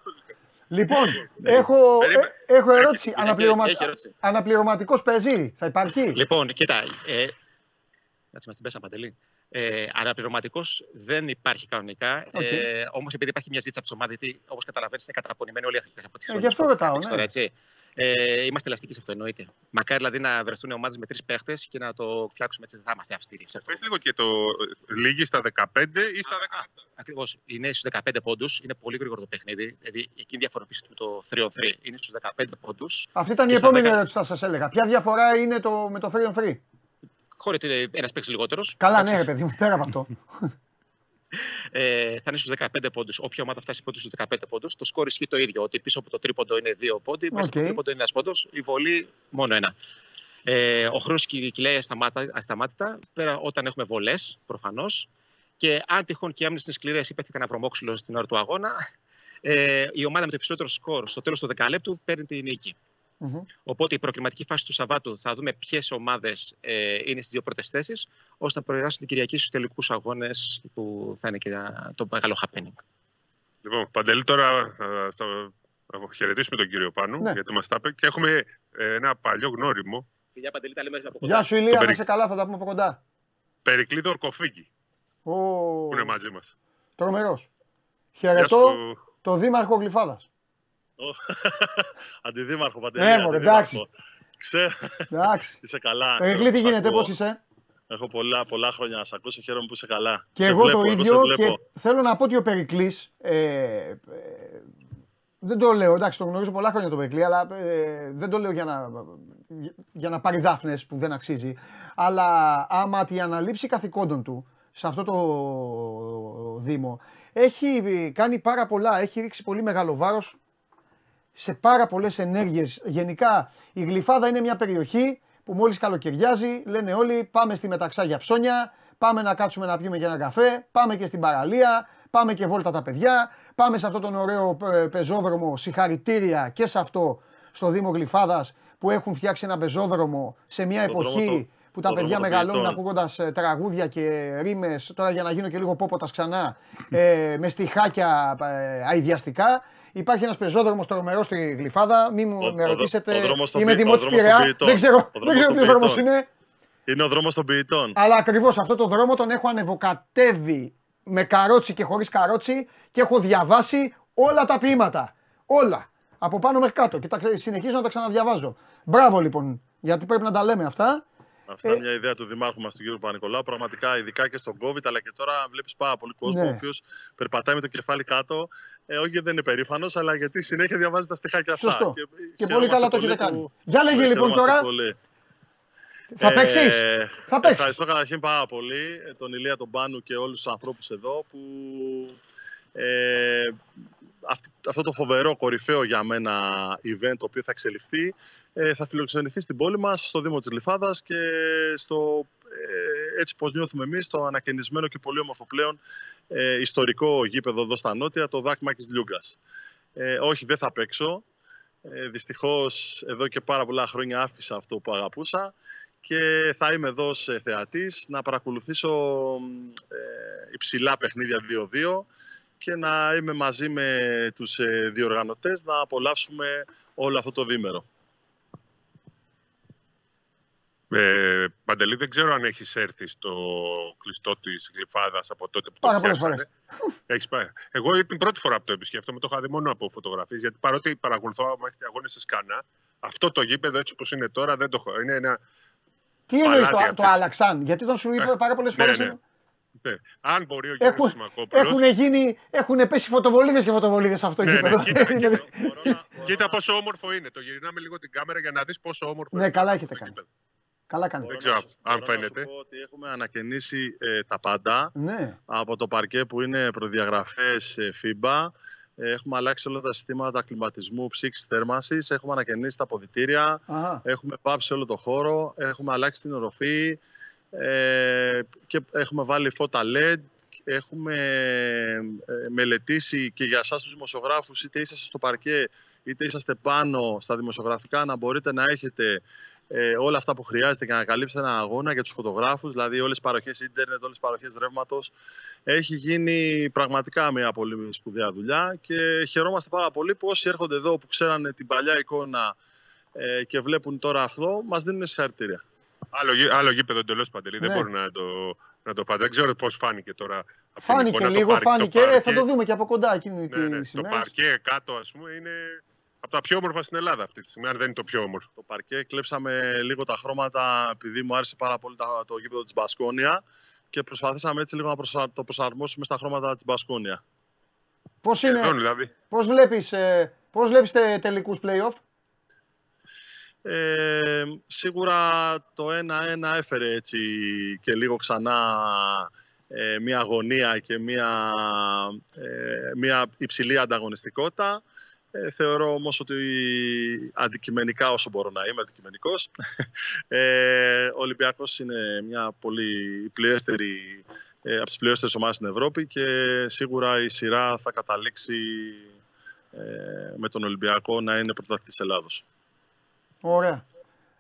Λοιπόν, έχω, Περίμενε. ε, έχω ερώτηση. Έχει- Αναπληρωμα... έχει ερώτηση. Αναπληρωματικός παίζει, θα υπάρχει; Λοιπόν, κοίτα. Ε, Κάτσε μας την πέσαν Παντελή. Ε, Αναπληρωματικός δεν υπάρχει κανονικά. Οκ. Ε, Όμως επειδή υπάρχει μια ζήτηση από τις ομάδες, γιατί όπως καταλαβαίνεις είναι καταπονημένοι όλοι οι αθλητές από τη Ε, γι' αυτό ρωτάω, ναι. Τώρα, έτσι. Ε, είμαστε ελαστικοί σε αυτό εννοείται. Μακάρι δηλαδή να βρεθούν ομάδες με τρεις παίχτες και να το φτιάξουμε έτσι. Δεν θα είμαστε αυστηροί. σε αυτό. Πες λίγο και το λήγει στα 15 ή στα 17. Ακριβώς. Είναι στους 15 πόντους. Είναι πολύ γρήγορο το παιχνίδι. Δηλαδή εκείνη η διαφοροποίηση του το 3 on 3 είναι στους 15 πόντους. Αυτή ήταν η Και στα επόμενη δέκα- ερώτηση που θα σας έλεγα. Ποια διαφορά είναι το, με το 3 on 3. Χωρίς ένας παίξει λιγότερος. Καλά, ναι, ρε παιδί μου, πέρα από αυτό. Ε, θα είναι στους 15 πόντους. Όποια ομάδα φτάσει πρώτη στους 15 πόντους, το σκορ ισχύει το ίδιο. Ότι πίσω από το τρίποντο είναι 2 πόντι, μέσα από Οκ. το τρίποντο είναι ένας πόντος, η βολή μόνο ένα. Ε, ο χρόνο κυλάει ασταμάτα- ασταμάτητα, πέρα όταν έχουμε βολές, προφανώς. Και αν τυχόν και οι άμυνες είναι σκληρές ή πέφτει κανένα βρωμόξυλο στην ώρα του αγώνα, ε, η ομάδα με το υψηλότερο σκορ στο τέλος του δεκαλέπτου παίρνει τη νίκη. Μμμ. Οπότε η προκριματική φάση του Σαββάτου θα δούμε ποιες ομάδες ε, είναι στις δύο πρώτες θέσεις, ώστε να προεράσουν την Κυριακή στους τελικούς αγώνες που θα είναι και το μεγάλο happening. Λοιπόν, Παντελή, τώρα ε, θα θα χαιρετήσουμε τον κύριο Πάνου, Ναι. γιατί μας τα είπε. Και έχουμε ε, ένα παλιό γνώριμο, Φιλιά Παντελή, τα λέμε από Γεια σου, Ηλία, Το να περι- είσαι καλά, θα τα πούμε από κοντά. Περικλήτο Ορκοφίγκη, Ο... που είναι μαζί μας. Τρομερός. Γεια Χαιρετώ σου. το Δήμαρχο Γλυφάδας. Αντιδήμαρχο, Παντελή. Ε, μωρέ, αντιδήμαρχο. εντάξει. Ξέ, Εντάξει. είσαι καλά. Περικλή, τι Σ' γίνεται, ακούω. πώς είσαι; Έχω πολλά, πολλά χρόνια να σε ακούσω. Χαίρομαι που είσαι καλά. Και Σε εγώ βλέπω, το σε ίδιο και βλέπω. θέλω να πω ότι ο Περικλής, ε, ε, δεν το λέω, εντάξει το γνωρίζω πολλά χρόνια το Περικλή, αλλά ε, δεν το λέω για να, για να πάρει δάφνες που δεν αξίζει, αλλά άμα τη αναλήψει καθηκόντων του σε αυτό το Δήμο, έχει κάνει πάρα πολλά, έχει ρίξει πολύ μεγάλο βάρος σε πάρα πολλές ενέργειες. Γενικά η Γλυφάδα είναι μια περιοχή που μόλις καλοκαιριάζει λένε όλοι πάμε στη Μεταξά για ψώνια, πάμε να κάτσουμε να πιούμε και ένα καφέ, πάμε και στην παραλία, πάμε και βόλτα τα παιδιά, πάμε σε αυτόν τον ωραίο ε, πεζόδρομο, συγχαρητήρια και σε αυτό στο Δήμο Γλυφάδας που έχουν φτιάξει ένα πεζόδρομο σε μια Το δρόμο εποχή των- που τα το παιδιά δρόμο των μεγαλώνουν ποιητών. ακούγοντας τραγούδια και ρήμες. Τώρα για να γίνω και λίγο πόποτας ξανά, ε, με στιχάκια ε, αειδιαστικά. Υπάρχει ένας πεζόδρομος τρομερός στη Γλυφάδα. Μην μου Ο- με ο δρο- ρωτήσετε. ο δρόμος των Είμαι ποι- ο δημότης δρόμος των Πειραιά. ποιητών. Δεν ξέρω, Ο δεν δρόμος ξέρω των ποιος δρόμος ποιητών. είναι. Είναι ο δρόμος των ποιητών. Αλλά ακριβώς αυτό το δρόμο τον έχω ανεβοκατέβει με καρότσι και χωρίς καρότσι και έχω διαβάσει όλα τα ποίηματα. Όλα. Από πάνω μέχρι κάτω. Και τα, ξε- συνεχίζω να τα ξαναδιαβάζω. Μπράβο λοιπόν, γιατί πρέπει να τα λέμε αυτά. Αυτά Ε, είναι μια ιδέα του Δημάρχου μας, του κ. Πανικολάου. Πραγματικά, ειδικά και στον COVID, αλλά και τώρα βλέπεις πάρα πολύ κόσμο Ναι. ο οποίος περπατάει με το κεφάλι κάτω. Ε, όχι γιατί δεν είναι περήφανος, αλλά γιατί συνέχεια διαβάζει τα στοιχάκια αυτά. Σωστό. Και, Και χαιρόμαστε πολύ καλά το πολύ έχετε που- κάνει. Για λέγε Ναι, λοιπόν χαιρόμαστε τώρα. πολύ. Θα Ε, παίξεις. Θα παίξεις. Ευχαριστώ καταρχήν πάρα πολύ ε, τον Ηλία τον Πάνου και όλους τους ανθρώπους εδώ που ε, αυτ- αυτό το φοβερό κορυφαίο για μένα event το οποίο θα εξελιχθεί ε, θα φιλοξενηθεί στην πόλη μας, στο Δήμο της Λιφάδας και στο ε, έτσι πως νιώθουμε εμείς το ανακαινισμένο και πολύ όμορφο πλέον ε, ιστορικό γήπεδο εδώ στα Νότια, το Δάκμα της Λιούγκας. Ε, όχι, δεν θα παίξω. Ε, δυστυχώς εδώ και πάρα πολλά χρόνια άφησα αυτό που αγαπούσα και θα είμαι εδώ σε θεατής να παρακολουθήσω ε, υψηλά παιχνίδια 2-2 και να είμαι μαζί με τους ε, διοργανωτές να απολαύσουμε όλο αυτό το δίμερο. Ε, Παντελή, δεν ξέρω αν έχεις έρθει στο κλειστό της Γλυφάδας από τότε που Πάρα το πολλές φτιάξανε. Έχεις πάει. Εγώ την πρώτη φορά που το επισκέφτομαι το είχα δει μόνο από φωτογραφίες. Γιατί παρότι παρακολουθώ αγώνες στη Σκάνα, αυτό το γήπεδο έτσι όπως είναι τώρα δεν το έχω. Είναι ένα. Τι εννοείς το, παλάτι το αυτές. άλλαξαν, γιατί τον σου είπα Ε, πάρα πολλές ναι, φορές. ναι. Ναι. Αν μπορεί ο κύριο Έχουν, Σιμακόπουλο. έχουν, γίνει, έχουν πέσει φωτοβολίδες και φωτοβολίδες σε αυτό το Ναι, ναι, γήπεδο. κοίτα, Είναι- κοίτα, μπορώ να- μπορώ Κοίτα πόσο όμορφο είναι. Το γυρνάμε λίγο την κάμερα για να δεις πόσο όμορφο Ναι, είναι. καλά το έχετε κάνει. γήπεδο. Καλά κάνει. Μπορώ ξέρω να σου- αν μπορώ να φαίνεται. σου πω ότι έχουμε ανακαινήσει ε, τα πάντα. Ναι. από το παρκέ που είναι προδιαγραφές ε, FIBA. Ε, Έχουμε αλλάξει όλα τα συστήματα κλιματισμού, ψήξης, θέρμανσης. Έχουμε ανακαινήσει τα ποδητήρια. Αχα. Έχουμε πάψει όλο το χώρο. Έχουμε αλλάξει την οροφή. Ε, και έχουμε βάλει φώτα LED. Έχουμε ε, μελετήσει και για εσάς τους δημοσιογράφους, είτε είσαστε στο παρκέ, είτε είσαστε πάνω στα δημοσιογραφικά, να μπορείτε να έχετε ε, όλα αυτά που χρειάζεται για να καλύψετε έναν αγώνα για τους φωτογράφους, δηλαδή όλες τις παροχές ίντερνετ, όλες τις παροχές ρεύματος. Έχει γίνει πραγματικά μια πολύ σπουδαία δουλειά και χαιρόμαστε πάρα πολύ που όσοι έρχονται εδώ που ξέρανε την παλιά εικόνα ε, και βλέπουν τώρα αυτό, μας δίνουν συγχαρητήρια. Άλλο, γή- άλλο γήπεδο εντελώς παντελή. Ναι. Δεν μπορεί να το, να το φανταστεί. Δεν ξέρω πώς φάνηκε τώρα. από την Φάνηκε εικόνα το λίγο, παρκέ- φάνηκε. παρκέ. Ε, θα το δούμε και από κοντά εκείνη Ναι, τη ναι, το σημαία. παρκέ κάτω, ας πούμε, είναι από τα πιο όμορφα στην Ελλάδα αυτή τη στιγμή, αν δεν είναι το πιο όμορφο. Το παρκέ κλέψαμε λίγο τα χρώματα επειδή μου άρεσε πάρα πολύ τα- το γήπεδο της Μπασκόνια και προσπαθήσαμε έτσι λίγο να προσα- το προσαρμόσουμε στα χρώματα της Μπασκόνια. Πώς Σχεδόν είναι, δηλαδή. πώς βλέπεις, ε, πώς βλέπεις τε, τελικούς play-off; Ε, σίγουρα το 1-1 έφερε έτσι και λίγο ξανά ε, μια αγωνία και μια, ε, μια υψηλή ανταγωνιστικότητα. Ε, θεωρώ όμως ότι αντικειμενικά όσο μπορώ να είμαι αντικειμενικός ε, ο Ολυμπιακός είναι μια πολύ πληρέστερη ε, από τις πληρέστερες ομάδες στην Ευρώπη και σίγουρα η σειρά θα καταλήξει ε, με τον Ολυμπιακό να είναι πρωταθλητής Ελλάδος. Ωραία.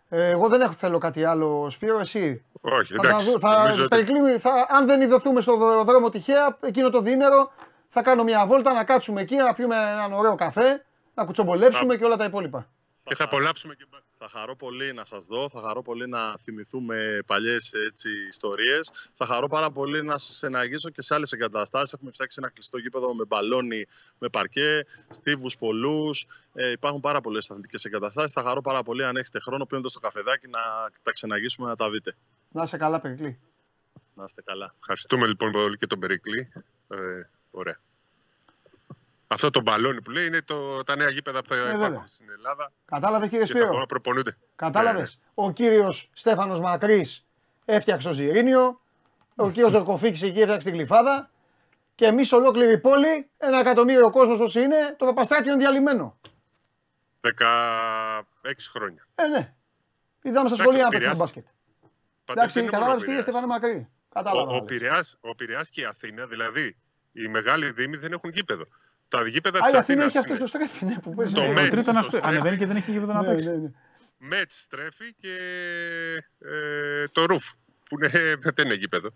Ε, εγώ δεν έχω, θέλω κάτι άλλο, Σπύρο, εσύ. Όχι, Θα, τα εντάξει. δω- θα, νομίζω ότι- περικλείουμε- θα, αν δεν ειδωθούμε στο δρο- δρόμο τυχαία, εκείνο το διήμερο θα κάνω μια βόλτα να κάτσουμε εκεί, να πιούμε έναν ωραίο καφέ, να κουτσομπολέψουμε και όλα τα υπόλοιπα. Και θα απολαύσουμε και μπάσκετ. Θα χαρώ πολύ να σας δω, θα χαρώ πολύ να θυμηθούμε παλιές έτσι, ιστορίες. Θα χαρώ πάρα πολύ να σας εναγήσω και σε άλλες εγκαταστάσεις. Έχουμε φτιάξει ένα κλειστό γήπεδο με μπαλόνι, με παρκέ, στίβους πολλούς. Ε, υπάρχουν πάρα πολλές αθλητικές εγκαταστάσεις. Θα χαρώ πάρα πολύ αν έχετε χρόνο πίνοντας στο καφεδάκι να τα ξεναγήσουμε να τα δείτε. Να είσαι καλά, Περικλή. Να είστε καλά. Ευχαριστούμε λοιπόν πολύ και τον Περικλή. Ε, ωραία. Αυτό το μπαλόνι που λέει είναι το, τα νέα γήπεδα που θα βέβαια. υπάρχουν στην Ελλάδα Κατάλαβες, κύριε και θα μπορούν Σπύρο; να προπονούνται. Κατάλαβες. Ναι, ναι. Ο κύριος Στέφανος Μακρύς έφτιαξε το Ζιρίνιο. Ο κύριος Δορκοφίξη εκεί έφτιαξε την Γλυφάδα. Και εμείς ολόκληρη πόλη, ένα εκατομμύριο κόσμος όσοι είναι, το Παπαστράκιο είναι διαλυμένο. 16 χρόνια. Ε, ναι. Είδαμε στα Εντάξει, σχολεία να ο παίξουν Πειραιάς- μπάσκετ. Πάντως Εντάξει, δεν είναι μόνο ο κατάλαβε κύριε Πειραιάς. Στέφανο Μακρύ. Κατάλαβα. Ο, ο, να λες. Πειραιάς, ο Πειραιάς και η Αθήνα, δηλαδή οι μεγάλοι δήμοι δεν έχουν γήπεδο. Τα γήπεδα Α, της η Αθήνας Αθήνας έχει αυτό είναι- στο στρέφι, ναι, που παίζει. Το Ναι, Μέση. Το τρίτο να στο στο... στρέφει. Ανεβαίνει και δεν έχει γήπεδο να ναι, παίξει. ναι, ναι. Μέτς στρέφει και ε, το Ρουφ, που είναι, δεν είναι γήπεδο.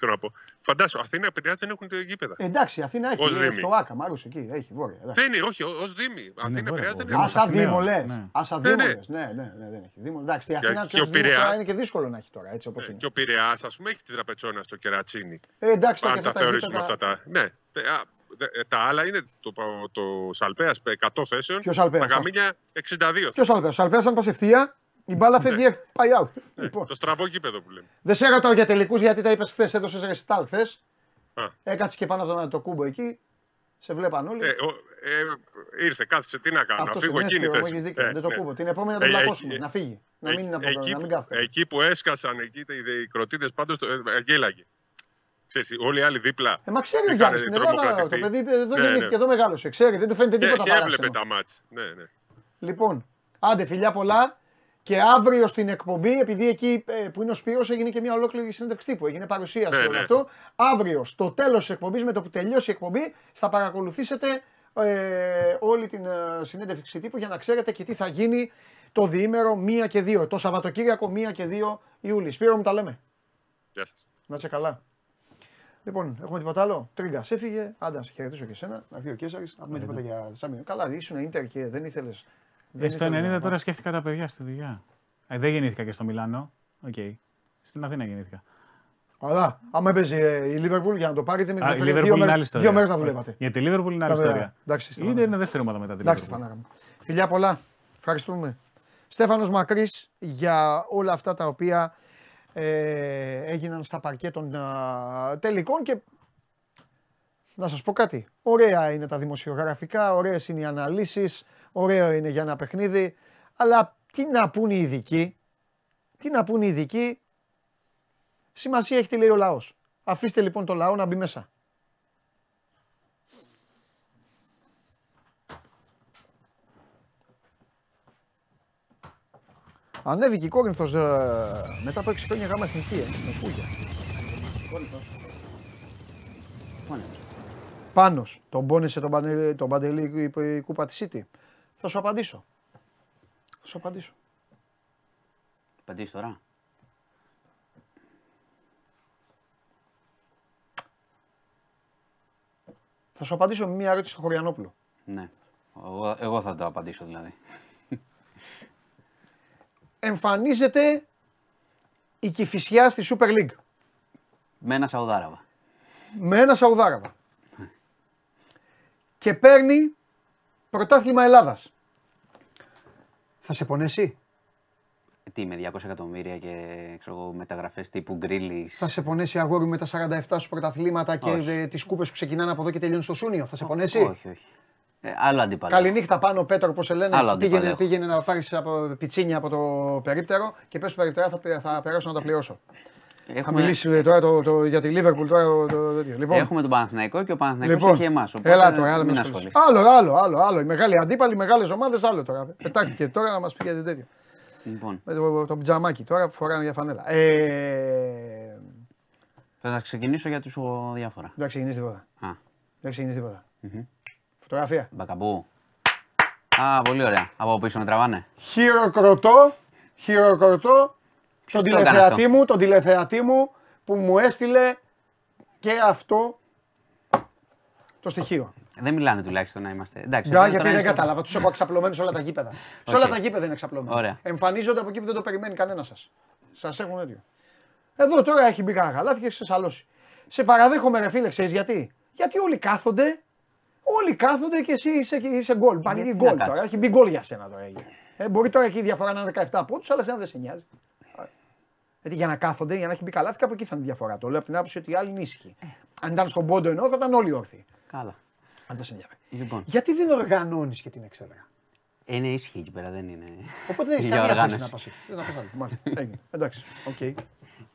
Θέλω να πω. Φαντάσου, Αθήνα, Πειραιά δεν έχουν γήπεδα. Ε, εντάξει, Αθήνα έχει. Ως ε, Δήμη. Στο Άκα, Μάρους εκεί. Έχει βόρεια. εντάξει. Δεν είναι, όχι, ως Δήμη. Αθήνα, βόρεια, Πειραιά ο δεν Δήμος. Α, σαν Αθηναίο, Δήμο λες. ναι. Α, σαν Ναι, Δήμο ναι. λες. Ναι, ναι, ναι, δεν έχει Δήμο. Εντάξει, στη Και- Αθήνα και ποιος ο Δήμος Πειραιά- τώρα είναι και δύσκολο να έχει τώρα, έτσι όπως Ε, είναι. Και ο Πειραιά, ας πούμε, έχει τη τραπετσόνα στο κερατσίνι. Ε, εντάξει, τώρα Αν και τα αυτά τα θεωρήσουμε γήπεδα. αυτά τα. Ναι. Ε, α, δε- ε, Τα άλλα είναι το, το Σαλπέας 100 θέσεων. Ποιος Αλπέας, Τα Καμίνια 62. Ποιος άλλο πες, ο Αλπέας αν πας ευθεία, η μπάλα φεύγει, πάει out. Λοιπόν, Το στραβό γήπεδο που λέμε. δεν σε ρωτάω για τελικούς γιατί τα είπες χθες, έδωσες ρεσιτάλ χθες. Α. Έκατσε και πάνω από τον το κούμπο εκεί. Σε βλέπαν όλοι. Ε, ο- ε, ήρθε, κάθισε, τι να κάνω. Αυτός να φύγω είναι εκείνη η εύκολο, θέση. έχεις δίκιο. Ε, δεν το ναι. κούμπο. Την επόμενη να τον Ε, πλακώσουμε. εκεί- Να φύγει. Να Ε, μην, από, εκεί, να μην που- κάθεται. εκεί που έσκασαν εκεί οι, οι κροτίδες πάντως γέλαγε. Ξέρεις, όλοι οι άλλοι δίπλα. Ε, μα ξέρει ο είχαν Γιάννης στην Ελλάδα. τρομοκρατηθεί. Το παιδί εδώ Ναι, γεννήθηκε, ναι. εδώ μεγάλωσε. Ξέρει, δεν του φαίνεται Ναι, τίποτα και έβλεπε παράξενο. τα μάτς. Ναι, ναι. Λοιπόν, άντε φιλιά πολλά. Και αύριο στην εκπομπή, επειδή εκεί ε, που είναι ο Σπύρος έγινε και μια ολόκληρη συνέντευξη τύπου, έγινε παρουσίαση Ναι, όλο ναι. αυτό. Αύριο, στο τέλος της εκπομπής, με το που τελειώσει η εκπομπή, θα παρακολουθήσετε ε, όλη την ε, συνέντευξη τύπου για να ξέρετε και τι θα γίνει το διήμερο 1 και 2. Το Σαββατοκύριακο 1 και 2 Ιούλη. Σπύρο μου τα λέμε. Γεια σας. Να είσαι καλά. Λοιπόν, έχουμε τίποτα άλλο; Τρίγκας, έφυγε. Άντε να σε χαιρετήσω και εσένα. Να έρθει ο Κέσσαρης. Να πούμε τίποτα για Σάμιο. Καλά, ήσουν Ίντερ και δεν ήθελε. Ε, στο 90 τώρα σκέφτηκα τα παιδιά στη δουλειά. Ε, δεν γεννήθηκα και στο Μιλάνο. Οκ. Στην Αθήνα γεννήθηκα. Αλλά άμα έπαιζε ε, η Λίβερπουλ για να το πάρει, δεν με Α, η ενδιαφέρει. Liverpool Δύο, είναι άλλη μέρες- ιστορία. δύο μέρες να δουλεύατε. Για τη Liverpool είναι άλλη Βέβαια. ιστορία. Εντάξει, Είναι σταματάμε. είναι δεύτερη ομάδα μετά την Εντάξει, Liverpool. Στεφανάρα μου. Φιλιά πολλά. Ευχαριστούμε. Στέφανος Μακρύς για όλα αυτά τα οποία ε, έγιναν στα παρκέ των α, τελικών και να σας πω κάτι. Ωραία είναι τα δημοσιογραφικά, ωραίες είναι οι αναλύσεις, ωραίο είναι για ένα παιχνίδι, αλλά τι να πούν οι ειδικοί, τι να πούν οι ειδικοί, σημασία έχει τι λέει ο λαός. Αφήστε λοιπόν το λαό να μπει μέσα. Ανέβηκε η Κόρινθος ε, μετά από 6 χρόνια γάμα εθνική, ε, με φούγια. Πάνος, τον πόνεσε τον, Πανε- τον Παντελή η, η κούπα της City. Θα σου απαντήσω. Θα σου απαντήσω. Απαντήσεις τώρα. Θα σου απαντήσω με μια ερώτηση στο Χωριανόπουλο. Ναι. Εγώ, εγώ θα το απαντήσω δηλαδή. Εμφανίζεται η Κηφισιά στη Super League Με ένα Σαουδάραβα. με ένα Σαουδάραβα και παίρνει πρωτάθλημα Ελλάδας. Θα σε πονέσει; Ε, Τι με 200 εκατομμύρια και ξέρω, εγώ, μεταγραφές τύπου γκρίλι. Θα σε πονέσει αγόρι με τα 47 σου πρωταθλήματα και Όχι. ε, τις κούπες που ξεκινάνε από εδώ και τελειώνουν στο Σούνιο; Θα σε πονέσει; Όχι, όχι. Ε, άλλο αντίπαλο. Καληνύχτα πάνω, Πέτρο, πώ σε λένε. Άλλο αντίπαλο πήγαινε, έχω. πήγαινε να πάρει από πιτσίνια από το περίπτερο και πες στο περίπτερο θα, πε- θα περάσω να τα πληρώσω. Θα Έχουμε, μιλήσεις ε, τώρα το, το, για τη Λίβερπουλ τώρα. Το, το, τέτοιο. λοιπόν, έχουμε τον Παναθηναϊκό και ο Παναθηναϊκός λοιπόν, έχει εμάς. Οπότε έλα τώρα, άλλα μην μην ασχολείσαι. ασχολείσαι. Άλλο, άλλο, άλλο, άλλο. Οι μεγάλοι αντίπαλοι, οι μεγάλες ομάδες, άλλο τώρα. Πετάχτηκε τώρα να μας πει γιατί τέτοιο. Λοιπόν, Με το, το πιτζαμάκι τώρα που φοράνε για φανέλα. Ε, θα ξεκινήσω για τους ο, διάφορα. δεν ξεκινήσει τίποτα. Α, Δεν ξεκινήσει τίποτα. Φωτογραφία. μπακαμπού. Α, πολύ ωραία. Από πίσω με τραβάνε. Χειροκροτώ, χειροκροτώ τον το έκανε τηλεθεατή αυτό; μου, τον τηλεθεατή μου που μου έστειλε και αυτό το στοιχείο. Δεν μιλάνε τουλάχιστον να είμαστε. Εντάξει, Ντά, τώρα γιατί είναι δεν στο- κατάλαβα, τους έχω εξαπλωμένους σε όλα τα γήπεδα. Σε όλα Οκ. τα γήπεδα είναι εξαπλωμένοι. Ωραία. Εμφανίζονται από εκεί που δεν το περιμένει κανένα σας. Σας έχουν έτοιμο. Εδώ τώρα έχει μπει κανένα γαλάθι και έχει ξεσαλώσει. Σε παραδέχομαι, ρε φίλε, ξέρεις γιατί; Γιατί όλοι κάθονται, όλοι κάθονται και εσύ είσαι, είσαι γκολ. Πανηγεί Γιατί γκολ να τώρα. κάτσεις. Έχει μπει γκολ για σένα τώρα. έγινε. Ε, μπορεί τώρα εκεί η διαφορά να είναι 17 πόντους, αλλά σένα δεν σε νοιάζει. Γιατί για να κάθονται, για να έχει μπει καλάθι, κάπου εκεί θα είναι η διαφορά. Το λέω από την άποψη ότι οι άλλοι είναι ήσυχοι. Αν ήταν στον πόντο ενώ θα ήταν όλοι όρθιοι. Καλά. Αν δεν σε ενδιαφέρει. Λοιπόν, Γιατί δεν οργανώνεις και την εξέδρα; είναι ήσυχη εκεί πέρα, δεν είναι. Οπότε δεν έχεις για καμία θέση οργάνωση. να πας εκεί. Δεν θα πας άλλο. Μάλιστα. Έγινε. Εντάξει. Οκ.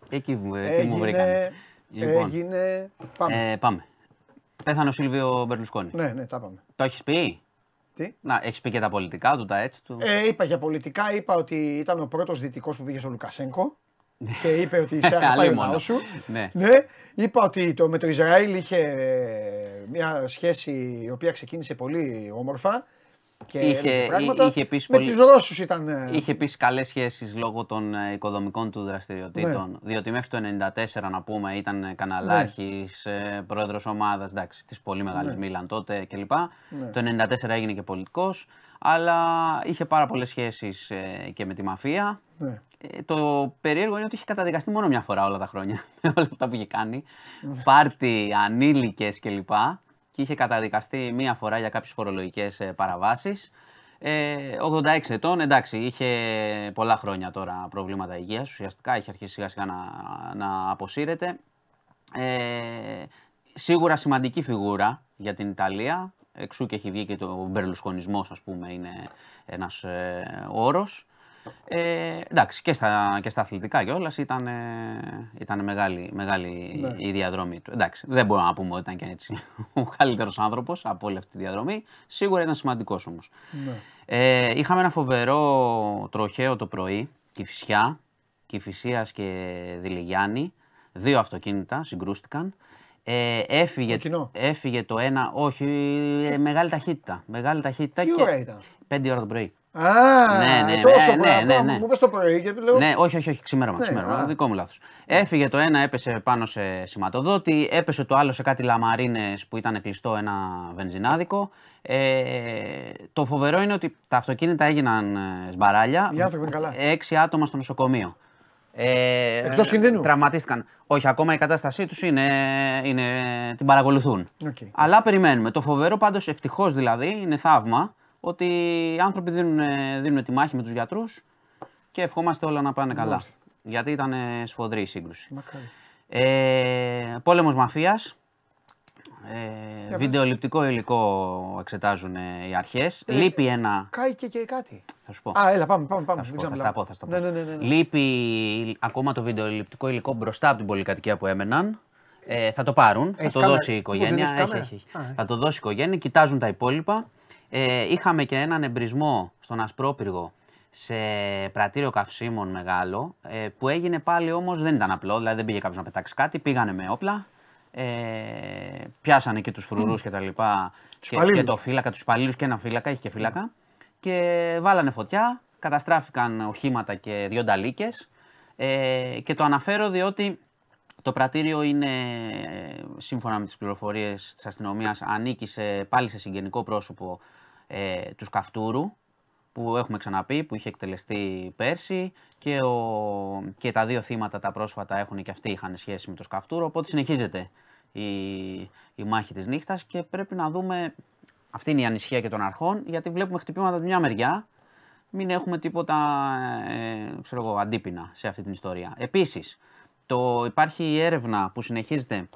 Εκεί μου, εκεί μου βρήκανε. Έγινε. Λοιπόν. Έγινε. Πάμε. Ε, πάμε. Πέθανε ο Σίλβιο Μπερλουσκόνι. Ναι, ναι, τα πάμε. Το έχεις πει; Τι; Να, έχεις πει και τα πολιτικά του, τα έτσι του. Ε, είπα για πολιτικά, είπα ότι ήταν ο πρώτος δυτικός που πήγε στο Λουκασέγκο. και είπε ότι σε αγαπάει ο Αλίμονο. λαός σου. Ναι. Είπα ότι το, με το Ισραήλ είχε ε, μια σχέση η οποία ξεκίνησε πολύ όμορφα και Είχε- έλεγε πράγματα. είχε επίσης με πολύ- τους Ρώσους ήταν... ε, Είχε επίση καλές σχέσεις λόγω των ε, οικοδομικών του δραστηριοτήτων. Ναι. Διότι μέχρι το 1994, να πούμε, ήταν καναλάρχης, ε, πρόεδρος ομάδας της πολύ μεγάλης Ναι. Μίλαν τότε κλπ. Ναι. Το 1994 έγινε και πολιτικός. Αλλά είχε πάρα πολλές σχέσεις και με τη μαφία. Ναι. Ε, το περίεργο είναι ότι είχε καταδικαστεί μόνο μια φορά όλα τα χρόνια με όλα αυτά που είχε κάνει. Πάρτι, ανήλικες κλπ. Και είχε καταδικαστεί μία φορά για κάποιες φορολογικές παραβάσεις. Ε, 86 ετών, εντάξει, είχε πολλά χρόνια τώρα προβλήματα υγείας, ουσιαστικά είχε αρχίσει σιγά σιγά να, να αποσύρεται. Ε, σίγουρα σημαντική φιγούρα για την Ιταλία, εξού και έχει βγει και το μπερλουσκονισμός ας πούμε είναι ένας ε, όρος. Ε, εντάξει, και στα, και στα αθλητικά κιόλας ήταν, ε, ήταν μεγάλη, μεγάλη Ναι. η διαδρομή του. Εντάξει, δεν μπορούμε να πούμε ότι ήταν και έτσι ο καλύτερος άνθρωπος από όλη αυτή τη διαδρομή. Σίγουρα ήταν σημαντικός όμως. Ναι. Ε, είχαμε ένα φοβερό τροχαίο το πρωί, Κηφισιά, Κηφισίας και Δηλιγιάννη. Δύο αυτοκίνητα συγκρούστηκαν. Ε, έφυγε, Το κοινό. έφυγε το ένα, όχι, ε, μεγάλη ταχύτητα. Μεγάλη ταχύτητα Τι και ώρα ήταν; 5 ώρα το πρωί. Α, Ναι, ναι, τόσο ναι, ναι, ναι, αυτό ναι, ναι. Μου είπες το πρωί και λέω... Ναι, όχι, όχι, όχι ξημέρωμα. Ναι, ξημέρωμα α. δικό μου λάθος. Έφυγε το ένα, έπεσε πάνω σε σηματοδότη, έπεσε το άλλο σε κάτι λαμαρίνες που ήταν κλειστό ένα βενζινάδικο. Ε, το φοβερό είναι ότι τα αυτοκίνητα έγιναν ε, σμπαράλια. Οι άνθρωποι είναι καλά. Έξι άτομα στο νοσοκομείο. Ε, Εκτός κινδύνου. Τραυματίστηκαν. Όχι, ακόμα η κατάστασή τους είναι, είναι, την παρακολουθούν. Οκ. Αλλά περιμένουμε. Το φοβερό πάντως, ευτυχώς δηλαδή, είναι θαύμα ότι οι άνθρωποι δίνουν, δίνουν τη μάχη με τους γιατρούς και ευχόμαστε όλα να πάνε καλά. Μάλιστα. Γιατί ήταν ε, σφοδρή η σύγκρουση. Μακάρι. Ε, πόλεμος μαφίας. Ε, βιντεοληπτικό υλικό εξετάζουν ε, οι αρχές. Λείπει ένα... Κάηκε και κάτι. Θα σου πω. Α, έλα, πάμε, πάμε. πάμε. Θα σου Δεν πω, θα ξαμιλάω. στα πω, θα στα πω. Ναι, ναι, ναι, ναι, ναι. Λείπει ακόμα το βιντεοληπτικό υλικό μπροστά από την πολυκατοικία που έμεναν. Ε, θα το πάρουν, Έχει θα το κάμερα. δώσει η Μήπως οικογένεια. δεν έχει κάμερα; έχει, έχει. Α, ε. Θα το δώσει η οικογένεια, κοιτάζουν τα υπόλοιπα. Ε, είχαμε και έναν εμπρισμό στον Ασπρόπυργο σε πρατήριο καυσίμων μεγάλο, ε, που έγινε πάλι όμως δεν ήταν απλό, δηλαδή δεν πήγε κάποιος να πετάξει κάτι, πήγανε με όπλα, ε, πιάσανε και τους φρουρούς και τα λοιπά και, και υπαλλήλους. το φύλακα, τους υπαλλήλους και ένα φύλακα, είχε και φύλακα και βάλανε φωτιά, καταστράφηκαν οχήματα και δύο νταλίκες ε, και το αναφέρω διότι το πρατήριο είναι, ε, σύμφωνα με τις πληροφορίες της αστυνομίας, ανήκει σε, πάλι σε συγγενικό πρόσωπο ε, τους Σκαφτούρου, που έχουμε ξαναπεί, που είχε εκτελεστεί πέρσι και, ο, και τα δύο θύματα τα πρόσφατα έχουν και αυτοί είχαν σχέση με το Σκαφτούρο, οπότε συνεχίζεται η, η μάχη της νύχτας και πρέπει να δούμε, αυτή είναι η ανησυχία και των αρχών, γιατί βλέπουμε χτυπήματα από μια μεριά, μην έχουμε τίποτα ε, ξέρω εγώ, αντίπεινα σε αυτή την ιστορία. Επίσης, το, υπάρχει η έρευνα που συνεχίζεται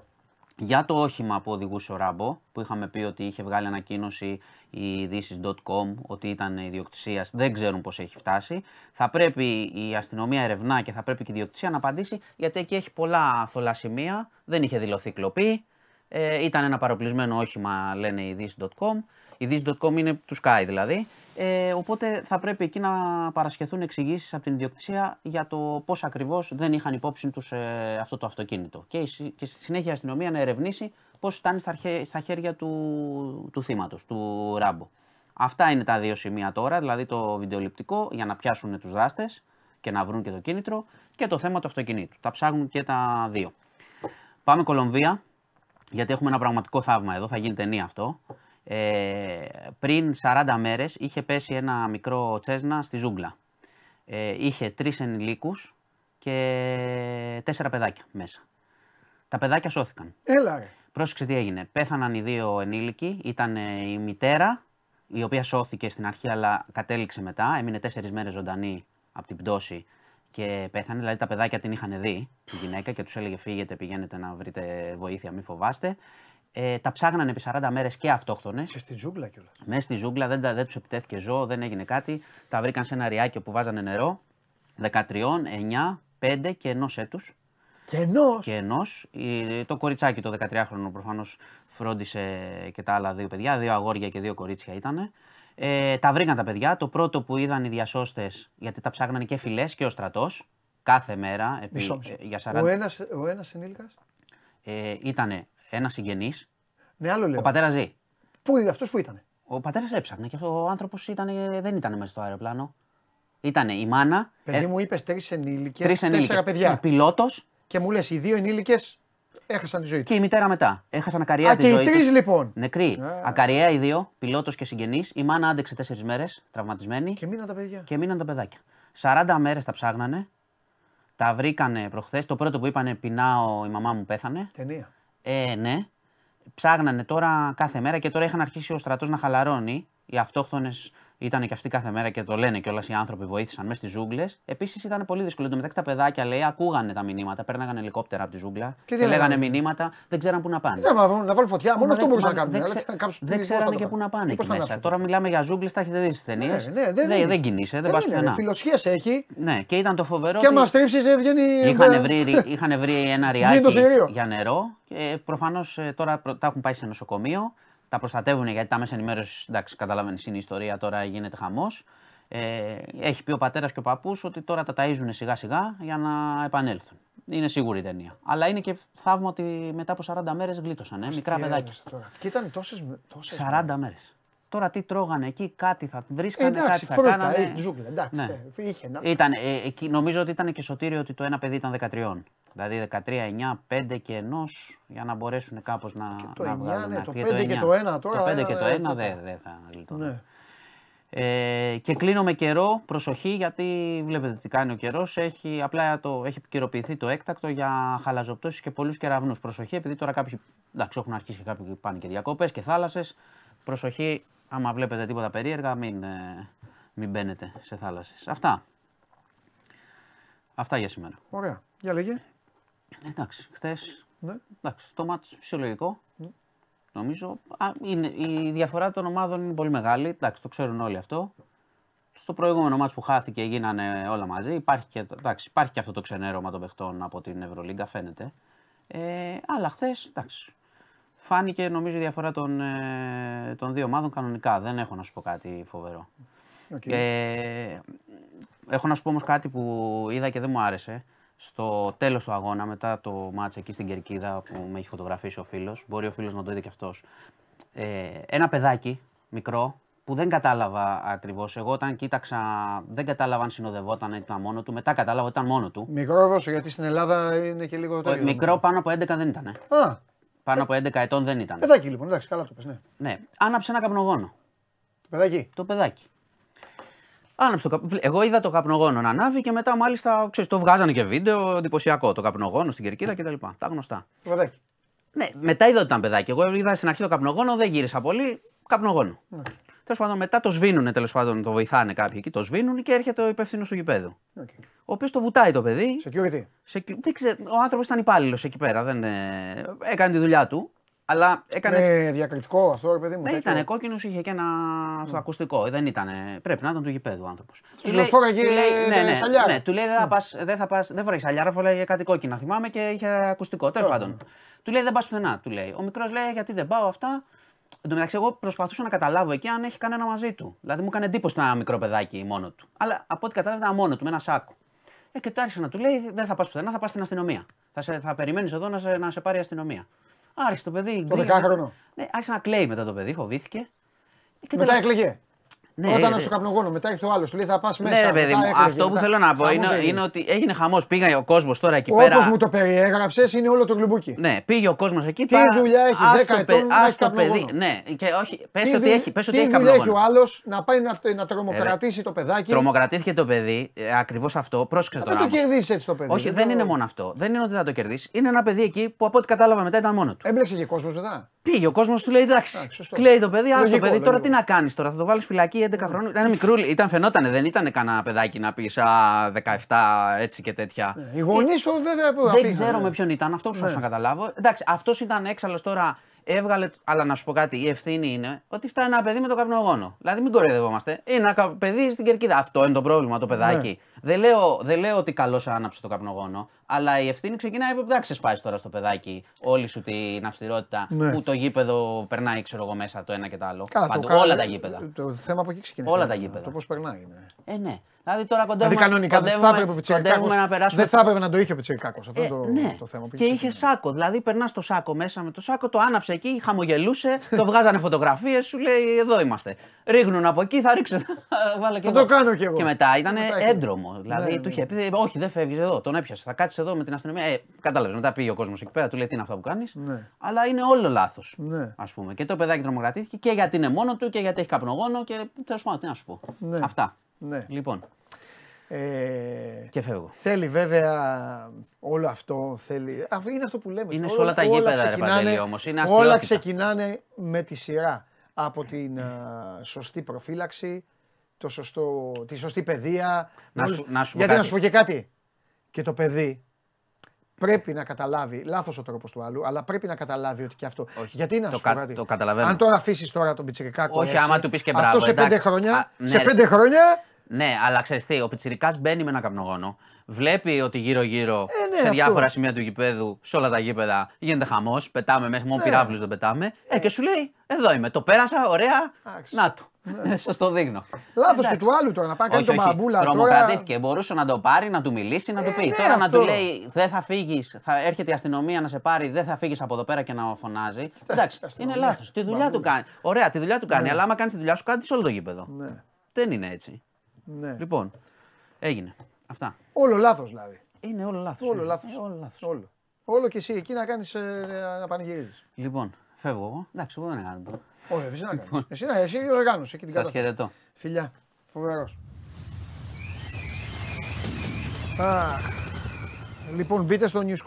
για το όχημα που οδηγούσε ο Ράμπο, που είχαμε πει ότι είχε βγάλει ανακοίνωση η ειδήσει.com ότι ήταν ιδιοκτησίας, δεν ξέρουν πώς έχει φτάσει. Θα πρέπει η αστυνομία ερευνά και θα πρέπει και η ιδιοκτησία να απαντήσει, γιατί εκεί έχει πολλά θολά σημεία, δεν είχε δηλωθεί κλοπή. Ε, ήταν ένα παροπλισμένο όχημα, λένε οι ειδήσει.com. Η ειδήσει.com είναι του Sky δηλαδή. Ε, οπότε θα πρέπει εκεί να παρασχεθούν εξηγήσεις από την ιδιοκτησία για το πώς ακριβώς δεν είχαν υπόψη τους ε, αυτό το αυτοκίνητο. Και, η συ- και στη συνέχεια η αστυνομία να ερευνήσει πώς φτάνει στα, αρχέ- στα χέρια του, του θύματος, του Ράμπο. Αυτά είναι τα δύο σημεία τώρα, δηλαδή το βιντεοληπτικό για να πιάσουν τους δράστες και να βρουν και το κίνητρο και το θέμα του αυτοκινήτου. Τα ψάχνουν και τα δύο. Πάμε Κολομβία, γιατί έχουμε ένα πραγματικό θαύμα εδώ, θα γίνει ταινία αυτό. Ε, πριν 40 μέρες είχε πέσει ένα μικρό τσέσνα στη ζούγκλα. Ε, είχε τρεις ενηλίκους και τέσσερα παιδάκια μέσα. Τα παιδάκια σώθηκαν. Έλα ρε. Πρόσεξε τι έγινε. Πέθαναν οι δύο ενήλικοι. Ήταν ε, η μητέρα, η οποία σώθηκε στην αρχή, αλλά κατέληξε μετά. Έμεινε τέσσερις μέρες ζωντανή από την πτώση και πέθανε. Δηλαδή τα παιδάκια την είχαν δει, τη γυναίκα, και τους έλεγε: Φύγετε, πηγαίνετε να βρείτε βοήθεια, μην φοβάστε. Ε, τα ψάγνανε επί 40 μέρες και αυτόχθονες. Και στη τζούγκλα κιόλας. Μέσα στη ζούγκλα δεν, τα- δεν τους επιτέθηκε ζώο, δεν έγινε κάτι. Τα βρήκαν σε ένα ριάκι που βάζανε νερό. 13, 9, 5 και ενός έτους Και ενός; και ενός. Το κοριτσάκι το 13χρονο προφανώς φρόντισε και τα άλλα δύο παιδιά. Δύο αγόρια και δύο κορίτσια ήταν. Ε, τα βρήκαν τα παιδιά. Το πρώτο που είδαν οι διασώστες, γιατί τα ψάχνανε και φυλέ και ο στρατός κάθε μέρα. Επί, Μισό, μισό. ε, για 40. Ο ένα ο ένας ενήλικας; Ε, ήταν ένας συγγενής. Ναι, άλλο λέω. Ο πατέρας ζει. Πού είναι αυτός που ήταν. Ο πατέρας έψαχνε και αυτός ο άνθρωπος δεν ήταν μέσα στο αεροπλάνο. Ήταν η μάνα, Παιδί μου, είπες τρεις ενήλικες, τρεις τέσσερα ενήλικες. παιδιά. Πιλότος Και μου λες, οι δύο ενήλικες έχασαν τη ζωή τους. και η μητέρα μετά. Έχασαν ακαριέα Α, τη και οι ζωή τρεις τους. λοιπόν. Νεκροί. Α. Ακαριέα οι δύο, πιλότος και συγγενής. Η μάνα άντεξε τέσσερις μέρες, τραυματισμένη. Και μείναν τα παιδιά. και μείναν τα παιδάκια. 40 μέρες τα ψάγνανε. Τα βρήκανε προχθές. Το πρώτο που είπανε πεινάω, η μαμά μου πέθανε. Ταινία. Ε, ναι. Ψάγνανε τώρα κάθε μέρα και τώρα είχαν αρχίσει ο στρατός να χαλαρώνει. Οι αυτόχθονες ήταν και αυτοί κάθε μέρα και το λένε κιόλα οι άνθρωποι βοήθησαν μέσα στις ζούγκλες. Επίσης ήταν πολύ δύσκολο. Εν τω μεταξύ τα παιδάκια λέει ακούγανε τα μηνύματα, πέρναγαν ελικόπτερα από τη ζούγκλα και, τι λέγανε λέγανε; μηνύματα, δεν ξέραν πού να πάνε. Δεν να βάλουν- να βάλουν φωτιά, μόνο Μα αυτό δεν- μπορούσαν μα να κάνουν. Δεν, αλλά ξέ- τι να κάψουν δεν τι- ξέρανε πώς θα και το πού να κάνουν. πάνε Πώς εκεί θα μέσα. ανάψουν. Τώρα μιλάμε για ζούγκλες, τα έχετε δει στις ταινίες. Ναι, ναι, δεν δεν, είναι. δεν κινείσαι, δεν πας είναι, πουθενά. Φιλοσχέ έχει Ναι, και ήταν το φοβερό. και ότι- άμα στρίψει βγαίνει. Είχαν βρει, είχαν βρει ένα Βγαίνει το θηρίο. ριάκι για νερό και προφανώς τώρα προ- τα έχουν πάει σε νοσοκομείο. Τα προστατεύουν γιατί τα μέσα ενημέρωσης, εντάξει, καταλαβαίνεις είναι η ιστορία, τώρα γίνεται χαμός. Ε, έχει πει ο πατέρας και ο παππούς ότι τώρα τα ταΐζουν σιγά σιγά για να επανέλθουν. Είναι σίγουρη η ταινία. Αλλά είναι και θαύμα ότι μετά από 40 μέρες γλίτωσαν. Ε, μικρά Τι παιδάκια. έμεσα τώρα. Και ήταν τόσες. τόσες 40 μέρες. Τώρα τι τρώγανε εκεί, κάτι θα βρίσκανε, Εντάξει, κάτι θα φρούτα, κάνανε. έχει ζούγκλα. Εντάξει, Ναι. ε, είχε να. Ήταν, ε, εκεί, νομίζω ότι ήταν και σωτήριο ότι το ένα παιδί ήταν 13. Δηλαδή 13, 9, 5 και ενό για να μπορέσουν κάπως να. το να 9, βγάλουν ναι, άκρη. το Και 5 και 9. το 1 τώρα, Το 5 ε, και το ε, 1 αυτό δεν το- δεν θα γλιτώνουν. Ναι. Ε, και κλείνω με καιρό, προσοχή γιατί βλέπετε τι κάνει ο καιρός. Έχει, απλά το, έχει επικαιροποιηθεί το έκτακτο για χαλαζοπτώσεις και πολλούς κεραυνούς. Προσοχή, επειδή τώρα κάποιοι εντάξει, έχουν αρχίσει και κάποιοι πάνε και διακοπές και θάλασσες. Προσοχή, άμα βλέπετε τίποτα περίεργα, μην, ε, μην μπαίνετε σε θάλασσες. Αυτά. Αυτά για σήμερα. Ωραία. Για λέγε. Εντάξει, χθες. Ναι. Εντάξει, το μάτς φυσιολογικό. Νομίζω. Α, είναι, η διαφορά των ομάδων είναι πολύ μεγάλη. Εντάξει, το ξέρουν όλοι αυτό. Στο προηγούμενο μάτς που χάθηκε γίνανε όλα μαζί. Υπάρχει και, εντάξει, υπάρχει και αυτό το ξενέρωμα των παιχτών από την Ευρωλίγκα, φαίνεται. Ε, αλλά χθες, εντάξει. Φάνηκε νομίζω η διαφορά των, ε, των δύο ομάδων κανονικά. Δεν έχω να σου πω κάτι φοβερό. Οκ. Ε, έχω να σου πω όμως κάτι που είδα και δεν μου άρεσε. Στο τέλος του αγώνα, μετά το ματς εκεί στην Κερκίδα που με έχει φωτογραφίσει ο φίλος, μπορεί ο φίλος να το είδε και αυτός. Ε, ένα παιδάκι μικρό που δεν κατάλαβα ακριβώς. Εγώ όταν κοίταξα, δεν κατάλαβα αν συνοδευόταν ή ήταν μόνο του. Μετά κατάλαβα ότι ήταν μόνο του. Μικρό Ρώσο, γιατί στην Ελλάδα είναι και λίγο το Ο- ίδιο. μικρό πάνω από 11 δεν ήταν. Α, Πάνω από 11 ετών δεν ήταν. παιδάκι λοιπόν, εντάξει, καλά το πες, ναι. Ναι. Άναψε ένα καπνογόνο. Το παιδάκι. Το παιδάκι. Άναψε το καπ... Εγώ είδα το καπνογόνο να ανάβει και μετά μάλιστα ξέρεις, το βγάζανε και βίντεο εντυπωσιακό. Το καπνογόνο στην κερκίδα κτλ. Τα γνωστά. Το παιδάκι. Ναι, μετά είδα ότι ήταν παιδάκι. Εγώ είδα στην αρχή το καπνογόνο, δεν γύρισα πολύ. Καπνογόνο. Okay. Τέλος πάντων, μετά το σβήνουν, τέλος πάντων, το βοηθάνε κάποιοι εκεί, το σβήνουν και έρχεται ο υπεύθυνος του γηπέδου. Okay. Ο οποίος το βουτάει το παιδί. Security. Σε, δεν ξέρω, ο άνθρωπος ήταν υπάλληλος εκεί πέρα. Δεν, ε, έκανε τη δουλειά του. Αλλά έκανε. Με διακριτικό αυτό, ρε παιδί μου. Ναι, τέτοιο. ήταν κόκκινος, είχε και ένα στο ακουστικό. Δεν ήταν, πρέπει να ήταν του γηπέδου ο άνθρωπος. Τους λεωφόραγε ναι, ναι, σαλιάρα. ναι, του λέει δεν θα πα, δεν θα πας, δεν φοράει σαλιάρα, φοράει κάτι κόκκινα. Θυμάμαι και είχε ακουστικό. Τέλος πάντων. Του λέει δεν πας πουθενά, του λέει. Ο μικρός λέει γιατί δεν πάω αυτά. Εν τω μεταξύ, εγώ προσπαθούσα να καταλάβω εκεί αν έχει κανένα μαζί του. Δηλαδή μου έκανε εντύπωση ένα μικρό παιδάκι μόνο του. Αλλά από ό,τι κατάλαβα ήταν μόνο του, με ένα σάκο. Ε, και του άρχισε να του λέει: Δεν θα πας πουθενά, θα πας στην αστυνομία. Θα, σε, θα περιμένεις εδώ να σε, να σε πάρει η αστυνομία. Άρχισε το παιδί. Το γκρίνιαζε. δεκάχρονο. Ναι, άρχισε να κλαίει μετά το παιδί, φοβήθηκε. Ε, Και Μετά τέλος- έκλαιγε. Ναι, Όταν ρε. άκουσε το καπνογόνο, μετά ήρθε ο άλλος, του λέει θα πας μέσα. Ναι, ρε παιδί μετά μου, έκλαιγε, αυτό που μετά- θέλω να πω Χαμός είναι, έγινε. είναι ότι έγινε χαμός. Πήγα ο κόσμος τώρα εκεί Όπως πέρα. μου το περιέγραψες, είναι όλο το γλυμπούκι. Ναι, πήγε ο κόσμος εκεί. Τι δουλειά έχει, 10 ετών να έχει το παιδί. καπνογόνο. Ναι, και όχι, πες Τι ότι δου- έχει, πες ότι τι έχει δουλειά έχει ο καπνογόνο. άλλος να πάει να, να τρομοκρατήσει το παιδάκι. Τρομοκρατήθηκε το παιδί, ακριβώς αυτό. Πρόσεξε Δεν τώρα. το όμως. κερδίσεις έτσι το παιδί. Όχι, το- δεν είναι μόνο αυτό. Δεν είναι ότι θα το κερδίσει. Είναι ένα παιδί εκεί που από ό,τι κατάλαβα μετά ήταν μόνο του. Έμπλεξε και κόσμος μετά. Πήγε ο κόσμος, του λέει εντάξει. Εντάξει, σωστό. Κλαίει το παιδί, άστο Λογικό, παιδί. Τώρα λογικό. τι να κάνεις τώρα, θα το βάλεις φυλακή 11 χρόνων. Ήταν μικρούλι, ήταν φαινότανε, δεν ήταν κανένα παιδάκι να πεις Α, 17 έτσι και τέτοια. Οι γονείς σου βέβαια που Δεν απήγαν, ξέρω ναι. με ποιον ήταν, αυτό που Ναι. να καταλάβω. Εντάξει, αυτός ήταν έξαλλος τώρα. Έβγαλε, αλλά να σου πω κάτι, η ευθύνη είναι ότι φτάνει ένα παιδί με το καπνογόνο. Δηλαδή, μην κοροϊδευόμαστε. Είναι ένα κα- παιδί στην κερκίδα. Αυτό είναι το πρόβλημα, το παιδάκι. Ναι. Δεν, λέω, δεν λέω ότι καλώς άναψε το καπνογόνο, αλλά η ευθύνη ξεκινάει από εντάξει, σπάει τώρα στο παιδάκι όλη σου την αυστηρότητα Ναι. που το γήπεδο περνάει, ξέρω εγώ, μέσα το ένα και το άλλο. Καλά, Παντού, το κα- όλα τα γήπεδα. Το θέμα από εκεί ξεκινάει. Όλα τα γήπεδα. Το πώς περνάει. Ναι. Ε, ναι. Δηλαδή τώρα κοντεύουμε, Δηλαδή κανονικά δεν θα κοντεύουμε- έπρεπε ο Πιτσιρικάκος- κοντεύουμε να περάσουμε Δεν θα έπρεπε να το είχε ο Πιτσιρικάκος. Αυτό ε, είναι το, ναι. το θέμα. που Και εκεί είχε ξεκινάει. σάκο. Δηλαδή περνάς το σάκο μέσα με το σάκο, το άναψε εκεί, χαμογελούσε, το βγάζανε φωτογραφίες, σου λέει εδώ είμαστε. Ρίχνουν από εκεί, θα ρίξω. θα βάλω και Θα εγώ. το κάνω κι εγώ. Και μετά ήταν Μετά κι έντρομο. Δηλαδή Ναι, του ναι. είχε πει: Όχι, δεν φεύγεις εδώ, τον έπιασες. Θα κάτσεις εδώ με την αστυνομία. Ε, Κατάλαβες. Μετά πήγε ο κόσμος εκεί πέρα, του λέει: Τι είναι αυτά που κάνεις. Ναι. Αλλά είναι όλο λάθος. Ναι. Α πούμε. Και το παιδάκι τρομοκρατήθηκε και γιατί είναι μόνο του και γιατί έχει καπνογόνο και τέλος πάντων, τι να σου πω. Ναι. Αυτά. Ναι. Λοιπόν, Ε, και φεύγω. Θέλει βέβαια όλο αυτό. Θέλει... Α, Είναι αυτό που λέμε. Είναι σε όλα τα γήπεδα, ρε Παντελή, όμως. Είναι όλα αστείωτητα. ξεκινάνε με τη σειρά. Από την α, σωστή προφύλαξη, το σωστό, τη σωστή παιδεία. Να όλους- σου- να σου πω Γιατί να κάτι. σου πω και κάτι. Και το παιδί πρέπει να καταλάβει, λάθος ο τρόπος του άλλου, αλλά πρέπει να καταλάβει ότι και αυτό. Όχι. Γιατί να Το σου πω κα- κάτι. το καταλαβαίνω. Αν τώρα αφήσεις τώρα τον Πιτσιρικάκο. Όχι, έτσι, άμα του πεις και Αυτό μπράβο, σε πέντε εντάξει. χρόνια. Α, ναι, σε ρε. πέντε χρόνια. Ναι, αλλά ξέρεις τι, ο Πιτσυρικά μπαίνει με ένα καπνογόνο. Βλέπει ότι γύρω-γύρω Ε, ναι, σε αυτό. διάφορα σημεία του γηπέδου, σε όλα τα γήπεδα, γίνεται χαμός. Πετάμε μέσα, μόνο Ναι. πυράβλους δεν πετάμε. Ε, και σου λέει, Εδώ είμαι. Το πέρασα, ωραία. Εντάξει. Να το. Σας το δείχνω. Λάθος και Εντάξει. του άλλου τώρα να πάει να κάνει Όχι, τον όχι. μπαμπούλα τώρα. Τρομοκρατήθηκε. Μπορούσε να το πάρει, να του μιλήσει, να του Ε, πει. ναι, τώρα να αυτό. του λέει δεν θα φύγεις, θα έρχεται η αστυνομία να σε πάρει, δεν θα φύγεις από εδώ πέρα και να φωνάζει. Εντάξει, είναι αστυνομία. λάθος. Τη δουλειά του κάνει. Ωραία, τη δουλειά του κάνει. Ναι. Αλλά άμα κάνεις τη δουλειά σου, κάνεις σε όλο το γήπεδο. Ναι, Δεν είναι έτσι. ναι. Λοιπόν, έγινε. Αυτά. Όλο λάθος δηλαδή. Είναι όλο λάθος. Όλο λάθος. όλο λάθος. Όλο. Όλο και εσύ εκεί να κάνεις να πανηγυρίζεις. Λοιπόν, φεύγω εγώ. Εντάξει, εγώ δεν έκανα τίποτα. Όχι, εσύ να κάνει. εσύ, να- εσύ οργάνωσε εκεί την Σας κατάσταση. χαιρετώ. Φιλιά. Φοβερός. Λοιπόν, μπείτε στο News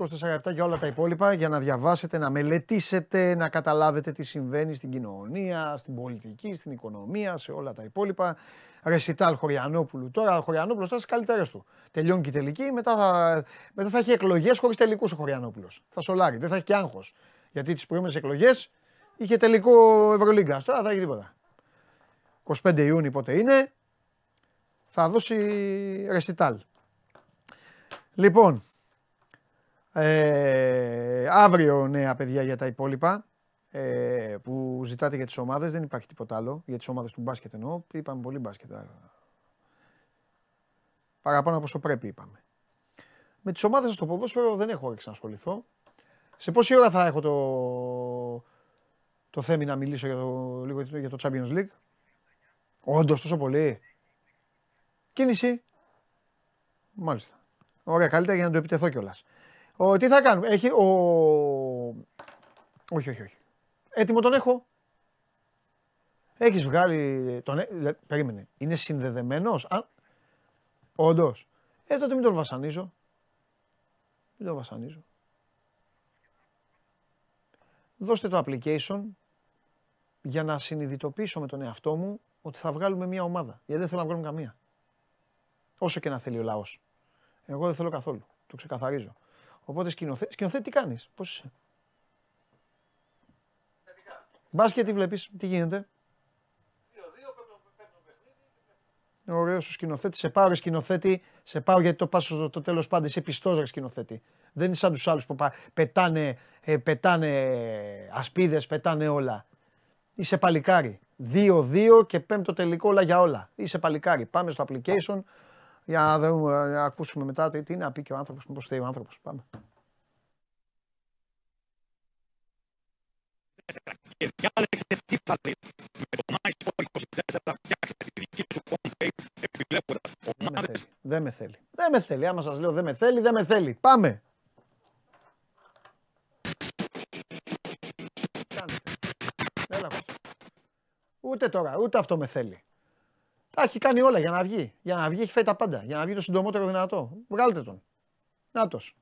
24 για όλα τα υπόλοιπα για να διαβάσετε, να μελετήσετε, να καταλάβετε τι συμβαίνει στην κοινωνία, στην πολιτική, στην οικονομία, σε όλα τα υπόλοιπα. Ρεσιτάλ Χωριανόπουλου. Τώρα ο Χωριανόπουλος θα στι καλύτερες του. Τελειώνει και η τελική, μετά θα, μετά θα έχει εκλογές χωρίς τελικούς ο Χωριανόπουλος. Θα σολάρει, δεν θα έχει και άγχος. Γιατί τις προηγούμενες εκλογές είχε τελικό Ευρωλίγκα. Τώρα δεν θα έχει τίποτα. 25 Ιούνιου πότε είναι, θα δώσει ρεσιτάλ. Λοιπόν, ε, αύριο νέα παιδιά για τα υπόλοιπα ε, που ζητάτε για τις ομάδες, δεν υπάρχει τίποτα άλλο, για τις ομάδες του μπάσκετ εννοώ, είπαμε πολύ μπάσκετ. α. Παραπάνω από όσο πρέπει είπαμε. Με τις ομάδες στο ποδόσφαιρο δεν έχω όρεξη να ασχοληθώ. Σε πόση ώρα θα έχω το, το θέμη να μιλήσω για το, λίγο για το Champions League. Όντως τόσο πολύ. Κίνηση. Μάλιστα. Ωραία, καλύτερα για να το επιτεθώ κιόλας. Τι θα κάνουμε. Έχει ο. Όχι, όχι, όχι. Έτοιμο τον έχω. Έχεις βγάλει. Τον... ε- λε- Περίμενε. Είναι συνδεδεμένος; Α... Όντως. Ε, τότε μην τον βασανίζω. Μην τον βασανίζω. Δώστε το application για να συνειδητοποιήσω με τον εαυτό μου ότι θα βγάλουμε μια ομάδα. Γιατί δεν θέλω να βγάλουμε καμία. Όσο και να θέλει ο λαός. Εγώ δεν θέλω καθόλου. Το ξεκαθαρίζω. Οπότε σκηνοθέτη, σκηνοθέτη τι κάνεις, πώς είσαι; Μπάσκετ τι βλέπεις, τι γίνεται; Ωραίος ο σκηνοθέτης. Σε πάω ρε σκηνοθέτη, σε πάω γιατί το πάω στο το τέλος πάντα. Είσαι πιστός ρε σκηνοθέτη. Δεν είναι σαν τους άλλους που πα- πετάνε, ε, πετάνε ασπίδες, πετάνε όλα. Είσαι παλικάρι. 2-2 και πέμπτο τελικό όλα για όλα. Είσαι παλικάρι. Πάμε στο application για να, δούμε, να ακούσουμε μετά τι, τι να πει και ο άνθρωπος, πώς θέλει ο άνθρωπος. Πάμε. Δεν με θέλει. Δεν με θέλει. Δεν με θέλει. Άμα σας λέω δεν με θέλει, δεν με θέλει. Πάμε. Ούτε τώρα, ούτε αυτό με θέλει. Τα έχει κάνει όλα για να βγει. Για να βγει έχει φάει τα πάντα. Για να βγει το συντομότερο δυνατό. Βγάλτε τον. Νάτος.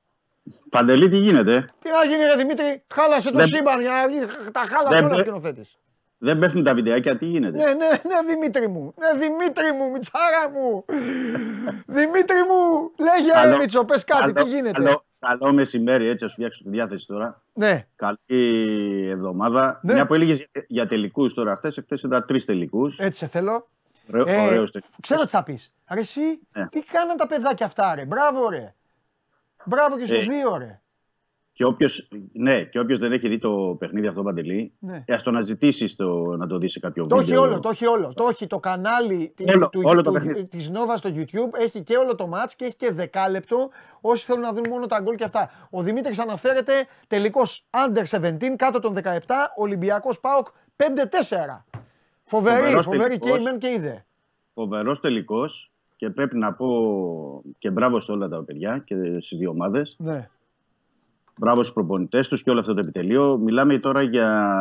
Παντελή, τι γίνεται; Τι να γίνει ρε Δημήτρη, χάλασε το Δεν- σύμπαν για να βγει. Τα χάλασε Δεν- όλα ο σκηνοθέτης. Δεν πέφτουν τα βιντεάκια, τι γίνεται; Ναι, ναι, ναι, Δημήτρη μου. Ναι, Δημήτρη μου, Μιτσάρα μου. Δημήτρη μου, λέγε Καλό- ρε Μίτσο, πες κάτι, Καλό- τι γίνεται; Καλό, καλό μεσημέρι, έτσι, να σου φτιάξω τη διάθεση τώρα. Ναι, Καλή εβδομάδα. Ναι. Μια που έλεγες για τελικούς τώρα, χθες εχθές ήταν τρεις τελικούς. έτσι σε θέλω. Ωραίο, Ε, ωραίος τελικός. ξέρω τι θα πεις. Ρε εσύ, Ναι. τι κάναν τα παιδάκια αυτά ρε, μπράβο ρε. Μπράβο και στους Ε. δύο ρε. Και όποιος, ναι, και όποιος δεν έχει δει το παιχνίδι αυτό, Παντελή, Ναι. ε, ας το αναζητήσει το, να το δει σε κάποιο Το έχει βίντεο. όλο, το έχει όλο. Το έχει το κανάλι τη- Όλο, του, όλο το του- παιχνίδι. της Nova στο YouTube, έχει και όλο το match και έχει και δεκάλεπτο. Όσοι θέλουν να δουν μόνο τα γκολ και αυτά. Ο Δημήτρης αναφέρεται τελικός under 17, κάτω των 17, Ολυμπιακός ΠΑΟΚ 5-4. Φοβερή, Φοβερός φοβερή και τελικός. η μεν και η δε. Φοβερός τελικός και πρέπει να πω και μπράβο σε όλα τα παιδιά και στις δύο ομάδες. Ναι. Μπράβο στους προπονητές τους και όλο αυτό το επιτελείο. Μιλάμε τώρα για,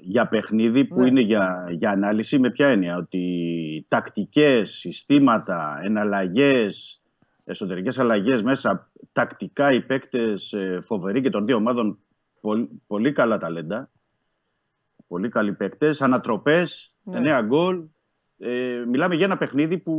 για παιχνίδι που Ναι. είναι για, για ανάλυση με ποια έννοια; Ότι τακτικές, συστήματα, εναλλαγές, εσωτερικές αλλαγές μέσα, τακτικά οι παίκτες ε, φοβεροί και των δύο ομάδων πολύ, πολύ καλά ταλέντα. Πολύ καλοί παίκτες, ανατροπές, Ναι. εννέα γκολ. Ε, μιλάμε για ένα παιχνίδι που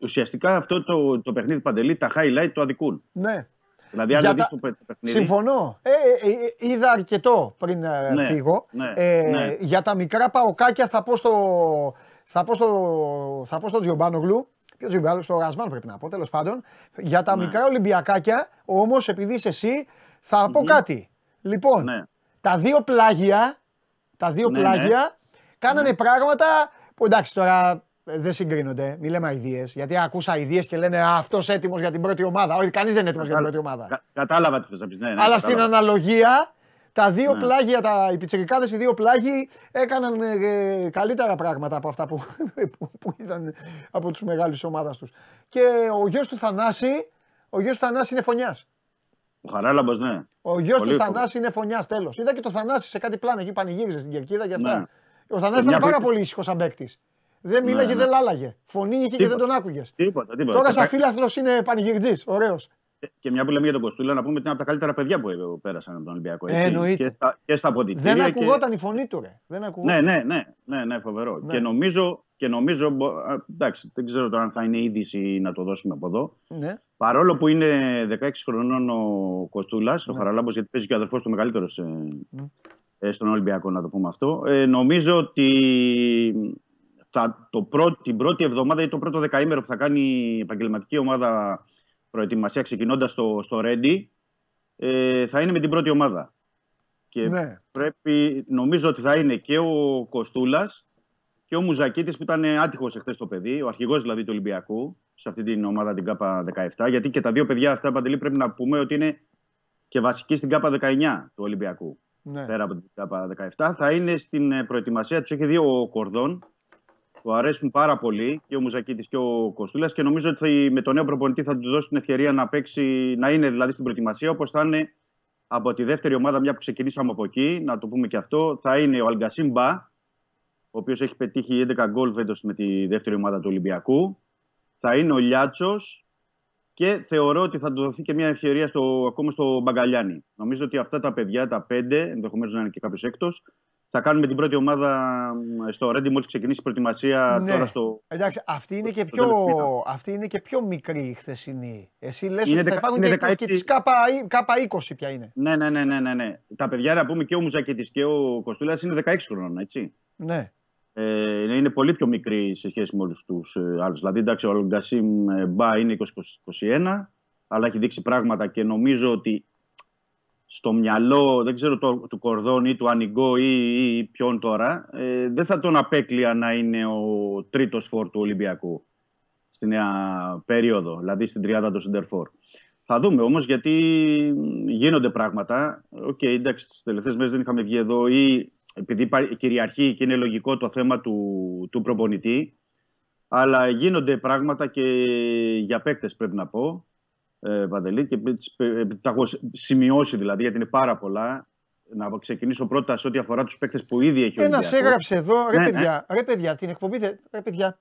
ουσιαστικά αυτό το, το παιχνίδι παντελή τα highlight το αδικούν. ναι. Δηλαδή, αν Για δεις τα- το, παι- το παιχνίδι. Συμφωνώ. Ε, ε, ε, είδα αρκετό πριν ε, Ναι, φύγω. ναι, ε, ναι. Για τα μικρά παοκάκια θα πω στο, θα πω στο, θα πω στο Τζιομπάνογλου. Ποιος Τζιομπάνογλου, στο Ρασμάν πρέπει να πω, τέλος πάντων. Για τα Ναι. μικρά Ολυμπιακάκια, όμως επειδή είσαι εσύ, θα πω κάτι. Λοιπόν, Ναι. τα δύο πλάγια, τα δύο Ναι, πλάγια κάνανε πράγματα που εντάξει τώρα ε, δεν συγκρίνονται. Μη λέμε αειδίε. Γιατί ακούσα αειδίε και λένε αυτός έτοιμος για την πρώτη ομάδα. Όχι, κανείς δεν είναι έτοιμος για την πρώτη ομάδα. Κα- κατάλαβα τι θες να πεις. Ναι, ναι, Αλλά στην κατάλαβα. αναλογία, τα δύο Ναι. πλάγια, τα, οι πιτσιρικάδες, οι δύο πλάγοι έκαναν ε, καλύτερα πράγματα από αυτά που, που, που ήταν από τους μεγάλους της ομάδας τους. Και ο γιος του Θανάση, ο γιος του Θανάση είναι φωνιάς. Ο Χαράλαμπος, ναι. Ο γιος Πολύ του φοβερό. Θανάση είναι φωνιάς, τέλος. Είδα και το Θανάση σε κάτι πλάνα εκεί πανηγύριζε στην Κερκίδα και αυτά. Ναι. Ο Θανάσης μια ήταν πάρα που- πολύ ήσυχος σαν παίκτης. Δεν μίλαγε, ναι. δεν λάλαγε. Φωνή είχε και δεν Τίποτα. τον άκουγες. Τίποτα, τίποτα. Τώρα Και σαν τα- φίλαθλος είναι πανηγυρτζής, ωραίος. Και μια που λέμε για τον Κοστούλα, να πούμε ότι είναι από τα καλύτερα παιδιά που ε, πέρασαν από τον Ολυμπιακό. Ε, έτσι. εννοείται. Και στα, και στα αποδητήρια. Δεν και- ακουγόταν η φωνή του ρε. Δεν ακουγόταν. Ναι, ναι, ναι, ναι, ναι, φοβερό. Ναι. Και νομίζω, και νομίζω μπο- α, εντάξει, δεν ξέρω τώρα αν θα είναι είδηση να το δώσουμε από εδώ. Ναι. Παρόλο που είναι 16 χρονών ο Κοστούλα, ο Ναι. Χαραλάμπος, γιατί παίζει και ο αδερφός του μεγαλύτερος ε, στον Ολυμπιακό, να το πούμε αυτό. Ε, νομίζω ότι θα, το πρώτο, την πρώτη εβδομάδα ή το πρώτο δεκαήμερο που θα κάνει η επαγγελματική ομάδα προετοιμασία ξεκινώντας στο, στο Ρέντι, ε, θα είναι με την πρώτη ομάδα. Και Ναι. πρέπει, νομίζω ότι θα είναι και ο Κοστούλας και ο Μουζακίτης που ήταν άτυχος εχθές το παιδί, ο αρχηγός δηλαδή του Ολυμπιακού, σε αυτή την ομάδα την ΚΑΠΑ 17. Γιατί και τα δύο παιδιά αυτά, Παντελή, πρέπει να πούμε ότι είναι και βασικοί στην ΚΑΠΑ 19 του Ολυμπιακού. Ναι. Πέρα από την ΚΑΠΑ 17. Θα είναι στην ε, προετοιμασία τους. Έχει δύο ο Κορδόν που αρέσουν πάρα πολύ και ο Μουζακίτης και ο Κοστούλας και νομίζω ότι θα- με τον νέο προπονητή θα του δώσει την ευκαιρία να παίξει, να είναι δηλαδή στην προετοιμασία όπως θα είναι από τη δεύτερη ομάδα, μια που ξεκινήσαμε από εκεί, να το πούμε και αυτό, θα είναι ο Αλγκασίμ Μπα, ο οποίος έχει πετύχει 11 γκολ φέτος με τη δεύτερη ομάδα του Ολυμπιακού. Θα είναι ο Λιάτσος και θεωρώ ότι θα του δοθεί και μια ευκαιρία στο, ακόμα στο Μπαγκαλιάνι. Νομίζω ότι αυτά τα παιδιά, τα πέντε, ενδεχομένως να είναι και κάποιος έκτος, θα κάνουμε την πρώτη ομάδα μ, στο Ρέντι μόλις ξεκινήσει η προετοιμασία Ναι. τώρα στο. Εντάξει, αυτή είναι, και το πιο, τελευταίο. αυτή είναι και πιο μικρή η χθεσινή. Εσύ λες Είναι ότι θα δεκα- υπάρχουν είναι και, 16. και τις ΚΑΠΑ, ΚΑΠΑ 20 ποια είναι. Ναι, ναι, ναι, ναι, ναι, ναι. Τα παιδιά, να πούμε και ο Μουζακίτη και ο Κοστούλα είναι 16 χρονών, έτσι. Ναι. Ε, είναι πολύ πιο μικρή σε σχέση με όλους τους ε, άλλους. Δηλαδή, εντάξει, ο Αλγκασίμ ε, Μπα είναι 20-21, αλλά έχει δείξει πράγματα και νομίζω ότι στο μυαλό, δεν ξέρω, το, του Κορδόν ή του Ανιγκό ή, ή ποιον τώρα, ε, δεν θα τον απέκλεια να είναι ο τρίτος φόρ του Ολυμπιακού στη νέα περίοδο, δηλαδή στην τριάδα του Σεντερφόρ. Θα δούμε όμως γιατί γίνονται πράγματα. Οκ, εντάξει, τις τελευταίες μέρες δεν είχαμε βγει εδώ ή επειδή υπά- κυριαρχεί και είναι λογικό το θέμα του, του προπονητή. Αλλά γίνονται πράγματα και για παίκτες πρέπει να πω. Ε, Παντελή, και τις- ε, τα έχω σημειώσει δηλαδή, γιατί είναι πάρα πολλά. Να ξεκινήσω πρώτα σε ό,τι αφορά τους παίκτες που ήδη έχει ο Ένας Ολυμπιακός. έγραψε εδώ, ρε Ναι, ναι. παιδιά, ρε παιδιά, την εκπομπή, δεν- ρε παιδιά.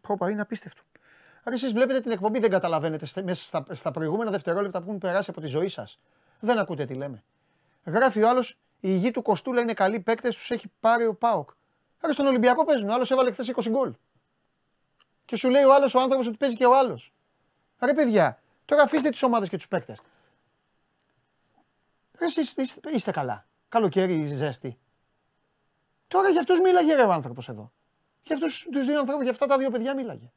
Πω, πω, είναι απίστευτο. Άρα εσείς βλέπετε την εκπομπή, δεν καταλαβαίνετε στε- μέσα στα, στα προηγούμενα δευτερόλεπτα που έχουν περάσει από τη ζωή σας. Δεν ακούτε τι λέμε. Γράφει ο άλλος, η γη του Κοστούλα είναι καλή παίκτες, τους έχει πάρει ο ΠΑΟΚ. Άρα στον Ολυμπιακό παίζουν, ο άλλος έβαλε χθες 20 γκολ. Και σου λέει ο άλλος ο άνθρωπος ότι παίζει και ο άλλος. Ρε παιδιά, τώρα αφήστε τις ομάδες και τους παίκτες. Ρε εσείς είστε, είστε καλά. Καλοκαίρι ζέστη. Τώρα για αυτούς μίλαγε ρε ο άνθρωπος εδώ. Για αυτούς τους δύο ανθρώπους, για αυτά τα δύο παιδιά μίλαγε.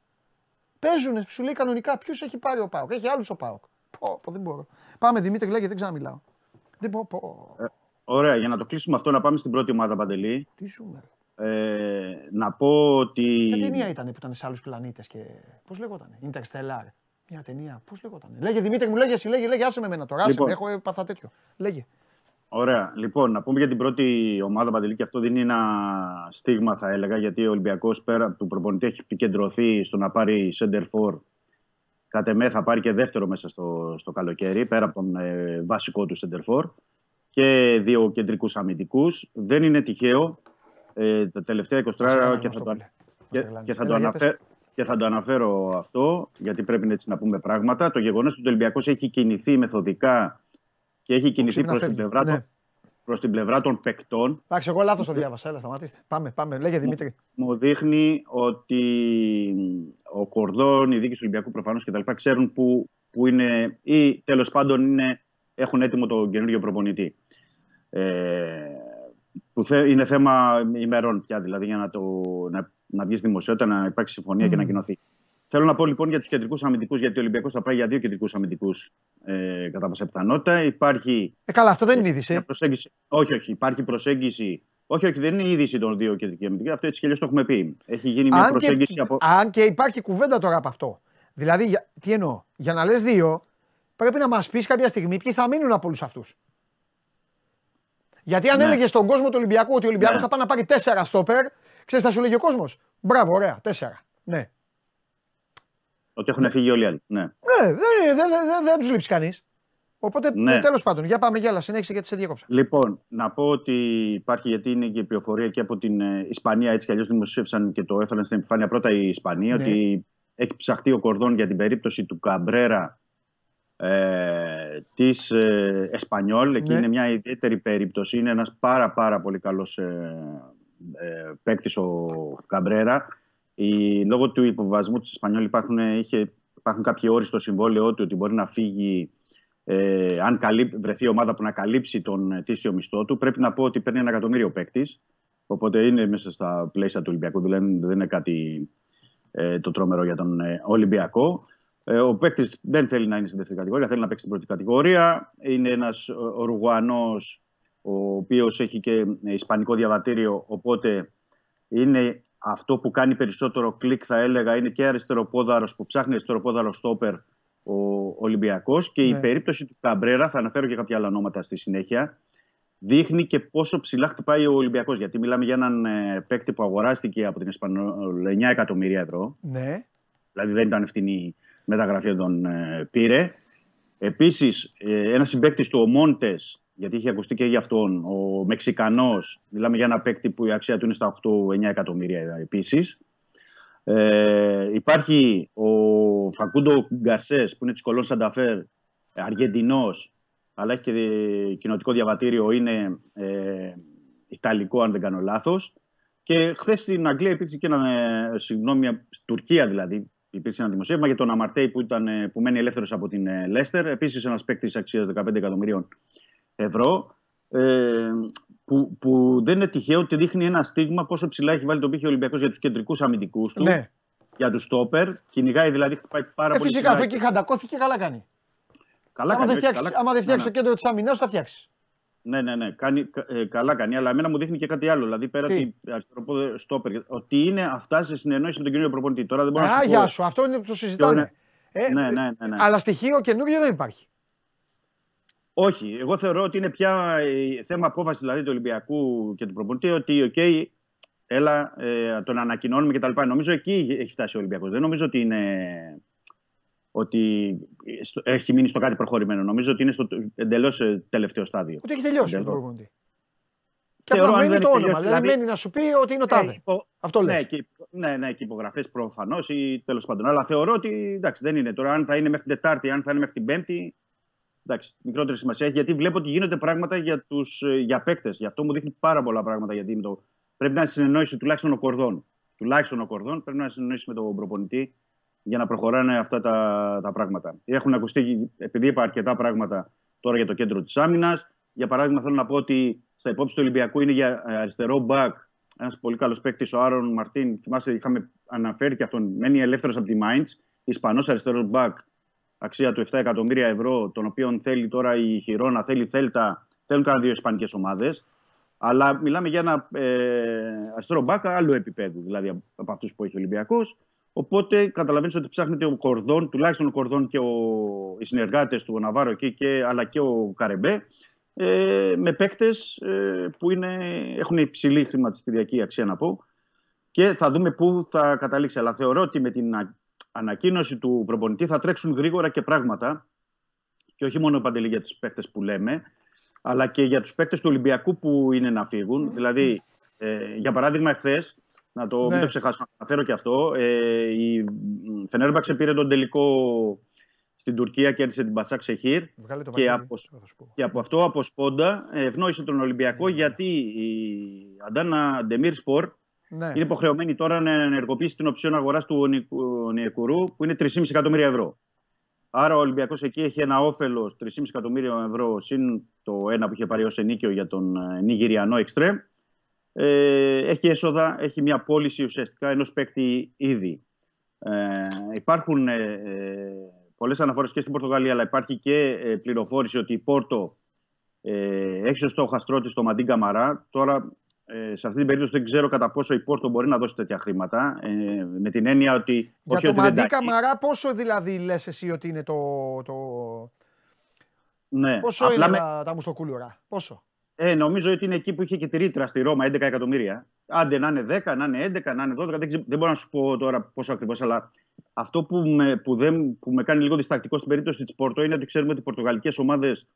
Παίζουνε, σου λέει κανονικά, ποιους έχει πάρει ο Πάοκ. Έχει άλλους ο Πάοκ. Πω, πω, δεν μπορώ. Πάμε Δημήτρη, λέγε, δεν ξαναμιλάω. Δεν μπορώ. Πω. Ωραία, για να το κλείσουμε αυτό, να πάμε στην πρώτη ομάδα Παντελή. Τι ζούμε. Ε, να πω ότι. Ποια ταινία ήταν που ήταν σε άλλους πλανήτες και. Πώς λέγονταν, Interstellar. Μια ταινία, πώς λέγονταν. Λέγε Δημήτρη μου, λέγε εσύ, λέγε, λέγε, άσε με εμένα τώρα. Άσε Λοιπόν. με, έχω ε, πάθα τέτοιο. Λέγε. Ωραία. Λοιπόν, να πούμε για την πρώτη ομάδα Παντελή και αυτό δίνει ένα στίγμα, θα έλεγα, γιατί ο Ολυμπιακός πέρα από του προπονητή έχει επικεντρωθεί στο να πάρει center for. Κατ' εμέ θα πάρει και δεύτερο μέσα στο, στο καλοκαίρι, πέρα από τον ε, βασικό του center for. Και δύο κεντρικούς αμυντικούς. Δεν είναι τυχαίο ε, τα τελευταία 20 ώρα και θα το, και, και θα το Έλα, για αναφέρω. Και θα το αναφέρω αυτό, γιατί πρέπει έτσι να πούμε πράγματα. Το γεγονός ότι ο Ολυμπιακός έχει κινηθεί μεθοδικά και έχει κινηθεί Ξύπνα προς την, φεύγει. πλευρά Ναι. των- προς την πλευρά των παικτών, Εντάξει, εγώ λάθος το διάβασα. Έλα, σταματήστε. Πάμε, πάμε. Λέγε Δημήτρη. μου δείχνει ότι ο Κορδόν, η δίκη του Ολυμπιακού προφανώς και τα λοιπά ξέρουν που, που είναι ή τέλος πάντων είναι, έχουν έτοιμο τον καινούριο προπονητή. Ε, που θε- είναι θέμα ημερών πια, δηλαδή για να, το, να, να βγεις στη δημοσιότητα, να υπάρξει συμφωνία και να κοινωθεί. Θέλω να πω λοιπόν για τους κεντρικούς αμυντικούς, γιατί ο Ολυμπιακός θα πάει για δύο κεντρικούς αμυντικούς ε, κατά πάσα πιθανότητα. Υπάρχει Ε, καλά, αυτό δεν είναι είδηση. μια προσέγγιση. Όχι, όχι. Υπάρχει προσέγγιση. Όχι, όχι, δεν είναι η είδηση των δύο κεντρικών αμυντικών. Αυτό έτσι κι αλλιώς το έχουμε πει. Έχει γίνει μια Αν προσέγγιση και, από. αν και υπάρχει κουβέντα τώρα από αυτό. Δηλαδή, για- τι εννοώ, για να λες δύο, πρέπει να μας πεις κάποια στιγμή ποιοι θα μείνουν από όλους αυτούς. Γιατί αν Ναι. έλεγες στον κόσμο του Ολυμπιακού ότι ο Ολυμπιακός Ναι. θα πάει να πάρει τέσσερα στόπερ, ξέρεις, θα σου λέγει ο κόσμος. Μπράβο, ωραία, τέσσερα. Ναι. Ότι έχουν φύγει όλοι οι άλλοι. Ναι. Ναι, δεν, δεν, δεν, δεν, δεν τους λείψει κανείς. Οπότε Ναι. τέλος πάντων, για πάμε, γέλα, συνέχισε γιατί σε διέκοψα. Λοιπόν, να πω ότι υπάρχει γιατί είναι και η πληροφορία και από την ε, Ισπανία, έτσι κι αλλιώς δημοσίευσαν και το έφεραν στην επιφάνεια πρώτα η Ισπανία, Ναι. ότι έχει ψαχτεί ο Κορδόν για την περίπτωση του Καμπρέρα ε, της ε, Εσπανιόλ. Εκεί Ναι. είναι μια ιδιαίτερη περίπτωση. Είναι ένας πάρα πάρα πολύ καλός ε, ε, παίκτης ο Καμπρέρα. Η, λόγω του υποβασμού της Εσπανιόλ υπάρχουν, είχε, υπάρχουν κάποιοι όροι στο συμβόλαιό του ότι μπορεί να φύγει ε, αν καλύπ, βρεθεί ομάδα που να καλύψει τον ετήσιο μισθό του. Πρέπει να πω ότι παίρνει ένα εκατομμύριο παίκτης. Οπότε είναι μέσα στα πλαίσια του Ολυμπιακού. Δηλαδή δεν είναι κάτι ε, το τρόμερο για τον ε, Ολυμπιακό. Ε, ο παίκτης δεν θέλει να είναι στην δεύτερη κατηγορία, θέλει να παίξει στην πρώτη κατηγορία. Είναι ένας Ουρουγουανό, ο οποίος έχει και ε, ισπανικό διαβατήριο. Οπότε είναι αυτό που κάνει περισσότερο κλικ, θα έλεγα, είναι και αριστεροπόδαρος που ψάχνει αριστεροπόδαρο στόπερ ο Ολυμπιακός. Και η Ναι. περίπτωση του Καμπρέρα, θα αναφέρω και κάποια άλλα ονόματα στη συνέχεια, δείχνει και πόσο ψηλά χτυπάει ο Ολυμπιακός. Γιατί μιλάμε για έναν ε, παίκτη που αγοράστηκε από την Ισπανιόλ 9 εκατομμύρια ευρώ. Ναι. Δηλαδή δεν ήταν φτηνή μεταγραφή όταν τον ε, πήρε. Επίσης, ε, ένας συμπαίκτης του, ο Μόντε, γιατί είχε ακουστεί και για αυτόν, ο Μεξικανός, μιλάμε για ένα παίκτη που η αξία του είναι στα 8-9 εκατομμύρια επίσης. Ε, υπάρχει ο Φακούντο Γκαρσές, που είναι της Κολόν Σανταφέρ, Αργεντινός, αλλά έχει και δι- κοινοτικό διαβατήριο, είναι ε, Ιταλικό, αν δεν κάνω λάθος. Και χθες στην Αγγλία υπήρξε και ένα. ε, Συγγνώμη, στην Τουρκία δηλαδή, υπήρξε ένα δημοσίευμα για τον Αμαρτέη που, ήταν, ε, που μένει ελεύθερος από την ε, Λέστερ. Επίσης ένας παίκτης αξίας 15 εκατομμυρίων ευρώ. Ε, που, που δεν είναι τυχαίο ότι δείχνει ένα στίγμα πόσο ψηλά έχει βάλει τον πύχη ο Ολυμπιακός για τους κεντρικούς αμυντικούς του. Ναι. Για τους στόπερ. Κυνηγάει δηλαδή, χτυπάει πάρα Ε, πολύ φυσικά, ψηλά. αφού εκεί χαντακώθηκε, καλά κάνει. Καλά άμα κάνει, δεν όχι, φτιάξει καλά- άμα δεν φτιάξεις Ναι, το κέντρο της άμυνας, θα φτιάξεις. Ναι, ναι, ναι. Κάνει, κα- ε, καλά κάνει. Αλλά εμένα μου δείχνει και κάτι άλλο. Δηλαδή πέρα Τι; ότι αριστεροπόδη στόπερ. Ότι είναι αυτά σε συνεννόηση με τον κύριο προπονητή. Τώρα δεν μπορώ να Α, σου γεια πω. σου, αυτό είναι που το συζητάμε. Ε, Ναι, ναι, ναι, ναι. Αλλά στοιχείο καινούριο δεν υπάρχει. Όχι. Εγώ θεωρώ ότι είναι πια ε, θέμα απόφασης δηλαδή, του Ολυμπιακού και του προπονητή ότι, οκ, έλα, ε, τον ανακοινώνουμε κτλ. Νομίζω εκεί έχει φτάσει ο Ολυμπιακός. Δεν νομίζω ότι είναι. Ότι στο- έχει μείνει στο κάτι προχωρημένο. Νομίζω ότι είναι στο εντελώς τελευταίο στάδιο. Ότι έχει τελειώσει με τον Εντελώς. προπονητή. Και Θεωρώ, απλά αν μένει δεν το έχει όνομα. τελειώσει, Δηλαδή δηλαδή- μένει να σου πει ότι είναι ο τάδε. Ε, υπο- Αυτό ναι, λες. και, ναι, ναι, και υπογραφές προφανώς ή τέλος πάντων. Αλλά θεωρώ ότι εντάξει, δεν είναι. Τώρα, αν θα είναι μέχρι την Τετάρτη, αν θα είναι μέχρι την Πέμπτη, εντάξει, μικρότερη σημασία έχει. Γιατί βλέπω ότι γίνονται πράγματα για, τους, ε, για παίκτες. Γι' αυτό μου δείχνει πάρα πολλά πράγματα. Γιατί με το, πρέπει να είναι συνεννόηση τουλάχιστον ο Κορδόν. Τουλάχιστον ο Κορδόν πρέπει να είναι συνεννόηση με τον προπονητή για να προχωράνε αυτά τα, τα πράγματα. Έχουν ακουστεί, επειδή είπα αρκετά πράγματα τώρα για το κέντρο της άμυνας. Για παράδειγμα, θέλω να πω ότι στα υπόψη του Ολυμπιακού είναι για ε, αριστερό μπακ ένας πολύ καλός παίκτης, ο Άρον Μαρτίν. Θυμάσαι, είχαμε αναφέρει και αυτόν. Μένει ελεύθερος από τη Mainz. Ισπανός αριστερός μπακ. Αξία του 7 εκατομμύρια ευρώ, τον οποίο θέλει τώρα η Χιρόνα, θέλει η Θέλτα, θέλουν κανένα δύο ισπανικές ομάδες. Αλλά μιλάμε για ένα ε, αριστερό μπάκα άλλου επίπεδου, δηλαδή από αυτούς που έχει ο Ολυμπιακός. Οπότε καταλαβαίνεις ότι ψάχνεται ο Κορδόν, τουλάχιστον ο Κορδόν και ο, οι συνεργάτες του, ο Ναβάρο εκεί, και, αλλά και ο Καρεμπέ, ε, με παίκτες ε, που είναι, έχουν υψηλή χρηματιστηριακή αξία να πω. Και θα δούμε πού θα καταλήξει. Αλλά θεωρώ ότι με την ανακοίνωση του προπονητή θα τρέξουν γρήγορα και πράγματα. Και όχι μόνο παντελή για τους παίκτες που λέμε, αλλά και για τους παίκτες του Ολυμπιακού που είναι να φύγουν. Δηλαδή, ε, για παράδειγμα, εχθές, να το, Ναι. μην το ξεχάσω, να αναφέρω και αυτό, ε, η Φενέρμπαξε πήρε τον τελικό στην Τουρκία, κέρδισε την Πασάκ Σεχίρ. Βγάλε το Και Βαγγέλη, από, θα σου πω. και από αυτό από σπόντα ε, ευνόησε τον Ολυμπιακό γιατί η Αντάνα Ντεμίρ Σπορ Ναι. είναι υποχρεωμένη τώρα να ενεργοποιήσει την οψιόν αγορά του Νιεκουρού που είναι 3,5 εκατομμύρια ευρώ. Άρα ο Ολυμπιακός εκεί έχει ένα όφελος 3,5 εκατομμύρια ευρώ συν το ένα που είχε πάρει ως ενίκιο για τον ε, Νιγηριανό Εξτρέμ. Ε, έχει έσοδα, έχει μια πώληση ουσιαστικά ενός παίκτη ήδη. Ε, υπάρχουν ε, ε, πολλές αναφορές και στην Πορτογαλία, αλλά υπάρχει και ε, πληροφόρηση ότι η Πόρτο ε, έχει ως στόχο αστρώτη το Μαντίν Καμαρά. Τώρα, ε, σε αυτή την περίπτωση δεν ξέρω κατά πόσο η Πόρτο μπορεί να δώσει τέτοια χρήματα. Ε, με την έννοια ότι. Για όχι το ότι δεν Μαντί τα- Καμαρά, πόσο δηλαδή λες εσύ ότι είναι το. το... Ναι, Πόσο απλά είναι με- τα, τα μουστοκούλουρα, πόσο; Ε, νομίζω ότι είναι εκεί που είχε και τη ρήτρα στη Ρώμα, 11 εκατομμύρια. Άντε να είναι 10, να είναι 11, να είναι 12, δεν, ξε- δεν μπορώ να σου πω τώρα πόσο ακριβώς, αλλά αυτό που με, που, δεν, που με κάνει λίγο διστακτικό στην περίπτωση της Πόρτο είναι ότι ξέρουμε ότι οι πορτογαλικές ομάδες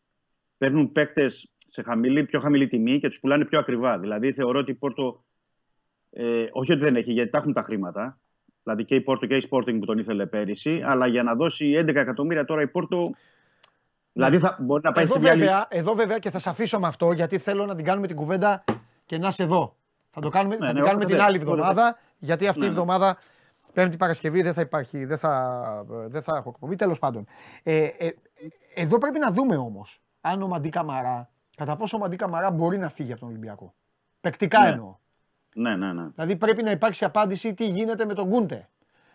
παίρνουν παίκτες σε χαμηλή, πιο χαμηλή τιμή και τους πουλάνε πιο ακριβά. Δηλαδή θεωρώ ότι η Πόρτο. Ε, όχι ότι δεν έχει, γιατί τα έχουν τα χρήματα. Δηλαδή και η Πόρτο και η Sporting που τον ήθελε πέρυσι, αλλά για να δώσει 11 εκατομμύρια τώρα η Πόρτο. Δηλαδή θα μπορεί να πάει Εδώ σε μια άλλη- βέβαια, εδώ βέβαια και θα σε αφήσω με αυτό γιατί θέλω να την κάνουμε την κουβέντα και να είσαι εδώ. Θα, το κάνουμε, θα ναι, την κάνουμε όποτε την άλλη θες, εβδομάδα γιατί αυτή η Ναι, ναι. εβδομάδα Πέμπτη Παρασκευή δεν θα υπάρχει, δεν θα, δεν θα έχω εκπομπή. Τέλος πάντων. Ε, ε, εδώ πρέπει να δούμε όμως αν ο Μαντί Καμαρά, κατά πόσο ο Μαντί Καμαρά μπορεί να φύγει από τον Ολυμπιακό. Πεκτικά Ναι. εννοώ. Ναι, ναι, ναι. Δηλαδή πρέπει να υπάρξει απάντηση τι γίνεται με τον Γκούντε.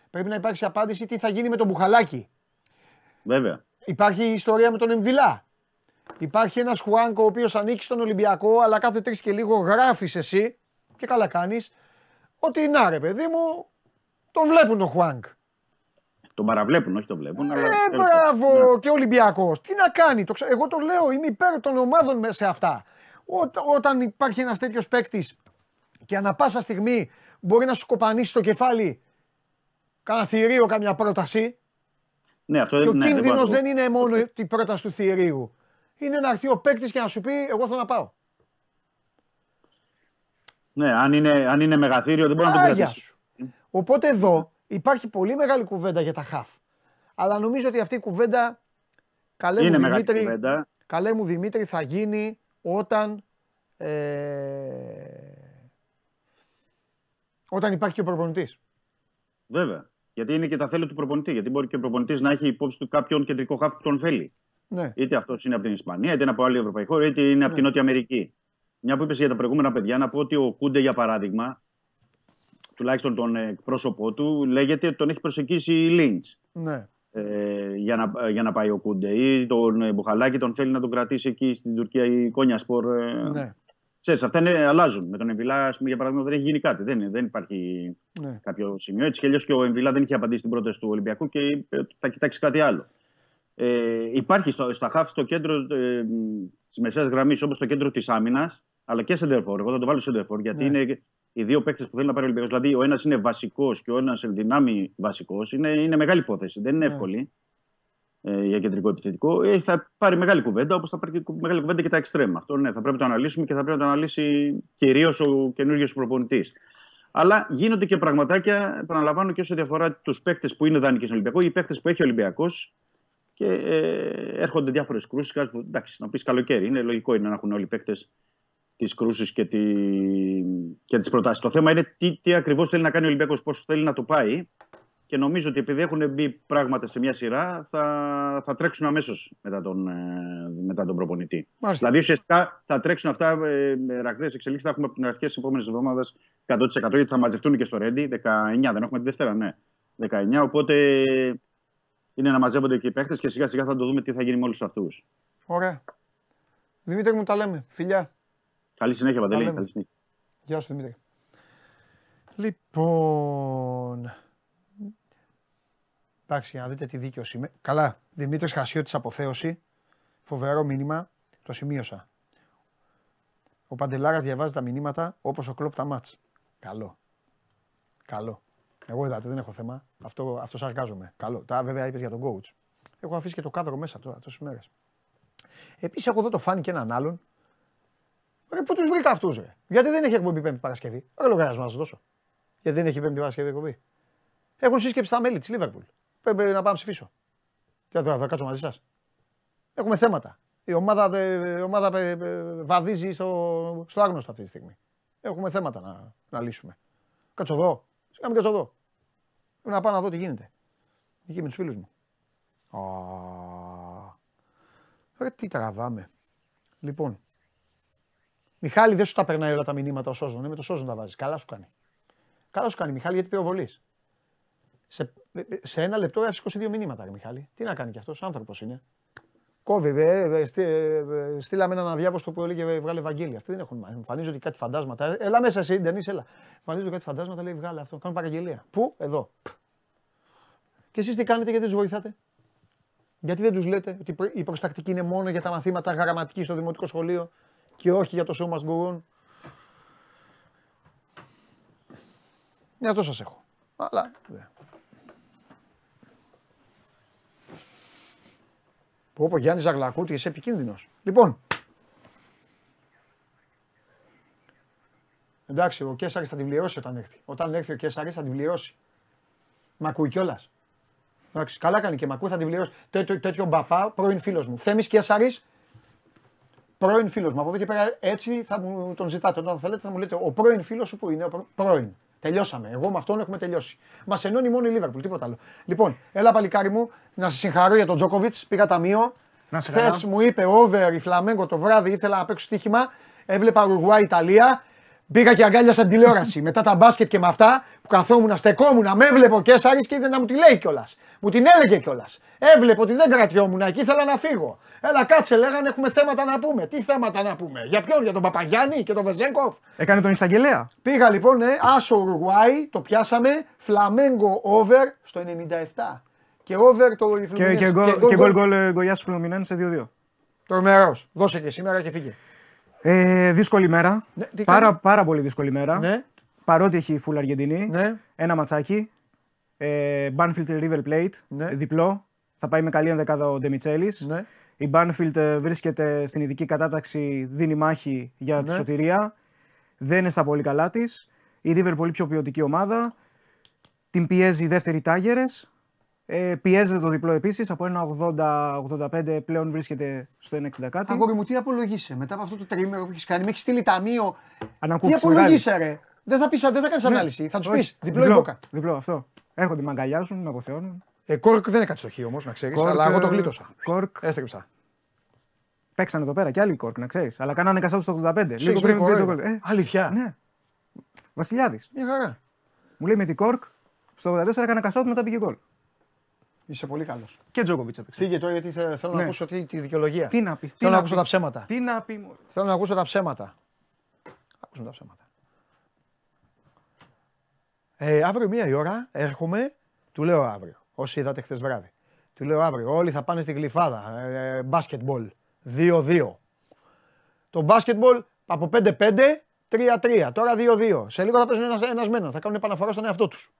Πρέπει να υπάρξει απάντηση τι θα γίνει με τον Μπουχαλάκη. Βέβαια. Υπάρχει η ιστορία με τον Εμβιλά. Υπάρχει ένας Χουάνκο ο οποίος ανήκει στον Ολυμπιακό, αλλά κάθε τρεις και λίγο γράφεις εσύ και καλά κάνεις ότι να ρε παιδί μου, τον βλέπουν τον Χουάνκ. Τον παραβλέπουν, όχι τον βλέπουν. αλλά... Ε, τέλος μπράβο πάντων. και Ολυμπιακός. Τι να κάνει, το ξε- εγώ το λέω, είμαι υπέρ των ομάδων μέσα σε αυτά. Ό- όταν υπάρχει ένας τέτοιος παίκτης και ανα πάσα στιγμή μπορεί να σου κοπανίσει το κεφάλι κάνα θηρίο, καμιά πρόταση. Ναι, αυτό Και ο ναι, δεν κίνδυνος μπορώ να το δεν είναι μόνο η πρόταση του θηρίου. Είναι να έρθει ο παίκτης και να σου πει: Εγώ θέλω να πάω. Ναι, αν είναι, αν είναι μεγαθύριο δεν μπορεί να τον Άγια κρατήσει. σου. Οπότε εδώ υπάρχει πολύ μεγάλη κουβέντα για τα χαφ. Αλλά νομίζω ότι αυτή η κουβέντα, καλέ Είναι μου μεγάλη Δημήτρη, κουβέντα. καλέ μου Δημήτρη, θα γίνει όταν, ε, όταν υπάρχει και ο προπονητής. Βέβαια. Γιατί είναι και τα θέλη του προπονητή. Γιατί μπορεί και ο προπονητής να έχει υπόψη του κάποιον κεντρικό χάφ που τον θέλει. Ναι. Είτε αυτός είναι από την Ισπανία, είτε είναι από άλλη ευρωπαϊκή χώρα, είτε είναι από την Νότια Αμερική. Μια που είπες για τα προηγούμενα παιδιά, να πω ότι ο Κούντε, για παράδειγμα, τουλάχιστον τον εκπρόσωπό του, λέγεται ότι τον έχει προσεγγίσει η Λίντ. Ναι. Ε, για, να, για να πάει ο Κούντε. Ή τον ε, Μπουχαλάκη τον θέλει να τον κρατήσει εκεί στην Τουρκία η Κόνια Σπορ. Ε, Ναι. Ξέρεις, αυτά είναι, αλλάζουν. Με τον Εμβιλά, ας πούμε, για παράδειγμα, δεν έχει γίνει κάτι. Δεν, δεν υπάρχει Ναι. κάποιο σημείο. Έτσι κι αλλιώς και ο Εμβιλά δεν είχε απαντήσει στην πρόταση του Ολυμπιακού και είπε ότι θα κοιτάξει κάτι άλλο. Ε, υπάρχει στο, στα χάφη στο κέντρο ε, της μεσαίας γραμμής, όπως το κέντρο της άμυνας, αλλά και σεντερφόρ. Εγώ θα το βάλω σεντερφόρ, γιατί Ναι. είναι οι δύο παίκτες που θέλει να πάρει ο Ολυμπιακός. Δηλαδή, ο ένας είναι βασικός και ο ένας ενδυνάμει βασικός. Είναι, είναι μεγάλη υπόθεση. Δεν είναι Ναι. εύκολη ε, για κεντρικό επιθετικό. Ε, θα πάρει μεγάλη κουβέντα, όπως θα πάρει και μεγάλη κουβέντα και τα εξτρέμ. Αυτό ναι, θα πρέπει να το αναλύσουμε και θα πρέπει να το αναλύσει κυρίως ο καινούριο προπονητής. Αλλά γίνονται και πραγματάκια, επαναλαμβάνω, και όσο αφορά τους παίκτες που είναι δανεικοί στον Ολυμπιακό ή οι παίκτες που έχει ο Ολυμπιακός και ε, έρχονται διάφορες κρούσεις. Εντάξει, να πεις καλοκαίρι. Είναι λογικό είναι να έχουν όλοι οι παίκτες τις κρούσεις και, τη... και τις προτάσεις. Το θέμα είναι τι, τι ακριβώς θέλει να κάνει ο Ολυμπιακός, πώς θέλει να το πάει. Και νομίζω ότι επειδή έχουν μπει πράγματα σε μια σειρά, θα, θα τρέξουν αμέσως μετά, τον, ε, μετά τον προπονητή. Μάλιστα. Δηλαδή ουσιαστικά θα τρέξουν αυτά ε, με ραγδαίες εξελίξεις. Θα έχουμε από την αρχή της επόμενης εβδομάδας 100% γιατί θα μαζευτούν και στο Ρέντι. 19, δεν έχουμε τη Δευτέρα, ναι. 19. Οπότε είναι να μαζεύονται και οι παίχτες και σιγά σιγά θα το δούμε τι θα γίνει με όλους αυτούς. Ωραία. Δημήτρη μου τα λέμε. Φιλιά. Καλή συνέχεια, Τα Παντελή. λέμε. Καλή συνέχεια. Γεια σου Δημήτρη. Λοιπόν. Εντάξει, να δείτε τι δίκαιος είμαι. Καλά, Δημήτρης Χασιώτης αποθέωση. Φοβερό μήνυμα. Το σημείωσα. Ο Παντελάρας διαβάζει τα μηνύματα όπως ο κλοπ τα μάτς. Καλό. Καλό. Εγώ είδατε, δεν έχω θέμα. Αυτό, αυτός σαρκάζομαι. Καλό. Τα βέβαια είπες για τον coach. Έχω αφήσει και το κάδρο μέσα τώρα τόσες μέρες. Επίσης έχω εδώ το φάνη και έναν άλλον. Ρε, πού τους βρήκα αυτούς, ρε. Γιατί δεν έχει εκπομπή Πέμπτη Παρασκευή. Ρε, λογαριασμό να σα δώσω. Γιατί δεν έχει Πέμπτη Παρασκευή εκπομπή. Έχουν σύσκεψη τα μέλη της Λίβερπουλ. Πρέπει να πάω να ψηφίσω. Και θα, θα κάτσω μαζί σας. Έχουμε θέματα. Η ομάδα, ε, η ομάδα ε, ε, βαδίζει στο, στο άγνωστο αυτή τη στιγμή. Έχουμε θέματα να, να λύσουμε. Κάτσω εδώ. Σιγά μην κάτσω εδώ. Πρέπει να πάω να δω τι γίνεται. Εκεί με τους φίλους μου. Α, Ρε, τι τραβάμε. Λοιπόν, Μιχάλη, δεν σου τα περνάει όλα τα μηνύματα ο Σόζον. Ε, με το Σόζον τα βάζεις. Καλά σου κάνει. Καλά σου κάνει, Μιχάλη, γιατί πυροβολεί. Σε, σε ένα λεπτό έφυγε 22 μηνύματα, ρε, Μιχάλη. Τι να κάνει κι αυτός, άνθρωπος είναι. Κόβει, ε, ε, στεί- ε, ε, στείλαμε έναν αδιάβωστο που έλεγε ε, βγάλε Ευαγγέλια. Αυτοί δεν έχουν μάθει. Εμφανίζονται κάτι φαντάσματα. Ε, Έλα μέσα εσύ, Ντενής, έλα. Εμφανίζονται κάτι φαντάσματα, λέει βγάλε αυτό. Κάνουν παραγγελία. Πού, εδώ. Και εσείς τι κάνετε, γιατί δεν τους βοηθάτε; Γιατί δεν τους λέτε ότι προ- η προστακτική είναι μόνο για τα μαθήματα γραμματική στο δημοτικό σχολείο; Και όχι για το show must go on. Ναι, αυτό σας έχω. Αλλά... δε. Πω πω Γιάννης Ζαγλακούτη, είσαι επικίνδυνος. Λοιπόν. Εντάξει, ο Κέσσαρης θα την πληρώσει όταν έρθει. Όταν έρθει ο Κέσσαρης θα την πληρώσει. Μ' ακούει κιόλας. Εντάξει, καλά κάνει και μ' ακούει, θα την πληρώσει. Τέτοιο, τέτοιο μπαπά, πρώην φίλος μου. Θέμης Κέσσαρης, πρώην φίλος μου. Από εδώ και πέρα έτσι θα μου τον ζητάτε. Όταν θέλετε θα μου λέτε ο πρώην φίλος σου που είναι. Ο πρω- πρώην. Τελειώσαμε. Εγώ με αυτόν έχουμε τελειώσει. Μας ενώνει μόνο η Λίβερπουλ, τίποτα άλλο. Λοιπόν, έλα παλικάρι μου να σε συγχαρώ για τον Τζόκοβιτς. Πήγα ταμείο. Να σε Χθες καλά. μου είπε over η Φλαμέγκο το βράδυ, ήθελα να παίξω στοίχημα. Έβλεπα Ουρουγουάη Ιταλία. Πήγα και αγκάλιασα την τηλεόραση. Μετά τα μπάσκετ και με αυτά που καθόμουν, στεκόμουν, με έβλεπε ο Κέσσαρης και ήθελε να μου τη λέει κιόλας. Μου την έλεγε κιόλας. Έβλεπε ότι δεν κρατιόμουν και ήθελα να φύγω. Έλα κάτσε, λέγανε έχουμε θέματα να πούμε. Τι θέματα να πούμε; Για ποιον, για τον Παπαγιάννη και τον Βεζέγκοφ; Έκανε τον εισαγγελέα. Πήγα λοιπόν, ναι, Άσο Ουρουγουάη, το πιάσαμε. Φλαμέγκο over στο 97. Και over το Και, Fluminense. και, γκολ- γκολ- και γκολ γκολ ε, Γκογιάς Φλουμινέν σε 2-2. Τρομερός. Δώσε και σήμερα και φύγε. Ε, δύσκολη μέρα. Ναι, τι πάρα, κάνει; πάρα πολύ δύσκολη μέρα. Ναι. Παρότι έχει full Αργεντινή. Ναι. Ένα ματσάκι. Ε, Banfield River Plate. Ναι. Διπλό. Θα πάει με καλή ενδεκάδα ο Ντεμιτσέλης. Ναι. Η Banfield ε, βρίσκεται στην ειδική κατάταξη, δίνει μάχη για τη Ναι. σωτηρία. Δεν είναι στα πολύ καλά της. Η River πολύ πιο ποιοτική ομάδα. Την πιέζει η δεύτερη Τάγερες. Ε, πιέζεται το διπλό επίσης. Από ένα 80-85 πλέον βρίσκεται στο 1,60 κάτι. Αγόρι μου, τι απολογείσαι μετά από αυτό το τρίμερο που έχεις κάνει. Με έχεις στείλει ταμείο; Τι Ανακούφιση απολογείσαι, ρε; Δεν θα, πεις, δεν θα κάνεις ανάλυση. Θα τους πεις Ναι. Όχι, διπλό ή μπόκα. Διπλό αυτό. Έρχονται, με αγκαλιάζουν, με αποθεώνουν. Ε, κόρκ δεν έκανε στο χ όμως, να ξέρεις. Κόρκ, Αλλά εγώ το ε, γλίτωσα. Κόρκ. Έστρεψα. Παίξανε εδώ πέρα και άλλοι κόρκ, να ξέρεις. Αλλά κάνανε κασάτου στο 85. Ξέρεις, Λίγο πριν, βρήκε πριν το ωραίο. γκολ. Ε, Αλήθεια. ναι. Βασιλιάδης. Μια χαρά. Μου λέει με την κόρκ στο 84 έκανα κασάτου μετά πήγε γκολ. Είσαι πολύ καλός. Και Τζόκοβιτ έπαιξε. Φύγε τώρα γιατί θε- θέλω να Ναι. ακούσω τη, τη δικαιολογία. Τι να πει. τι Θέλω να να ακούσω πει. τα ψέματα. Τι να πει. μωρέ. Θέλω να ακούσω τα ψέματα. Ακούσουμε τα ψέματα. Ε, αύριο μία η ώρα έρχομαι, του λέω αύριο. Όσοι είδατε χθες βράδυ. Του λέω αύριο. Όλοι θα πάνε στην γλυφάδα. Ε, μπάσκετμπολ. 2-2. Το μπάσκετμπολ από 5-5, 3-3. Τώρα 2-2. Σε λίγο θα παίζουν ένας, ένας μένο. Θα κάνουν επαναφορά στον εαυτό τους.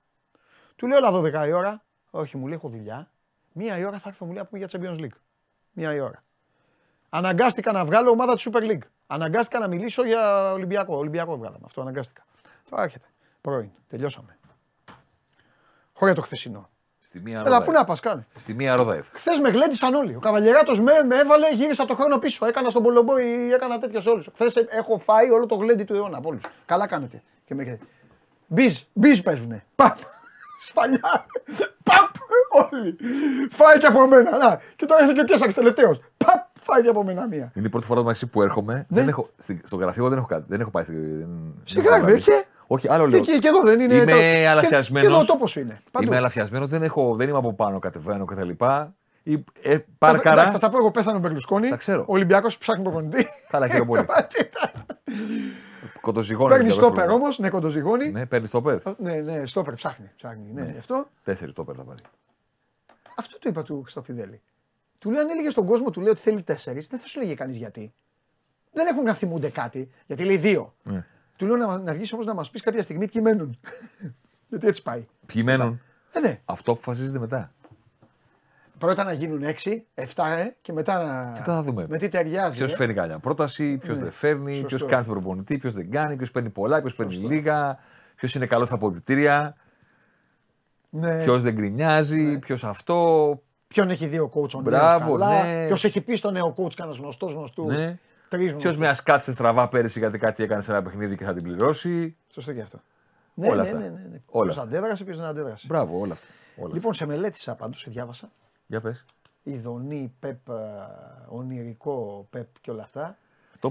Του λέω, έλα 12 η ώρα. Όχι, μου λέει, έχω δουλειά. Μία η ώρα θα έρθω, μου λέει, να πούμε για Champions League. Μία η ώρα. Αναγκάστηκα να βγάλω ομάδα του Super League. Αναγκάστηκα να μιλήσω για Ολυμπιακό. Ολυμπιακό βγάλαμε. Αυτό αναγκάστηκα. Τώρα έρχεται. Πρώην. Τελειώσαμε. Χωρίς το χθεσινό. Στη μία Έλα, ρόδα. πού να πας, κάνε. Στη μία ρόδα έφυγε. Χθες με γλέντισαν όλοι. Ο Καβαλιεράτος με, με έβαλε, γύρισα το χρόνο πίσω. Έκανα στον Πολομπόη, έκανα τέτοια σε όλου. Χθες έχω φάει όλο το γλέντι του αιώνα από όλους. Καλά κάνετε. Και με... Μπιζ, μπιζ παίζουνε. Παπ. Σφαλιά. Παπ. Όλοι. Φάει και από μένα. Να. Και τώρα έρθει και ο Κέσσαρης τελευταίος. Παπ. Φάει και από μένα μία. Είναι η πρώτη φορά μεταξύ που έρχομαι. Ναι. Δεν έχω, στη- στο γραφείο δεν έχω κάτι. Δεν έχω πάει. στη- Δεν, Σιγά, δεν έχω ρε, γραφείο. και; Όχι, άλλο Και, λέω. και, και εδώ δεν είναι. Είμαι το- και- Και, αλαφιασμένος. εδώ ο τόπος είναι. Παντού. Είμαι αλαφιασμένος, δεν, έχω, δεν είμαι από πάνω, κατεβαίνω κτλ. Ή, ε, Εντάξει, πάρκαρα. θα στα πω εγώ πέθανε ο Μπερλουσκόνη. Τα ξέρω. Ο Ολυμπιακός ψάχνει προπονητή. Καλά, χαίρομαι πολύ. Κοντοζυγώνει. Παίρνει στόπερ όμως, ναι, κοντοζυγώνει. Ναι, παίρνει στόπερ. Ναι, ναι, στόπερ ψάχνει. ψάχνει ναι. Αυτό, Τέσσερις στόπερ θα πάρει. Αυτό το είπα του Χριστοφιδέλη. Του λέει αν έλεγε στον κόσμο, του λέει ότι θέλει τέσσερις, δεν θα σου λέγε κανείς γιατί. Δεν έχουν να θυμούνται κάτι. Γιατί λέει δύο. Ναι. Του λέω να, να βγει όμως να μας πεις κάποια στιγμή ποιοι μένουν. γιατί έτσι πάει. Ποιοι μένουν; Ε, ναι. Αυτό αποφασίζεται μετά. Πρώτα να γίνουν έξι, εφτά, ε, και μετά να. Τι θα δούμε. Με τι ταιριάζει. Ποιος ε. φέρνει καλιά πρόταση, ποιος Ναι. δεν φέρνει, Σωστό. ποιο κάνει τον προπονητή, ποιος δεν κάνει, ποιος παίρνει πολλά, ποιος παίρνει λίγα, ποιος είναι καλός στα αποδητήρια, Ναι. ποιος δεν γκρινιάζει, ποιος αυτό. Ποιον έχει δύο coach ο Μπράβο, καλά; ναι. Ποιος έχει πει στο νέο coach κανένας γνωστός γνωστού. Ναι. Τρεις Ποιος μια κάτσε στραβά πέρυσι γιατί κάτι έκανε σε ένα παιχνίδι και θα την πληρώσει. Σωστό και αυτό. Όλα ναι, αυτά. Ναι, ναι, ναι. Όλα Ποιος αυτά. αντέδρασε, ποιος δεν αντέδρασε. Μπράβο, όλα αυτά. Όλα Λοιπόν, σε μελέτησα πάντως, σε διάβασα. Για πες. Ειδονή, πεπ, ε, ονειρικό πεπ και όλα αυτά.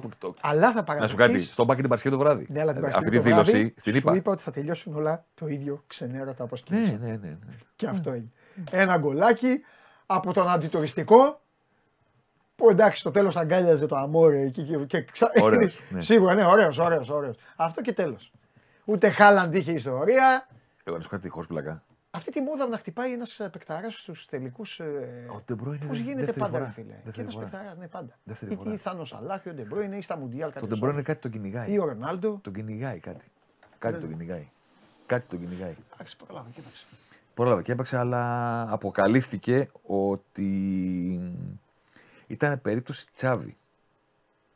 Το, το, Αλλά θα να σου παραδεχτείς... κάτι, στον πάκι την Παρασκευή το βράδυ. Ναι, αλλά την Ε, Παρασκευή Αυτή τη το δήλωση βράδυ στην Σου είπα. είπα ότι θα τελειώσουν όλα το ίδιο ξενέρωτα όπως Ναι, και ναι, ναι, ναι. Και αυτό είναι. Ένα γκολάκι από τον αντιτουριστικό που εντάξει στο τέλος αγκάλιαζε το αμόρε εκεί και, και ξα... Ωραίος, ναι. Σίγουρα, ναι, ωραίος, ωραίος, ωραίος. Αυτό και τέλος. Ούτε Χάλαντ είχε ιστορία. Εγώ να σου κάτι χωρίς πλακά. Αυτή τη μόδα να χτυπάει ένας παικταράς στους τελικούς. Ο De Bruyne Πώς είναι γίνεται δεύτερη πάντα, φορά. ρε φίλε. Και Δεύτερη ένας φορά. παικταράς, ναι, πάντα. Δεύτερη Ή φορά. τι Θάνος Σαλάχ, ή ο Ντεμπρόινε, ή στα Μουντιάλ Στον κάποιος De Bruyne άλλος. κάτι τον κυνηγάει. Ή ο Ρονάλντο. Τον κυνηγάει κάτι. Κάτι Ναι. τον κυνηγάει. Κάτι τον κυνηγάει. Εντάξει, προλάβα, κοίταξε. Πρόλαβε και έπαιξε, αλλά αποκαλύφθηκε ότι ήταν περίπτωση Τσάβη.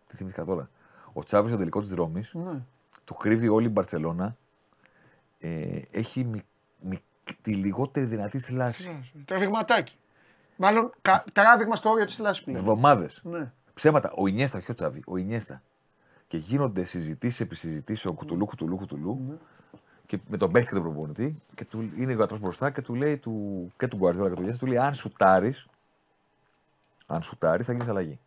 Τι θυμήθηκα τώρα. Ο Τσάβης στο τελικός της Ρώμης, Ναι. του κρύβει όλη η Μπαρσελόνα. Ε, έχει μι, μι- τη λιγότερη δυνατή θλάση. Τραβηγματάκι. Μάλλον κα, τράβηγμα στο όριο της θλάση πλέον. Εβδομάδες. Ναι. Ψέματα. Ο Ινιέστα, όχι ο Τσάβη. Ο Ινιέστα. Και γίνονται συζητήσεις επί συζητήσεων κουτουλού, κουτουλού, κουτουλού. Ναι. Και με τον παίχτη και τον προπονητή. Και του, είναι ο γιατρός μπροστά και του λέει του, και του Γκουαρδιόλα και του Ινιέστα, του λέει: Αν σουτάρεις, αν σουτάρεις, θα γίνεις αλλαγή.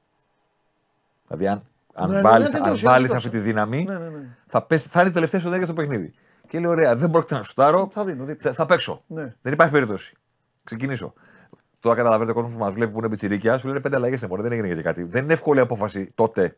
Δηλαδή, αν, αν Ναι, ναι, βάλεις, ναι, αν τελείωσε, βάλεις τελείωσε. αυτή τη δύναμη, Ναι, ναι, ναι. θα, πέσει, θα είναι η τελευταία σου ενέργεια στο παιχνίδι. Και λέει: Ωραία, δεν πρόκειται να σουτάρω. Θα δίνω δίπλα. Θα, θα παίξω. Ναι. Δεν υπάρχει περίπτωση. Ξεκινήσω. Τώρα καταλαβαίνετε ο κόσμος που μας βλέπει που είναι πιτσιρίκια, σου λένε πέντε αλλαγές είναι δεν έγινε γιατί κάτι. Δεν είναι εύκολη απόφαση τότε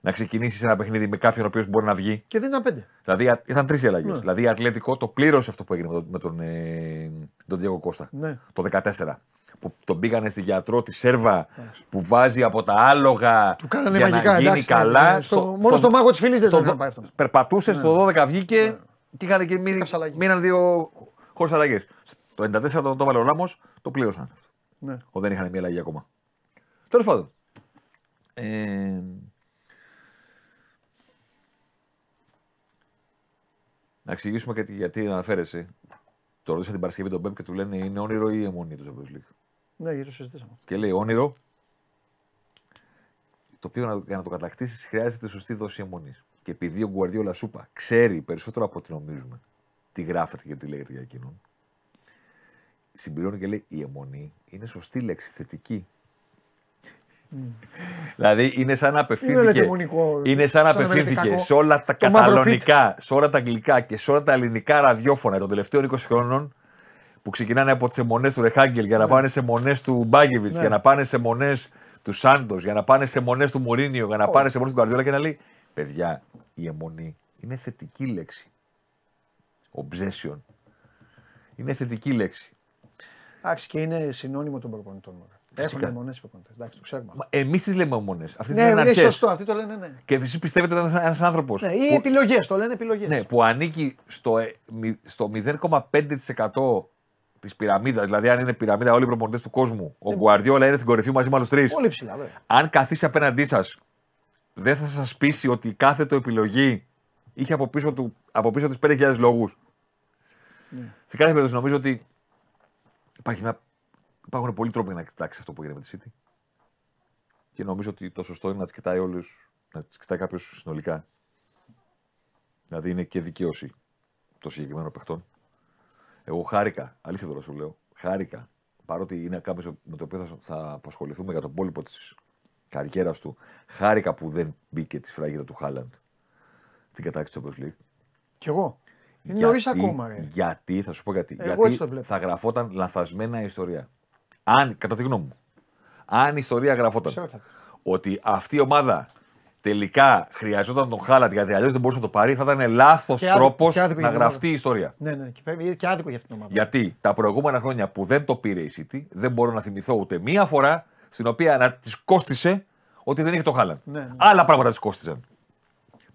να ξεκινήσεις ένα παιχνίδι με κάποιον ο οποίος μπορεί να βγει. Και δεν ήταν πέντε. Δηλαδή α- ήταν τρεις αλλαγές. Ναι. Δηλαδή η Ατλέτικο το πλήρωσε αυτό που έγινε με τον, με τον, ε, τον Diego Κώστα Ναι. το 14. Που τον πήγανε στη γιατρό της Σέρβα που βάζει από τα άλογα Του κάνανε για μαγικά, να γίνει εντάξει, καλά. ναι, στο- μόνο στο μάγο της φυλής δεν το είχαν πάει αυτό. Περπατούσε Ναι. στο 12, βγήκε και είχαν και μείνει, μείναν δύο χωρί αλλαγές. Το 94 τον το έβαλε ο Ράμο, το πλήρωσαν. Ναι. Ο, δεν είχαν μία αλλαγή ακόμα. Τέλος πάντων. Ε, να εξηγήσουμε και τι- γιατί αναφέρεσαι. Το ρωτήσα την Παρασκευή τον Πέπ και του λένε είναι όνειρο ή αιμονή του Champions League; Ναι, γιατί το συζητήσαμε. Και λέει όνειρο, το οποίο να- για να το κατακτήσεις χρειάζεται σωστή δόση αιμονής. Και επειδή ο Γκουαρδιόλα Σούπα ξέρει περισσότερο από ό,τι νομίζουμε τι γράφεται και τι λέγεται για εκείνον, συμπληρώνει και λέει η αιμονή είναι σωστή λέξη, θετική. Δηλαδή είναι σαν να Είναι απευθύνθηκε, λετεμονικό, είναι σαν να σαν απευθύνθηκε εμελετικάκο. σε όλα τα Το μαύρο καταλωνικά, σε όλα τα αγγλικά και σε όλα τα ελληνικά ραδιόφωνα των τελευταίων 20 χρόνων που ξεκινάνε από τις αιμονές του Ρεχάγκελ για να πάνε σε αιμονές του Μπάγκεβιτς, Ναι. για να πάνε σε αιμονές του Σάντος, για να πάνε σε αιμονές του Μουρίνιο, για να πάνε σε αιμονές του Γκαρδιόλα και να λέει Παιδιά, η αιμονή είναι θετική λέξη. Obsession. Είναι θετική λέξη. Εντάξει, και είναι συνώνυμο των προπονητών. μωρέ. Έχουν Φυσικά. αιμονές οι προπονητές. Εντάξει, το ξέρουμε. αυτό. Εμείς τις λέμε αιμονές. Αυτέ Ναι, είναι είναι αρχές. σωστό, αυτοί το λένε, ναι. Και εσείς πιστεύετε ότι είναι ένας άνθρωπος. Ναι, ή επιλογές, το λένε επιλογές. Ναι, που ανήκει στο, ε, μη- στο 0,5% της πυραμίδας. Δηλαδή, αν είναι πυραμίδα όλοι οι προπονητές του κόσμου, ο Γκουαρδιόλα είναι στην κορυφή μαζί με άλλους τρεις. Ε, Πολύ ψηλά, βέβαια. Αν καθίσει απέναντί σας, δεν θα σας πείσει ότι κάθε το επιλογή είχε από πίσω, του, από πίσω του 5.000 λόγους. Ναι. Σε κάθε περίπτωση νομίζω ότι υπάρχει μια, υπάρχουν πολλοί τρόποι να κοιτάξεις αυτό που γίνεται με τη City. Και νομίζω ότι το σωστό είναι να τις κοιτάει όλου, να τις κοιτάει κάποιος συνολικά. Δηλαδή είναι και δικαίωση των συγκεκριμένων παιχτών. Εγώ χάρηκα, αλήθεια τώρα σου λέω, χάρηκα. Παρότι είναι κάποιος με το οποίο θα, θα απασχοληθούμε για τον πόλοιπο της καριέρας του, χάρηκα που δεν μπήκε τη σφραγίδα του Χάλαντ στην κατάξυση του Champions League. Κι εγώ. Είναι Γιατί- νωρίς ακόμα. Ρε. Γιατί, θα σου πω γιατί. Εγώ γιατί έτσι το βλέπω. θα γραφόταν λανθασμένα η ιστορία. Αν, κατά τη γνώμη μου, αν η ιστορία γραφόταν Ξέρω τι θα ότι αυτή η ομάδα τελικά χρειαζόταν τον Χάλατ γιατί αλλιώς δεν μπορούσε να το πάρει, θα ήταν λάθος Και άδικο- τρόπος και άδικο να για την γραφτεί η ιστορία. Ναι, ναι, και, πρέπει- και άδικο για αυτήν την ομάδα. Γιατί τα προηγούμενα χρόνια που δεν το πήρε η City, δεν μπορώ να θυμηθώ ούτε μία φορά στην οποία να της κόστησε ότι δεν είχε το Χάλαντ. Ναι, ναι. Άλλα πράγματα της κόστησαν.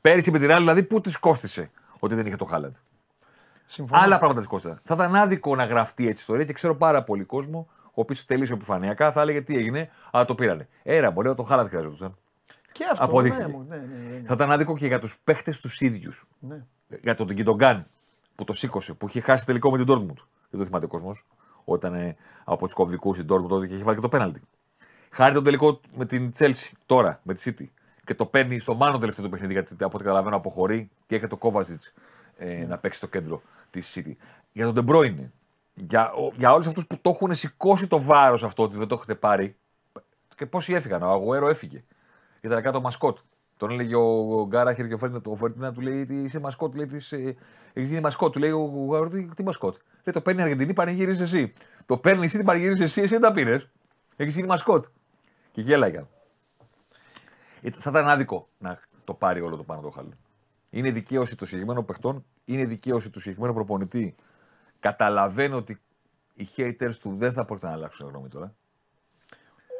Πέρυσι με την άλλη, δηλαδή, πού της κόστησε ότι δεν είχε το Χάλαντ. Συμφωνώ. Άλλα πράγματα της κόστησαν. Θα ήταν άδικο να γραφτεί έτσι η ιστορία και ξέρω πάρα πολύ κόσμο, ο οποίος τελείωσε επιφανειακά, θα έλεγε τι έγινε, αλλά το πήρανε. Έρα, μπορεί το Χάλαντ χρειαζόταν. Και αυτό. Αποδείχθηκε. Ναι, μου, ναι, ναι, ναι. Θα ήταν άδικο και για τους παίχτες τους ίδιους. Ναι. Για τον Κιντογκάν που το σήκωσε, που είχε χάσει τελικό με την Dortmund. Δεν το θυμάται ο κόσμος. Όταν ε, από τους κομβικούς στην Dortmund τότε και είχε βάλει και το πέναλτι. Χάρη τον τελικό με την Chelsea τώρα, με τη City. Και το παίρνει στο μάνο τελευταίο του παιχνίδι, γιατί από ό,τι καταλαβαίνω αποχωρεί και έχει το Kovacic ε, να παίξει στο κέντρο της City. Για τον De Bruyne. Για, ο- για όλους αυτούς που το έχουν σηκώσει το βάρος αυτό ότι δεν το έχετε πάρει. Και πόσοι έφυγαν. Ο Αγουέρο έφυγε. Ήταν κάτω μασκότ. Τον έλεγε ο, ο Γκάραχερ και ο Φέρντα, ο Φέρντα του λέει τι είσαι μασκότ. Λέει, της, ε, έχει γίνει μασκότ. Του λέει ο Γουάρο τι, τι μασκότ. Λέει το παίρνει η Αργεντινή, πανηγυρίζει εσύ. Το παίρνει εσύ, την πανηγυρίζει εσύ, εσύ δεν τα πήρες. Έχεις γίνει μασκότ. Και γέλαγαν. Ε, Θα ήταν άδικο να το πάρει όλο το πάνω το χάλι. Είναι δικαίωση των συγκεκριμένων παιχτών, είναι δικαίωση του συγκεκριμένου προπονητή. Καταλαβαίνω ότι οι haters του δεν θα πρόκειται να αλλάξουν γνώμη τώρα.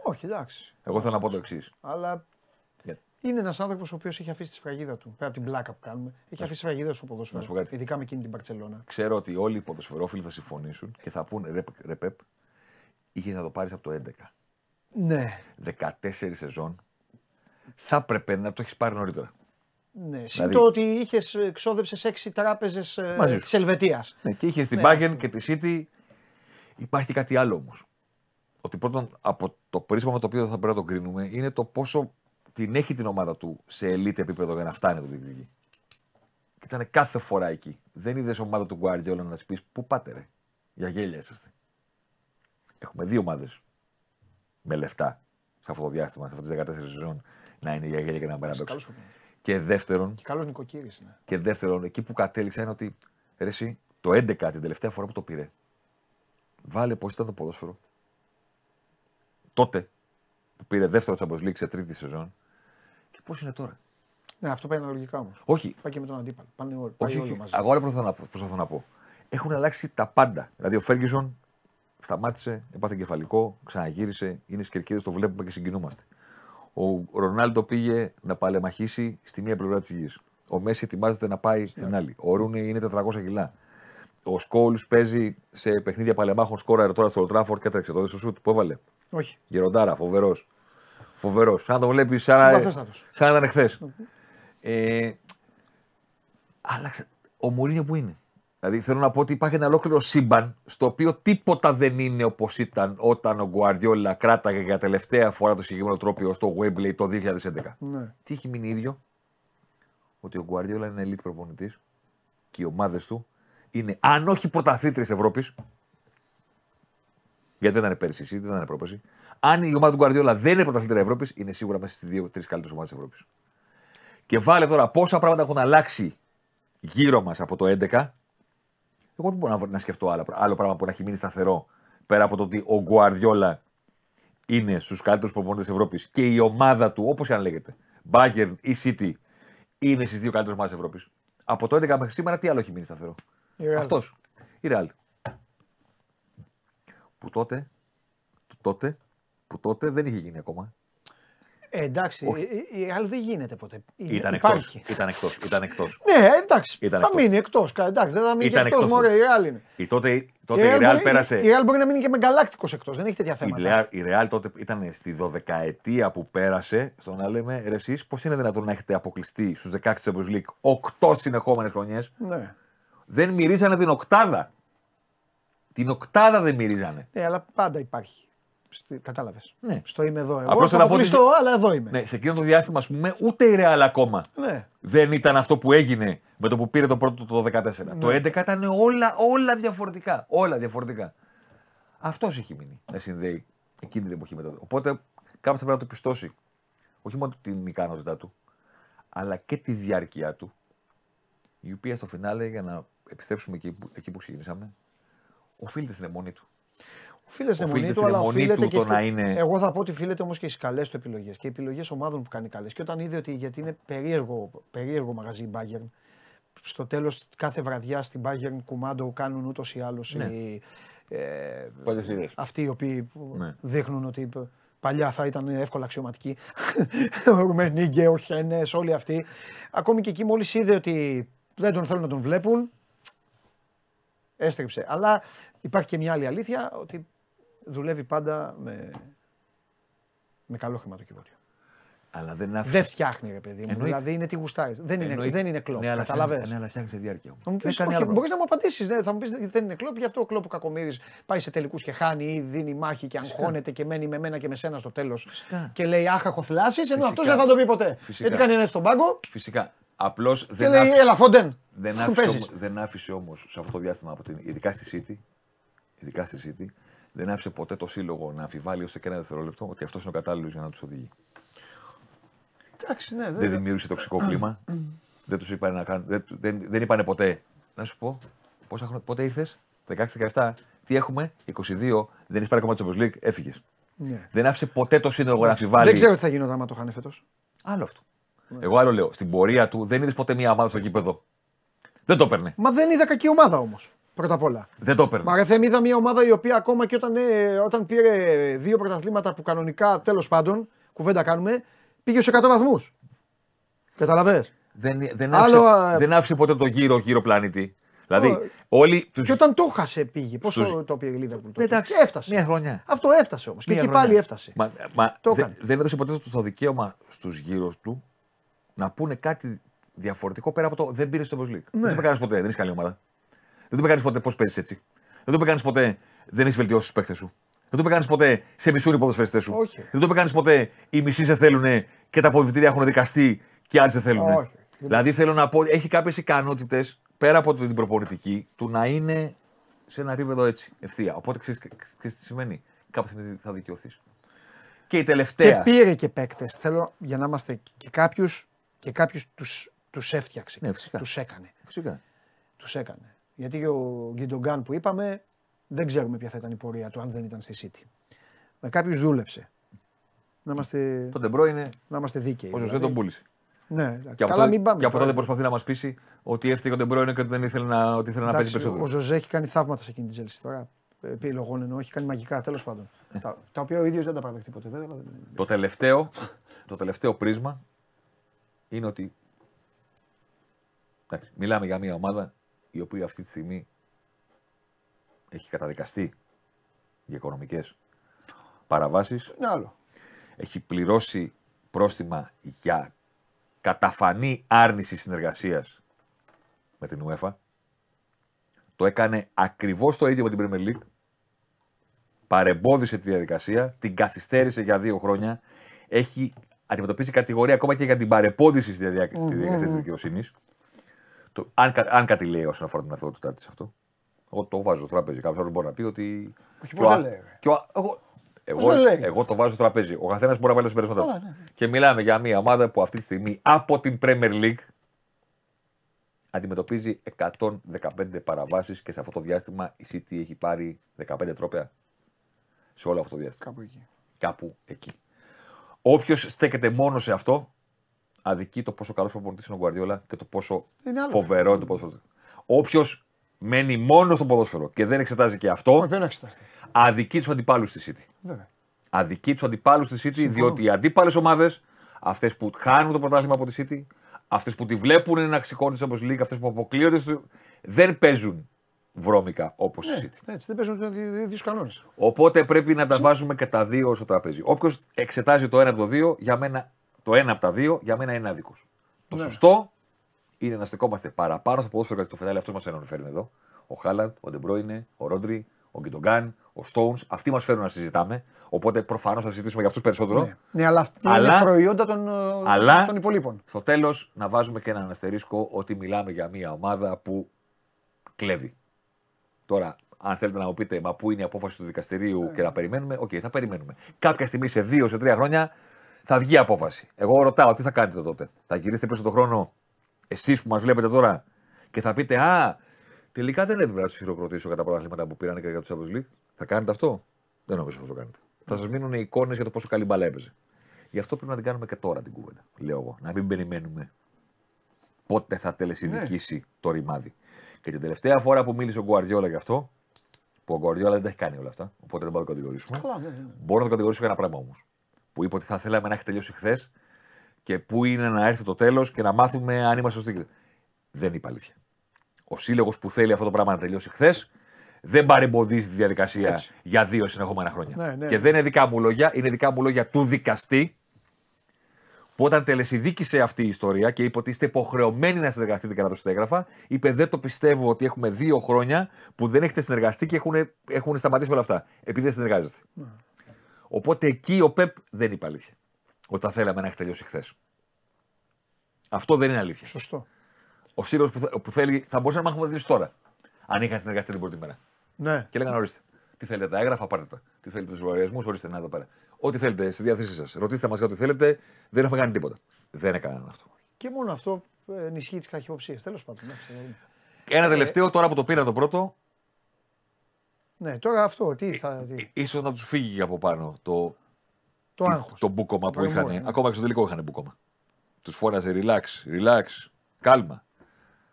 Όχι, εντάξει. Εγώ θέλω να πω το εξής. Αλλά Για- είναι ένας άνθρωπος ο οποίος έχει αφήσει τη σφραγίδα του. Πέρα από την πλάκα που κάνουμε, έχει αφήσει τη σφραγίδα στο Να σου πω ποδόσφαιρο. κάτι. Ειδικά με εκείνη την Παρσελώνα. Ξέρω ότι όλοι οι ποδοσφαιρόφιλοι θα συμφωνήσουν και θα πούνε ρε, ρε Πεπ, είχε να το πάρεις από το 11. Ναι, 14 σεζόν. Θα έπρεπε να το έχεις πάρει νωρίτερα. ναι. Συν Δηλαδή- το ότι είχες εξόδεψε έξι τράπεζες Μαζί σου. τη Ελβετίας. Ναι, και είχες την Ναι, Bayern αυτό. και τη City. Υπάρχει και κάτι άλλο όμως. Ότι πρώτον από το πρίσμα με το οποίο θα πρέπει να τον κρίνουμε είναι το πόσο την έχει την ομάδα του σε elite επίπεδο για να φτάνει το διεκδικεί. Και ήταν κάθε φορά εκεί. Δεν είδες ομάδα του Guardiola να της πεις Πού πάτε, ρε; Για γέλια είσαστε. Έχουμε δύο ομάδες με λεφτά σε αυτό το διάστημα, σε αυτές τις 14 σεζόν, να είναι για γέλια και να μπαίνουν να παίξουν. Και δεύτερον, Και καλός νοικοκύρης είναι. και δεύτερον, εκεί που κατέληξα είναι ότι ρε, εσύ, το 11 την τελευταία φορά που το πήρε, βάλε πώς ήταν το ποδόσφαιρο. Τότε που πήρε δεύτερο Champions League σε τρίτη σεζόν και πώς είναι τώρα. Ναι, αυτό πάει αναλογικά όμως. Όχι, Πάει και με τον αντίπαλο. Πάνε όλοι, όχι, πάει όλοι όχι. μαζί. Αγώ άλλο προσπαθώ να, πω- προσπαθώ να πω. Έχουν αλλάξει τα πάντα. Δηλαδή ο Φέργισον σταμάτησε, έπαθε κεφαλικό, ξαναγύρισε, είναι στις κερκίδες, το βλέπουμε και συγκινούμαστε. Ο Ρονάλντο πήγε να παλεμαχήσει στη μία πλευρά της γης. Ο Μέση ετοιμάζεται να πάει στην άλλη. Ο Ρούνι είναι 400 κιλά. Ο Σκόλς παίζει σε παιχνίδια παλεμάχων σκόρα τώρα στο Τράφορντ και έτρεξε το στο σουτ που έβαλε; Όχι. Γεροντάρα, φοβερός. Φοβερός. Σαν να τον βλέπεις σαν, να- Συμπαθέστατος. σαν να ήταν χθε. Ε, άλλαξε. Ο Μουρίνιο που είναι; Δηλαδή θέλω να πω ότι υπάρχει ένα ολόκληρο σύμπαν στο οποίο τίποτα δεν είναι όπως ήταν όταν ο Γκουαρδιόλα κράταγε για τελευταία φορά το συγκεκριμένο τρόπιο στο Wembley το 2011. Ναι. Τι έχει μείνει ίδιο, ότι ο Γκουαρδιόλα είναι elite προπονητής και οι ομάδες του είναι, αν όχι πρωταθλήτριες Ευρώπης, γιατί δεν ήταν πέρυσι, εσύ, δεν ήταν πρόπεση. Αν η ομάδα του Γκουαρδιόλα δεν είναι πρωταθλήτρια Ευρώπης, είναι σίγουρα μέσα στις δύο-τρει καλύτερες ομάδες Ευρώπης. Και βάλε τώρα πόσα πράγματα έχουν αλλάξει γύρω μας από το 11. Εγώ δεν μπορώ να, να σκεφτώ άλλο, άλλο πράγμα που να έχει μείνει σταθερό πέρα από το ότι ο Γκουαρδιόλα είναι στους καλύτερους προπονητές Ευρώπης και η ομάδα του, όπως και αν λέγεται, Bayern ή City, είναι στις δύο καλύτερες ομάδες Ευρώπης. Από το 11 μέχρι σήμερα, τι άλλο έχει μείνει σταθερό; Η Real. Αυτός. Η Real. Που τότε, που τότε, που τότε δεν είχε γίνει ακόμα. Ε, εντάξει, Όχι. η- η Real δεν γίνεται ποτέ. Είναι- Ήταν εκτός. υπάρχει. Ήταν εκτός. Ήταν εκτός. Ναι, εντάξει. Ήταν θα εκτός. μείνει εκτός. Εντάξει, δεν θα μείνει Ήταν και εκτός. εκτός. Μωρέ, η Real είναι. Η τότε, Η τότε η Real Real μπορεί- πέρασε. Η Real μπορεί να μείνει και με γκαλάκτικο εκτός. Δεν έχει τέτοια Η θέματα. Real, η Real τότε ήταν στη 12ετία που πέρασε στο να λέμε ρε εσείς πώς είναι δυνατόν να έχετε αποκλειστεί στους 16 Champions League 8 συνεχόμενες χρονιές; Ναι. Δεν μυρίζανε την οκτάδα. Την οκτάδα δεν μυρίζανε. ναι, αλλά πάντα υπάρχει. Κατάλαβες. Ναι. Στο είμαι εδώ. Εγώ Απλώς θα θέλω να πω ότι- αποκλειστώ, αλλά εδώ είμαι. Ναι, σε εκείνο το διάστημα, ας πούμε, ούτε η Real ακόμα Ναι. δεν ήταν αυτό που έγινε με το που πήρε το πρώτο το 14. Ναι. Το 11 ήταν όλα, όλα διαφορετικά. Όλα διαφορετικά. Αυτός έχει μείνει να συνδέει εκείνη την εποχή με το. Οπότε κάποιο θα πρέπει να το πιστώσει. Όχι μόνο την ικανότητά του, αλλά και τη διάρκεια του η οποία στο φινάλε, για να επιστρέψουμε εκεί που, εκεί που ξεκινήσαμε, οφείλεται στην αιμονή του. Οφείλεται στην Οφείλεται αιμονή του, στην αλλά αιμονή οφείλεται του και το στη- να είναι- Εγώ θα πω ότι οφείλεται όμως και στις καλές του επιλογές και οι επιλογές ομάδων που κάνει καλές. Και όταν είδε ότι γιατί είναι περίεργο, περίεργο μαγαζί η Bayern, στο τέλος κάθε βραδιά στην Bayern κουμάντο κάνουν ούτως ή άλλως Ναι. οι. Ε, Παλιές ιδέες. αυτοί οι οποίοι που Ναι. δείχνουν ότι παλιά θα ήταν εύκολα αξιωματικοί. ο Ρουμενίγκε, ο Χένες, όλοι αυτοί. Ακόμη και εκεί μόλις είδε ότι δεν τον θέλουν να τον βλέπουν, έστριψε. Αλλά υπάρχει και μια άλλη αλήθεια ότι δουλεύει πάντα με, με καλό χρηματοκιβώτιο. Αλλά δεν άφησε. Δεν φτιάχνει ρε παιδί μου. Εννοείται. Δηλαδή είναι τι γουστάρεις. Δεν είναι, Εννοείται. δεν είναι κλοπ. Ναι, αλλά Καταλαβες. φτιάχνει- Ναι, αλλά φτιάχνει σε διάρκεια. όμως. Θα μου Δεν πεις, κάνει όχι, άλλο μπορείς να μου απαντήσεις, ναι, θα μου πεις δεν είναι κλοπ, γι' αυτό ο κλοπ ο Κακομύρης πάει σε τελικούς και χάνει ή δίνει μάχη και αγχώνεται και μένει με μένα και με σένα στο τέλος και λέει άχ έχω θλάσεις, ενώ Φυσικά. αυτός δεν θα το πει ποτέ. Φυσικά. Γιατί κάνει έτσι στον πάγκο Φυσικά. Απλώς και δεν, λέει άφησε- έλα Φοντέν, δεν, που άφησε παίζεις. όμως, δεν άφησε όμως σε αυτό το διάστημα, από την, ειδικά στη City, ειδικά στη City, δεν άφησε ποτέ το σύλλογο να αμφιβάλλει ώστε και ένα δευτερόλεπτο ότι αυτός είναι ο κατάλληλος για να τους οδηγεί. Εντάξει, ναι, Δεν δεν δημιούργησε τοξικό κλίμα. δεν τους είπαν να κάνουν. Δεν, δεν, δεν είπανε ποτέ. Να σου πω, πόσα χρόνια, πότε ήρθες, 16-17, τι έχουμε, 22, δεν έχεις πάρει ακόμα το Champions League, έφυγες. Ναι. Δεν άφησε ποτέ το σύλλογο να αμφιβάλλει. Δεν ξέρω τι θα γίνει όταν το χάνε φέτος. Άλλο αυτό. Εγώ άλλο λέω. Στην πορεία του δεν είδες ποτέ μία ομάδα στο γήπεδο. Δεν το έπαιρνε. Μα δεν είδα κακή ομάδα όμως, πρώτα απ' όλα. Δεν το έπαιρνε. Μα ρε Θέμη, είδα μια ομάδα η οποία ακόμα και όταν, ε, όταν πήρε δύο πρωταθλήματα που κανονικά τέλος πάντων, κουβέντα κάνουμε, πήγε στους 100 βαθμούς. Καταλαβες; Δεν, δεν, Άλλο, άφησε, α, δεν άφησε ποτέ το γύρο, γύρο πλανήτη. Δηλαδή, Ω, όλοι του. Και όταν το χάσε πήγε. Πώ στους- το, το πήγε η Λίβερπουλ. Ναι, εντάξει, έφτασε. μία χρονιά. Αυτό έφτασε όμως. Και Μία εκεί χρονιά. πάλι έφτασε. Μα, μα Το δεν, έκανε. δεν έδωσε ποτέ το δικαίωμα στους γύρω του να πούνε κάτι διαφορετικό πέρα από το δεν πήρε στο Champions League. Δεν το είπε κανένας ποτέ, δεν είσαι καλή ομάδα. Δεν το είπε κανένα ποτέ πώς παίζεις έτσι. Δεν το είπε κανένα ποτέ δεν έχεις βελτιώσει τους παίχτε σου. Δεν το είπε κανένα ποτέ σε μισούν οι ποδοσφαιριστέ σου. Όχι. Δεν το είπε κανένα ποτέ οι μισοί σε θέλουν και τα αποδητήρια έχουν δικαστεί και άλλοι σε θέλουν. Όχι. Δηλαδή θέλω να πω, έχει κάποιες ικανότητες πέρα από την προπονητική του να είναι σε ένα επίπεδο έτσι, ευθεία. Οπότε ξέρεις τι σημαίνει. Κάποια στιγμή θα δικαιωθείς. Και η τελευταία. Και πήρε και παίκτες. Θέλω για να είμαστε και κάποιους και κάποιους τους τους έφτιαξε. Ναι, φυσικά. Τους έκανε. Φυσικά. Τους έκανε. Γιατί ο Γκουντογκάν που είπαμε δεν ξέρουμε ποια θα ήταν η πορεία του αν δεν ήταν στη City. Με κάποιους δούλεψε. Να είμαστε, Τον Ντε Μπρόινε. να είμαστε δίκαιοι. Ο Ζοζέ δηλαδή. τον πούλησε. Ναι, εντάξει. Και από, καλά τότε, μην πάμε. και από τώρα. τότε προσπαθεί να μας πείσει ότι έφταιγε ο Ντε Μπρόινε και ότι δεν ήθελε να, ότι ήθελε να παίζει Εντάξει, περισσότερο. Ο Ζοζέ έχει κάνει θαύματα σε εκείνη την Τσέλσι τώρα. Επιλογών εννοώ, έχει κάνει μαγικά τέλος πάντων. Ε. τα, τα οποία ο ίδιος δεν τα παραδεχτεί ποτέ βέβαια. αλλά δεν- Το τελευταίο, το τελευταίο πρίσμα είναι ότι εντάξει, μιλάμε για μια ομάδα η οποία αυτή τη στιγμή έχει καταδικαστεί για οικονομικές παραβάσεις, Είναι άλλο. έχει πληρώσει πρόστιμα για καταφανή άρνηση συνεργασίας με την UEFA. Το έκανε ακριβώς το ίδιο με την Premier League. Παρεμπόδισε τη διαδικασία, την καθυστέρησε για δύο χρόνια. Έχει αντιμετωπίσει κατηγορία ακόμα και για την παρεμπόδιση στη διαδικασία, στη διαδικασία της δικαιοσύνης. Το, αν, κα- αν κάτι λέει όσον αφορά την αθωότητά της αυτό. Εγώ το βάζω στο τραπέζι. Κάποιος άλλος μπορεί να πει ότι. Όχι, και πώς ο δεν α- λέει, ρε. και ο α- εγώ, εγώ, δεν λέει. εγώ το βάζω στο τραπέζι. Ο καθένας μπορεί να βάλει το συμπέρασμα Καλά, του. ναι. Και μιλάμε για μια ομάδα που αυτή τη στιγμή από την Premier League αντιμετωπίζει 115 παραβάσεις και σε αυτό το διάστημα η City έχει πάρει 15 τρόπαια σε όλο αυτό το διάστημα. Κάπου εκεί. Κάπου εκεί. Όποιος στέκεται μόνο σε αυτό, αδικεί το πόσο καλός προπονητής είναι ο Γκουαρδιόλα και το πόσο Είναι άλλο. φοβερό είναι το ποδόσφαιρο. Όποιος μένει μόνο στο ποδόσφαιρο και δεν εξετάζει και Όχι, αυτό, πρέπει να εξεταστεί. αδικεί τους αντιπάλους στη City. Βέβαια. Αδικεί τους αντιπάλους στη City, διότι οι αντίπαλες ομάδες, αυτές που χάνουν το πρωτάθλημα από τη City, αυτές που τη βλέπουν να σηκώνει όπω League, αυτές που αποκλείονται, στο... δεν παίζουν βρώμικα όπως η Ναι, City. έτσι δεν παίζουν του ίδιου κανόνες. Οπότε πρέπει να τα βάζουμε και τα δύο στο τραπέζι. Όποιος εξετάζει το ένα από το δύο, για μένα, το ένα από τα δύο, για μένα είναι άδικος. Το Ναι. σωστό είναι να στεκόμαστε παραπάνω στο ποδόσφαιρο γιατί το φινάλε αυτό μας ενδιαφέρει εδώ. Ο Χάλαντ, ο Ντεμπρόινε, ο Ρόντρι, ο Γκιντογκάν, ο Στόουν. Αυτοί μας φέρουν να συζητάμε. Οπότε προφανώς θα συζητήσουμε για αυτούς περισσότερο. Ναι. ναι, αλλά αυτά Αλλά- είναι προϊόντα των, ε, Αλλά- των υπολείπων. Στο τέλος, να βάζουμε και έναν αστερίσκο ότι μιλάμε για μια ομάδα που κλέβει. Τώρα, αν θέλετε να μου πείτε, μα πού είναι η απόφαση του δικαστηρίου και να περιμένουμε, οκ, θα περιμένουμε. Κάποια στιγμή σε δύο, σε τρία χρόνια θα βγει η απόφαση. Εγώ ρωτάω, τι θα κάνετε τότε; Θα γυρίσετε πίσω τον χρόνο, εσείς που μας βλέπετε τώρα, Και θα πείτε, Α, τελικά δεν έπρεπε να τους χειροκροτήσω για τα πρωταθλήματα που πήραν και για τους Champions League. Θα κάνετε αυτό; Δεν νομίζω ότι θα το κάνετε. Θα σας μείνουν οι εικόνες για το πόσο καλή μπάλα έπαιζε. Γι' αυτό πρέπει να την κάνουμε και τώρα την κουβέντα. Λέω εγώ. Να μην περιμένουμε πότε θα τελεσυνδικήσει το ρημάδι. Και την τελευταία φορά που μίλησε ο Γκουαρδιόλα γι' αυτό, που ο Γκουαρδιόλα δεν τα έχει κάνει όλα αυτά, οπότε δεν μπορούμε να το κατηγορήσουμε. Καλά, ναι, ναι. Μπορώ να το κατηγορήσω για ένα πράγμα όμως. Που είπε ότι θα θέλαμε να έχει τελειώσει χθες και πού είναι να έρθει το τέλος και να μάθουμε αν είμαστε σωστοί. Δεν είπα αλήθεια. Ο σύλλογος που θέλει αυτό το πράγμα να τελειώσει χθες δεν παρεμποδίζει τη διαδικασία Έτσι. για δύο συνεχόμενα χρόνια. Ναι, ναι. Και δεν είναι δικά μου λόγια, είναι δικά μου λόγια του δικαστή που όταν τελεσυδίκησε αυτή η ιστορία και είπε ότι είστε υποχρεωμένοι να συνεργαστείτε και να δώσετε έγγραφα, είπε δεν το πιστεύω ότι έχουμε δύο χρόνια που δεν έχετε συνεργαστεί και έχουν, έχουν σταματήσει όλα αυτά. Επειδή δεν συνεργάζεστε. Ναι. Οπότε εκεί ο Πεπ δεν είπε αλήθεια. Ότι θα θέλαμε να έχει τελειώσει χθες. Αυτό δεν είναι αλήθεια. Σωστό. Ο Σύρος που, θε- που θέλει θα μπορούσε να μάθουμε τελειώσει τώρα. Αν είχαν συνεργαστεί την πρώτη μέρα. Ναι. Και λέγανε ορίστε. Τι θέλετε, τα έγγραφα, πάρτε τα. Τι θέλετε τους λογαριασμούς, ορίστε να εδώ πέρα. Ό,τι θέλετε στη διάθεσή σας. Ρωτήστε μας για ό,τι θέλετε. Δεν έχουμε κάνει τίποτα. Δεν έκαναν αυτό. Και μόνο αυτό ε, ενισχύει τις καχυποψίες. Τέλος πάντων. εντάξει, θα δούμε. Ένα τελευταίο τώρα που το πήρα το πρώτο, Ναι, τώρα αυτό, τι θα. Τι, ίσως να τους φύγει από πάνω το, το άγχος. το μπούκομα που Βαρμόνι, είχαν. ναι. Ακόμα και στο τελικό είχαν μπούκομα. Τους φόραζε relax, relax, κάλμα.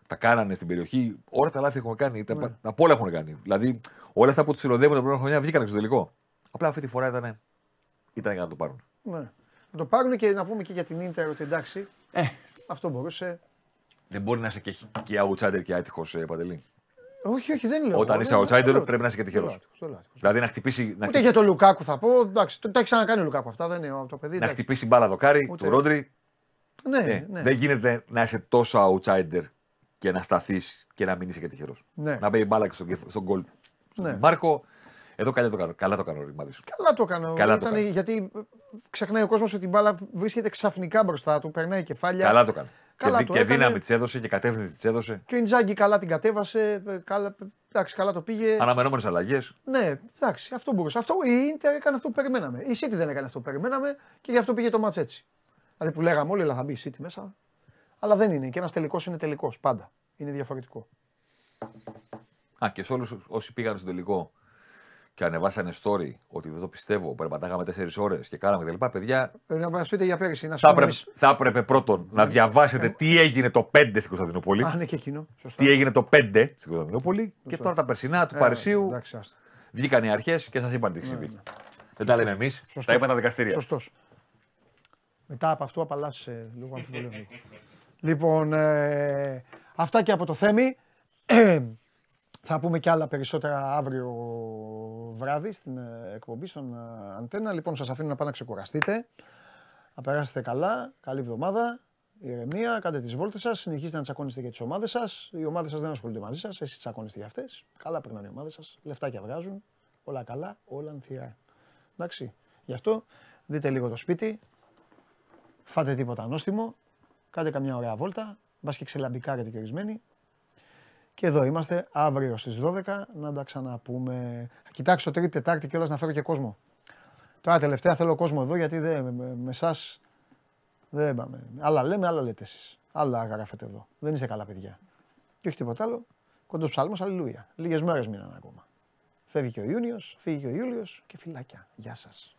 Τα κάνανε στην περιοχή. Όλα τα λάθη έχουν κάνει. Τα, Ναι. τα όλα έχουν κάνει. Δηλαδή, όλα αυτά που τους συνοδεύουν τα πρώτα χρονιά βγήκαν στο τελικό. Απλά αυτή τη φορά ήταν, ήταν για να το πάρουν. Ναι. Να το πάρουν και να πούμε και για την Ίντερ ότι εντάξει. Ε. Αυτό μπορούσε. Δεν μπορεί να είσαι και, και outsider και άτυχος, ε, Παντελή. Όχι, όχι, δεν λέω. Όταν εγώ, είσαι δεν- outsider, δεν λέω. πρέπει να είσαι και τυχερός. Δεν λέω, δεν λέω. Δηλαδή να χτυπήσει, να, Ούτε χτυπήσει, για τον Λουκάκου θα πω. Εντάξει, το, τα έχει ξανακάνει ο Λουκάκου αυτά. Δεν είναι το παιδί. να εντάξει. χτυπήσει μπάλα δοκάρι Ούτε- του Ρόντρι. Ναι, Ε, ναι. Δεν γίνεται να είσαι τόσο outsider και να σταθείς και να μην είσαι και τυχερός. Ναι. Να μπαίνει μπάλα και στον, κεφ- στον γκολ. Στον Ναι. Μάρκο, εδώ καλά το κάνω. Καλά το κάνω ο Ρημάδης. Καλά το έκανα. Καλά το Ήταν- έκανε. γιατί ε, ξεχνάει ο κόσμος ότι η μπάλα βρίσκεται ξαφνικά μπροστά του, περνάει κεφάλια. Καλά το έκανε. Καλά και, το δι- και έκανε. δύναμη της έδωσε και κατεύθυνση της έδωσε. Και ο Ιντζάγκη καλά την κατέβασε. ε, Καλά, εντάξει, καλά το πήγε. Αναμενόμενες αλλαγές. Ναι, εντάξει, αυτό μπορούσε. Αυτό, η Ιντερ έκανε αυτό που περιμέναμε. Η City δεν έκανε αυτό που περιμέναμε και γι' αυτό πήγε το μάτς έτσι. Δηλαδή που λέγαμε όλοι, αλλά θα μπει η City μέσα. Αλλά δεν είναι. Και ένας τελικός είναι τελικός. Πάντα. Είναι διαφορετικό. Α, και σε όλους όσοι πήγαν στο τελικό και ανεβάσανε story ότι δεν το πιστεύω, περπατάγαμε 4 ώρες και κάναμε κτλ. Παιδιά, Πρέπει να μας πείτε για πέρυσι. Να σου θα πούμε έπρεπε, εμείς- θα έπρεπε πρώτον να διαβάσετε τι έγινε το 5 στην Κωνσταντινούπολη. Α, ναι, και εκείνο. Σωστά. Τι έγινε το 5 στην Κωνσταντινούπολη και τώρα τα περσινά του Ε, Παρισίου. εντάξει, άστα. Βγήκαν οι αρχές και σας είπαν τι έχει συμβεί. Δεν τα λέμε εμείς, τα Σωστός. είπαν τα δικαστήρια. Σωστός. Μετά από αυτό απαλλάσσε λίγο αμφιβολία. λοιπόν, ε, αυτά και από το Θέμη. Θα πούμε και άλλα περισσότερα αύριο βράδυ στην ε, εκπομπή, στον ε, Αντένα. Λοιπόν, σας αφήνω να πάτε να ξεκουραστείτε. Να περάσετε καλά, καλή εβδομάδα, ηρεμία, κάντε τις βόλτες σας, συνεχίστε να τσακώνεστε για τις ομάδες σας. Οι ομάδες σας δεν ασχολούνται μαζί σας, εσείς τσακώνεστε για αυτές. Καλά περνάνε οι ομάδες σας, λεφτάκια βγάζουν, όλα καλά, όλα ανθυρά. Εντάξει, γι' αυτό δείτε λίγο το σπίτι, φάτε τίποτα νόστιμο, κάντε καμιά ωραία βόλτα, μπας και ξελαμπικάρετε και ορισμένοι. Και εδώ είμαστε αύριο στις 12 να τα ξαναπούμε. Θα κοιτάξω τρίτη, τετάρτη και να φέρω και κόσμο. Τώρα τελευταία θέλω κόσμο εδώ γιατί δεν, με, με, με εσάς δεν πάμε. Άλλα λέμε, άλλα λέτε εσείς. Άλλα γράφετε εδώ. Δεν είστε καλά παιδιά. Και όχι τίποτα άλλο. Κοντός ψάλμος, αλληλούια. Λίγες μέρες μείναν ακόμα. Φεύγει και ο Ιούνιος, φύγει και ο Ιούλιος και φυλάκια. Γεια σας.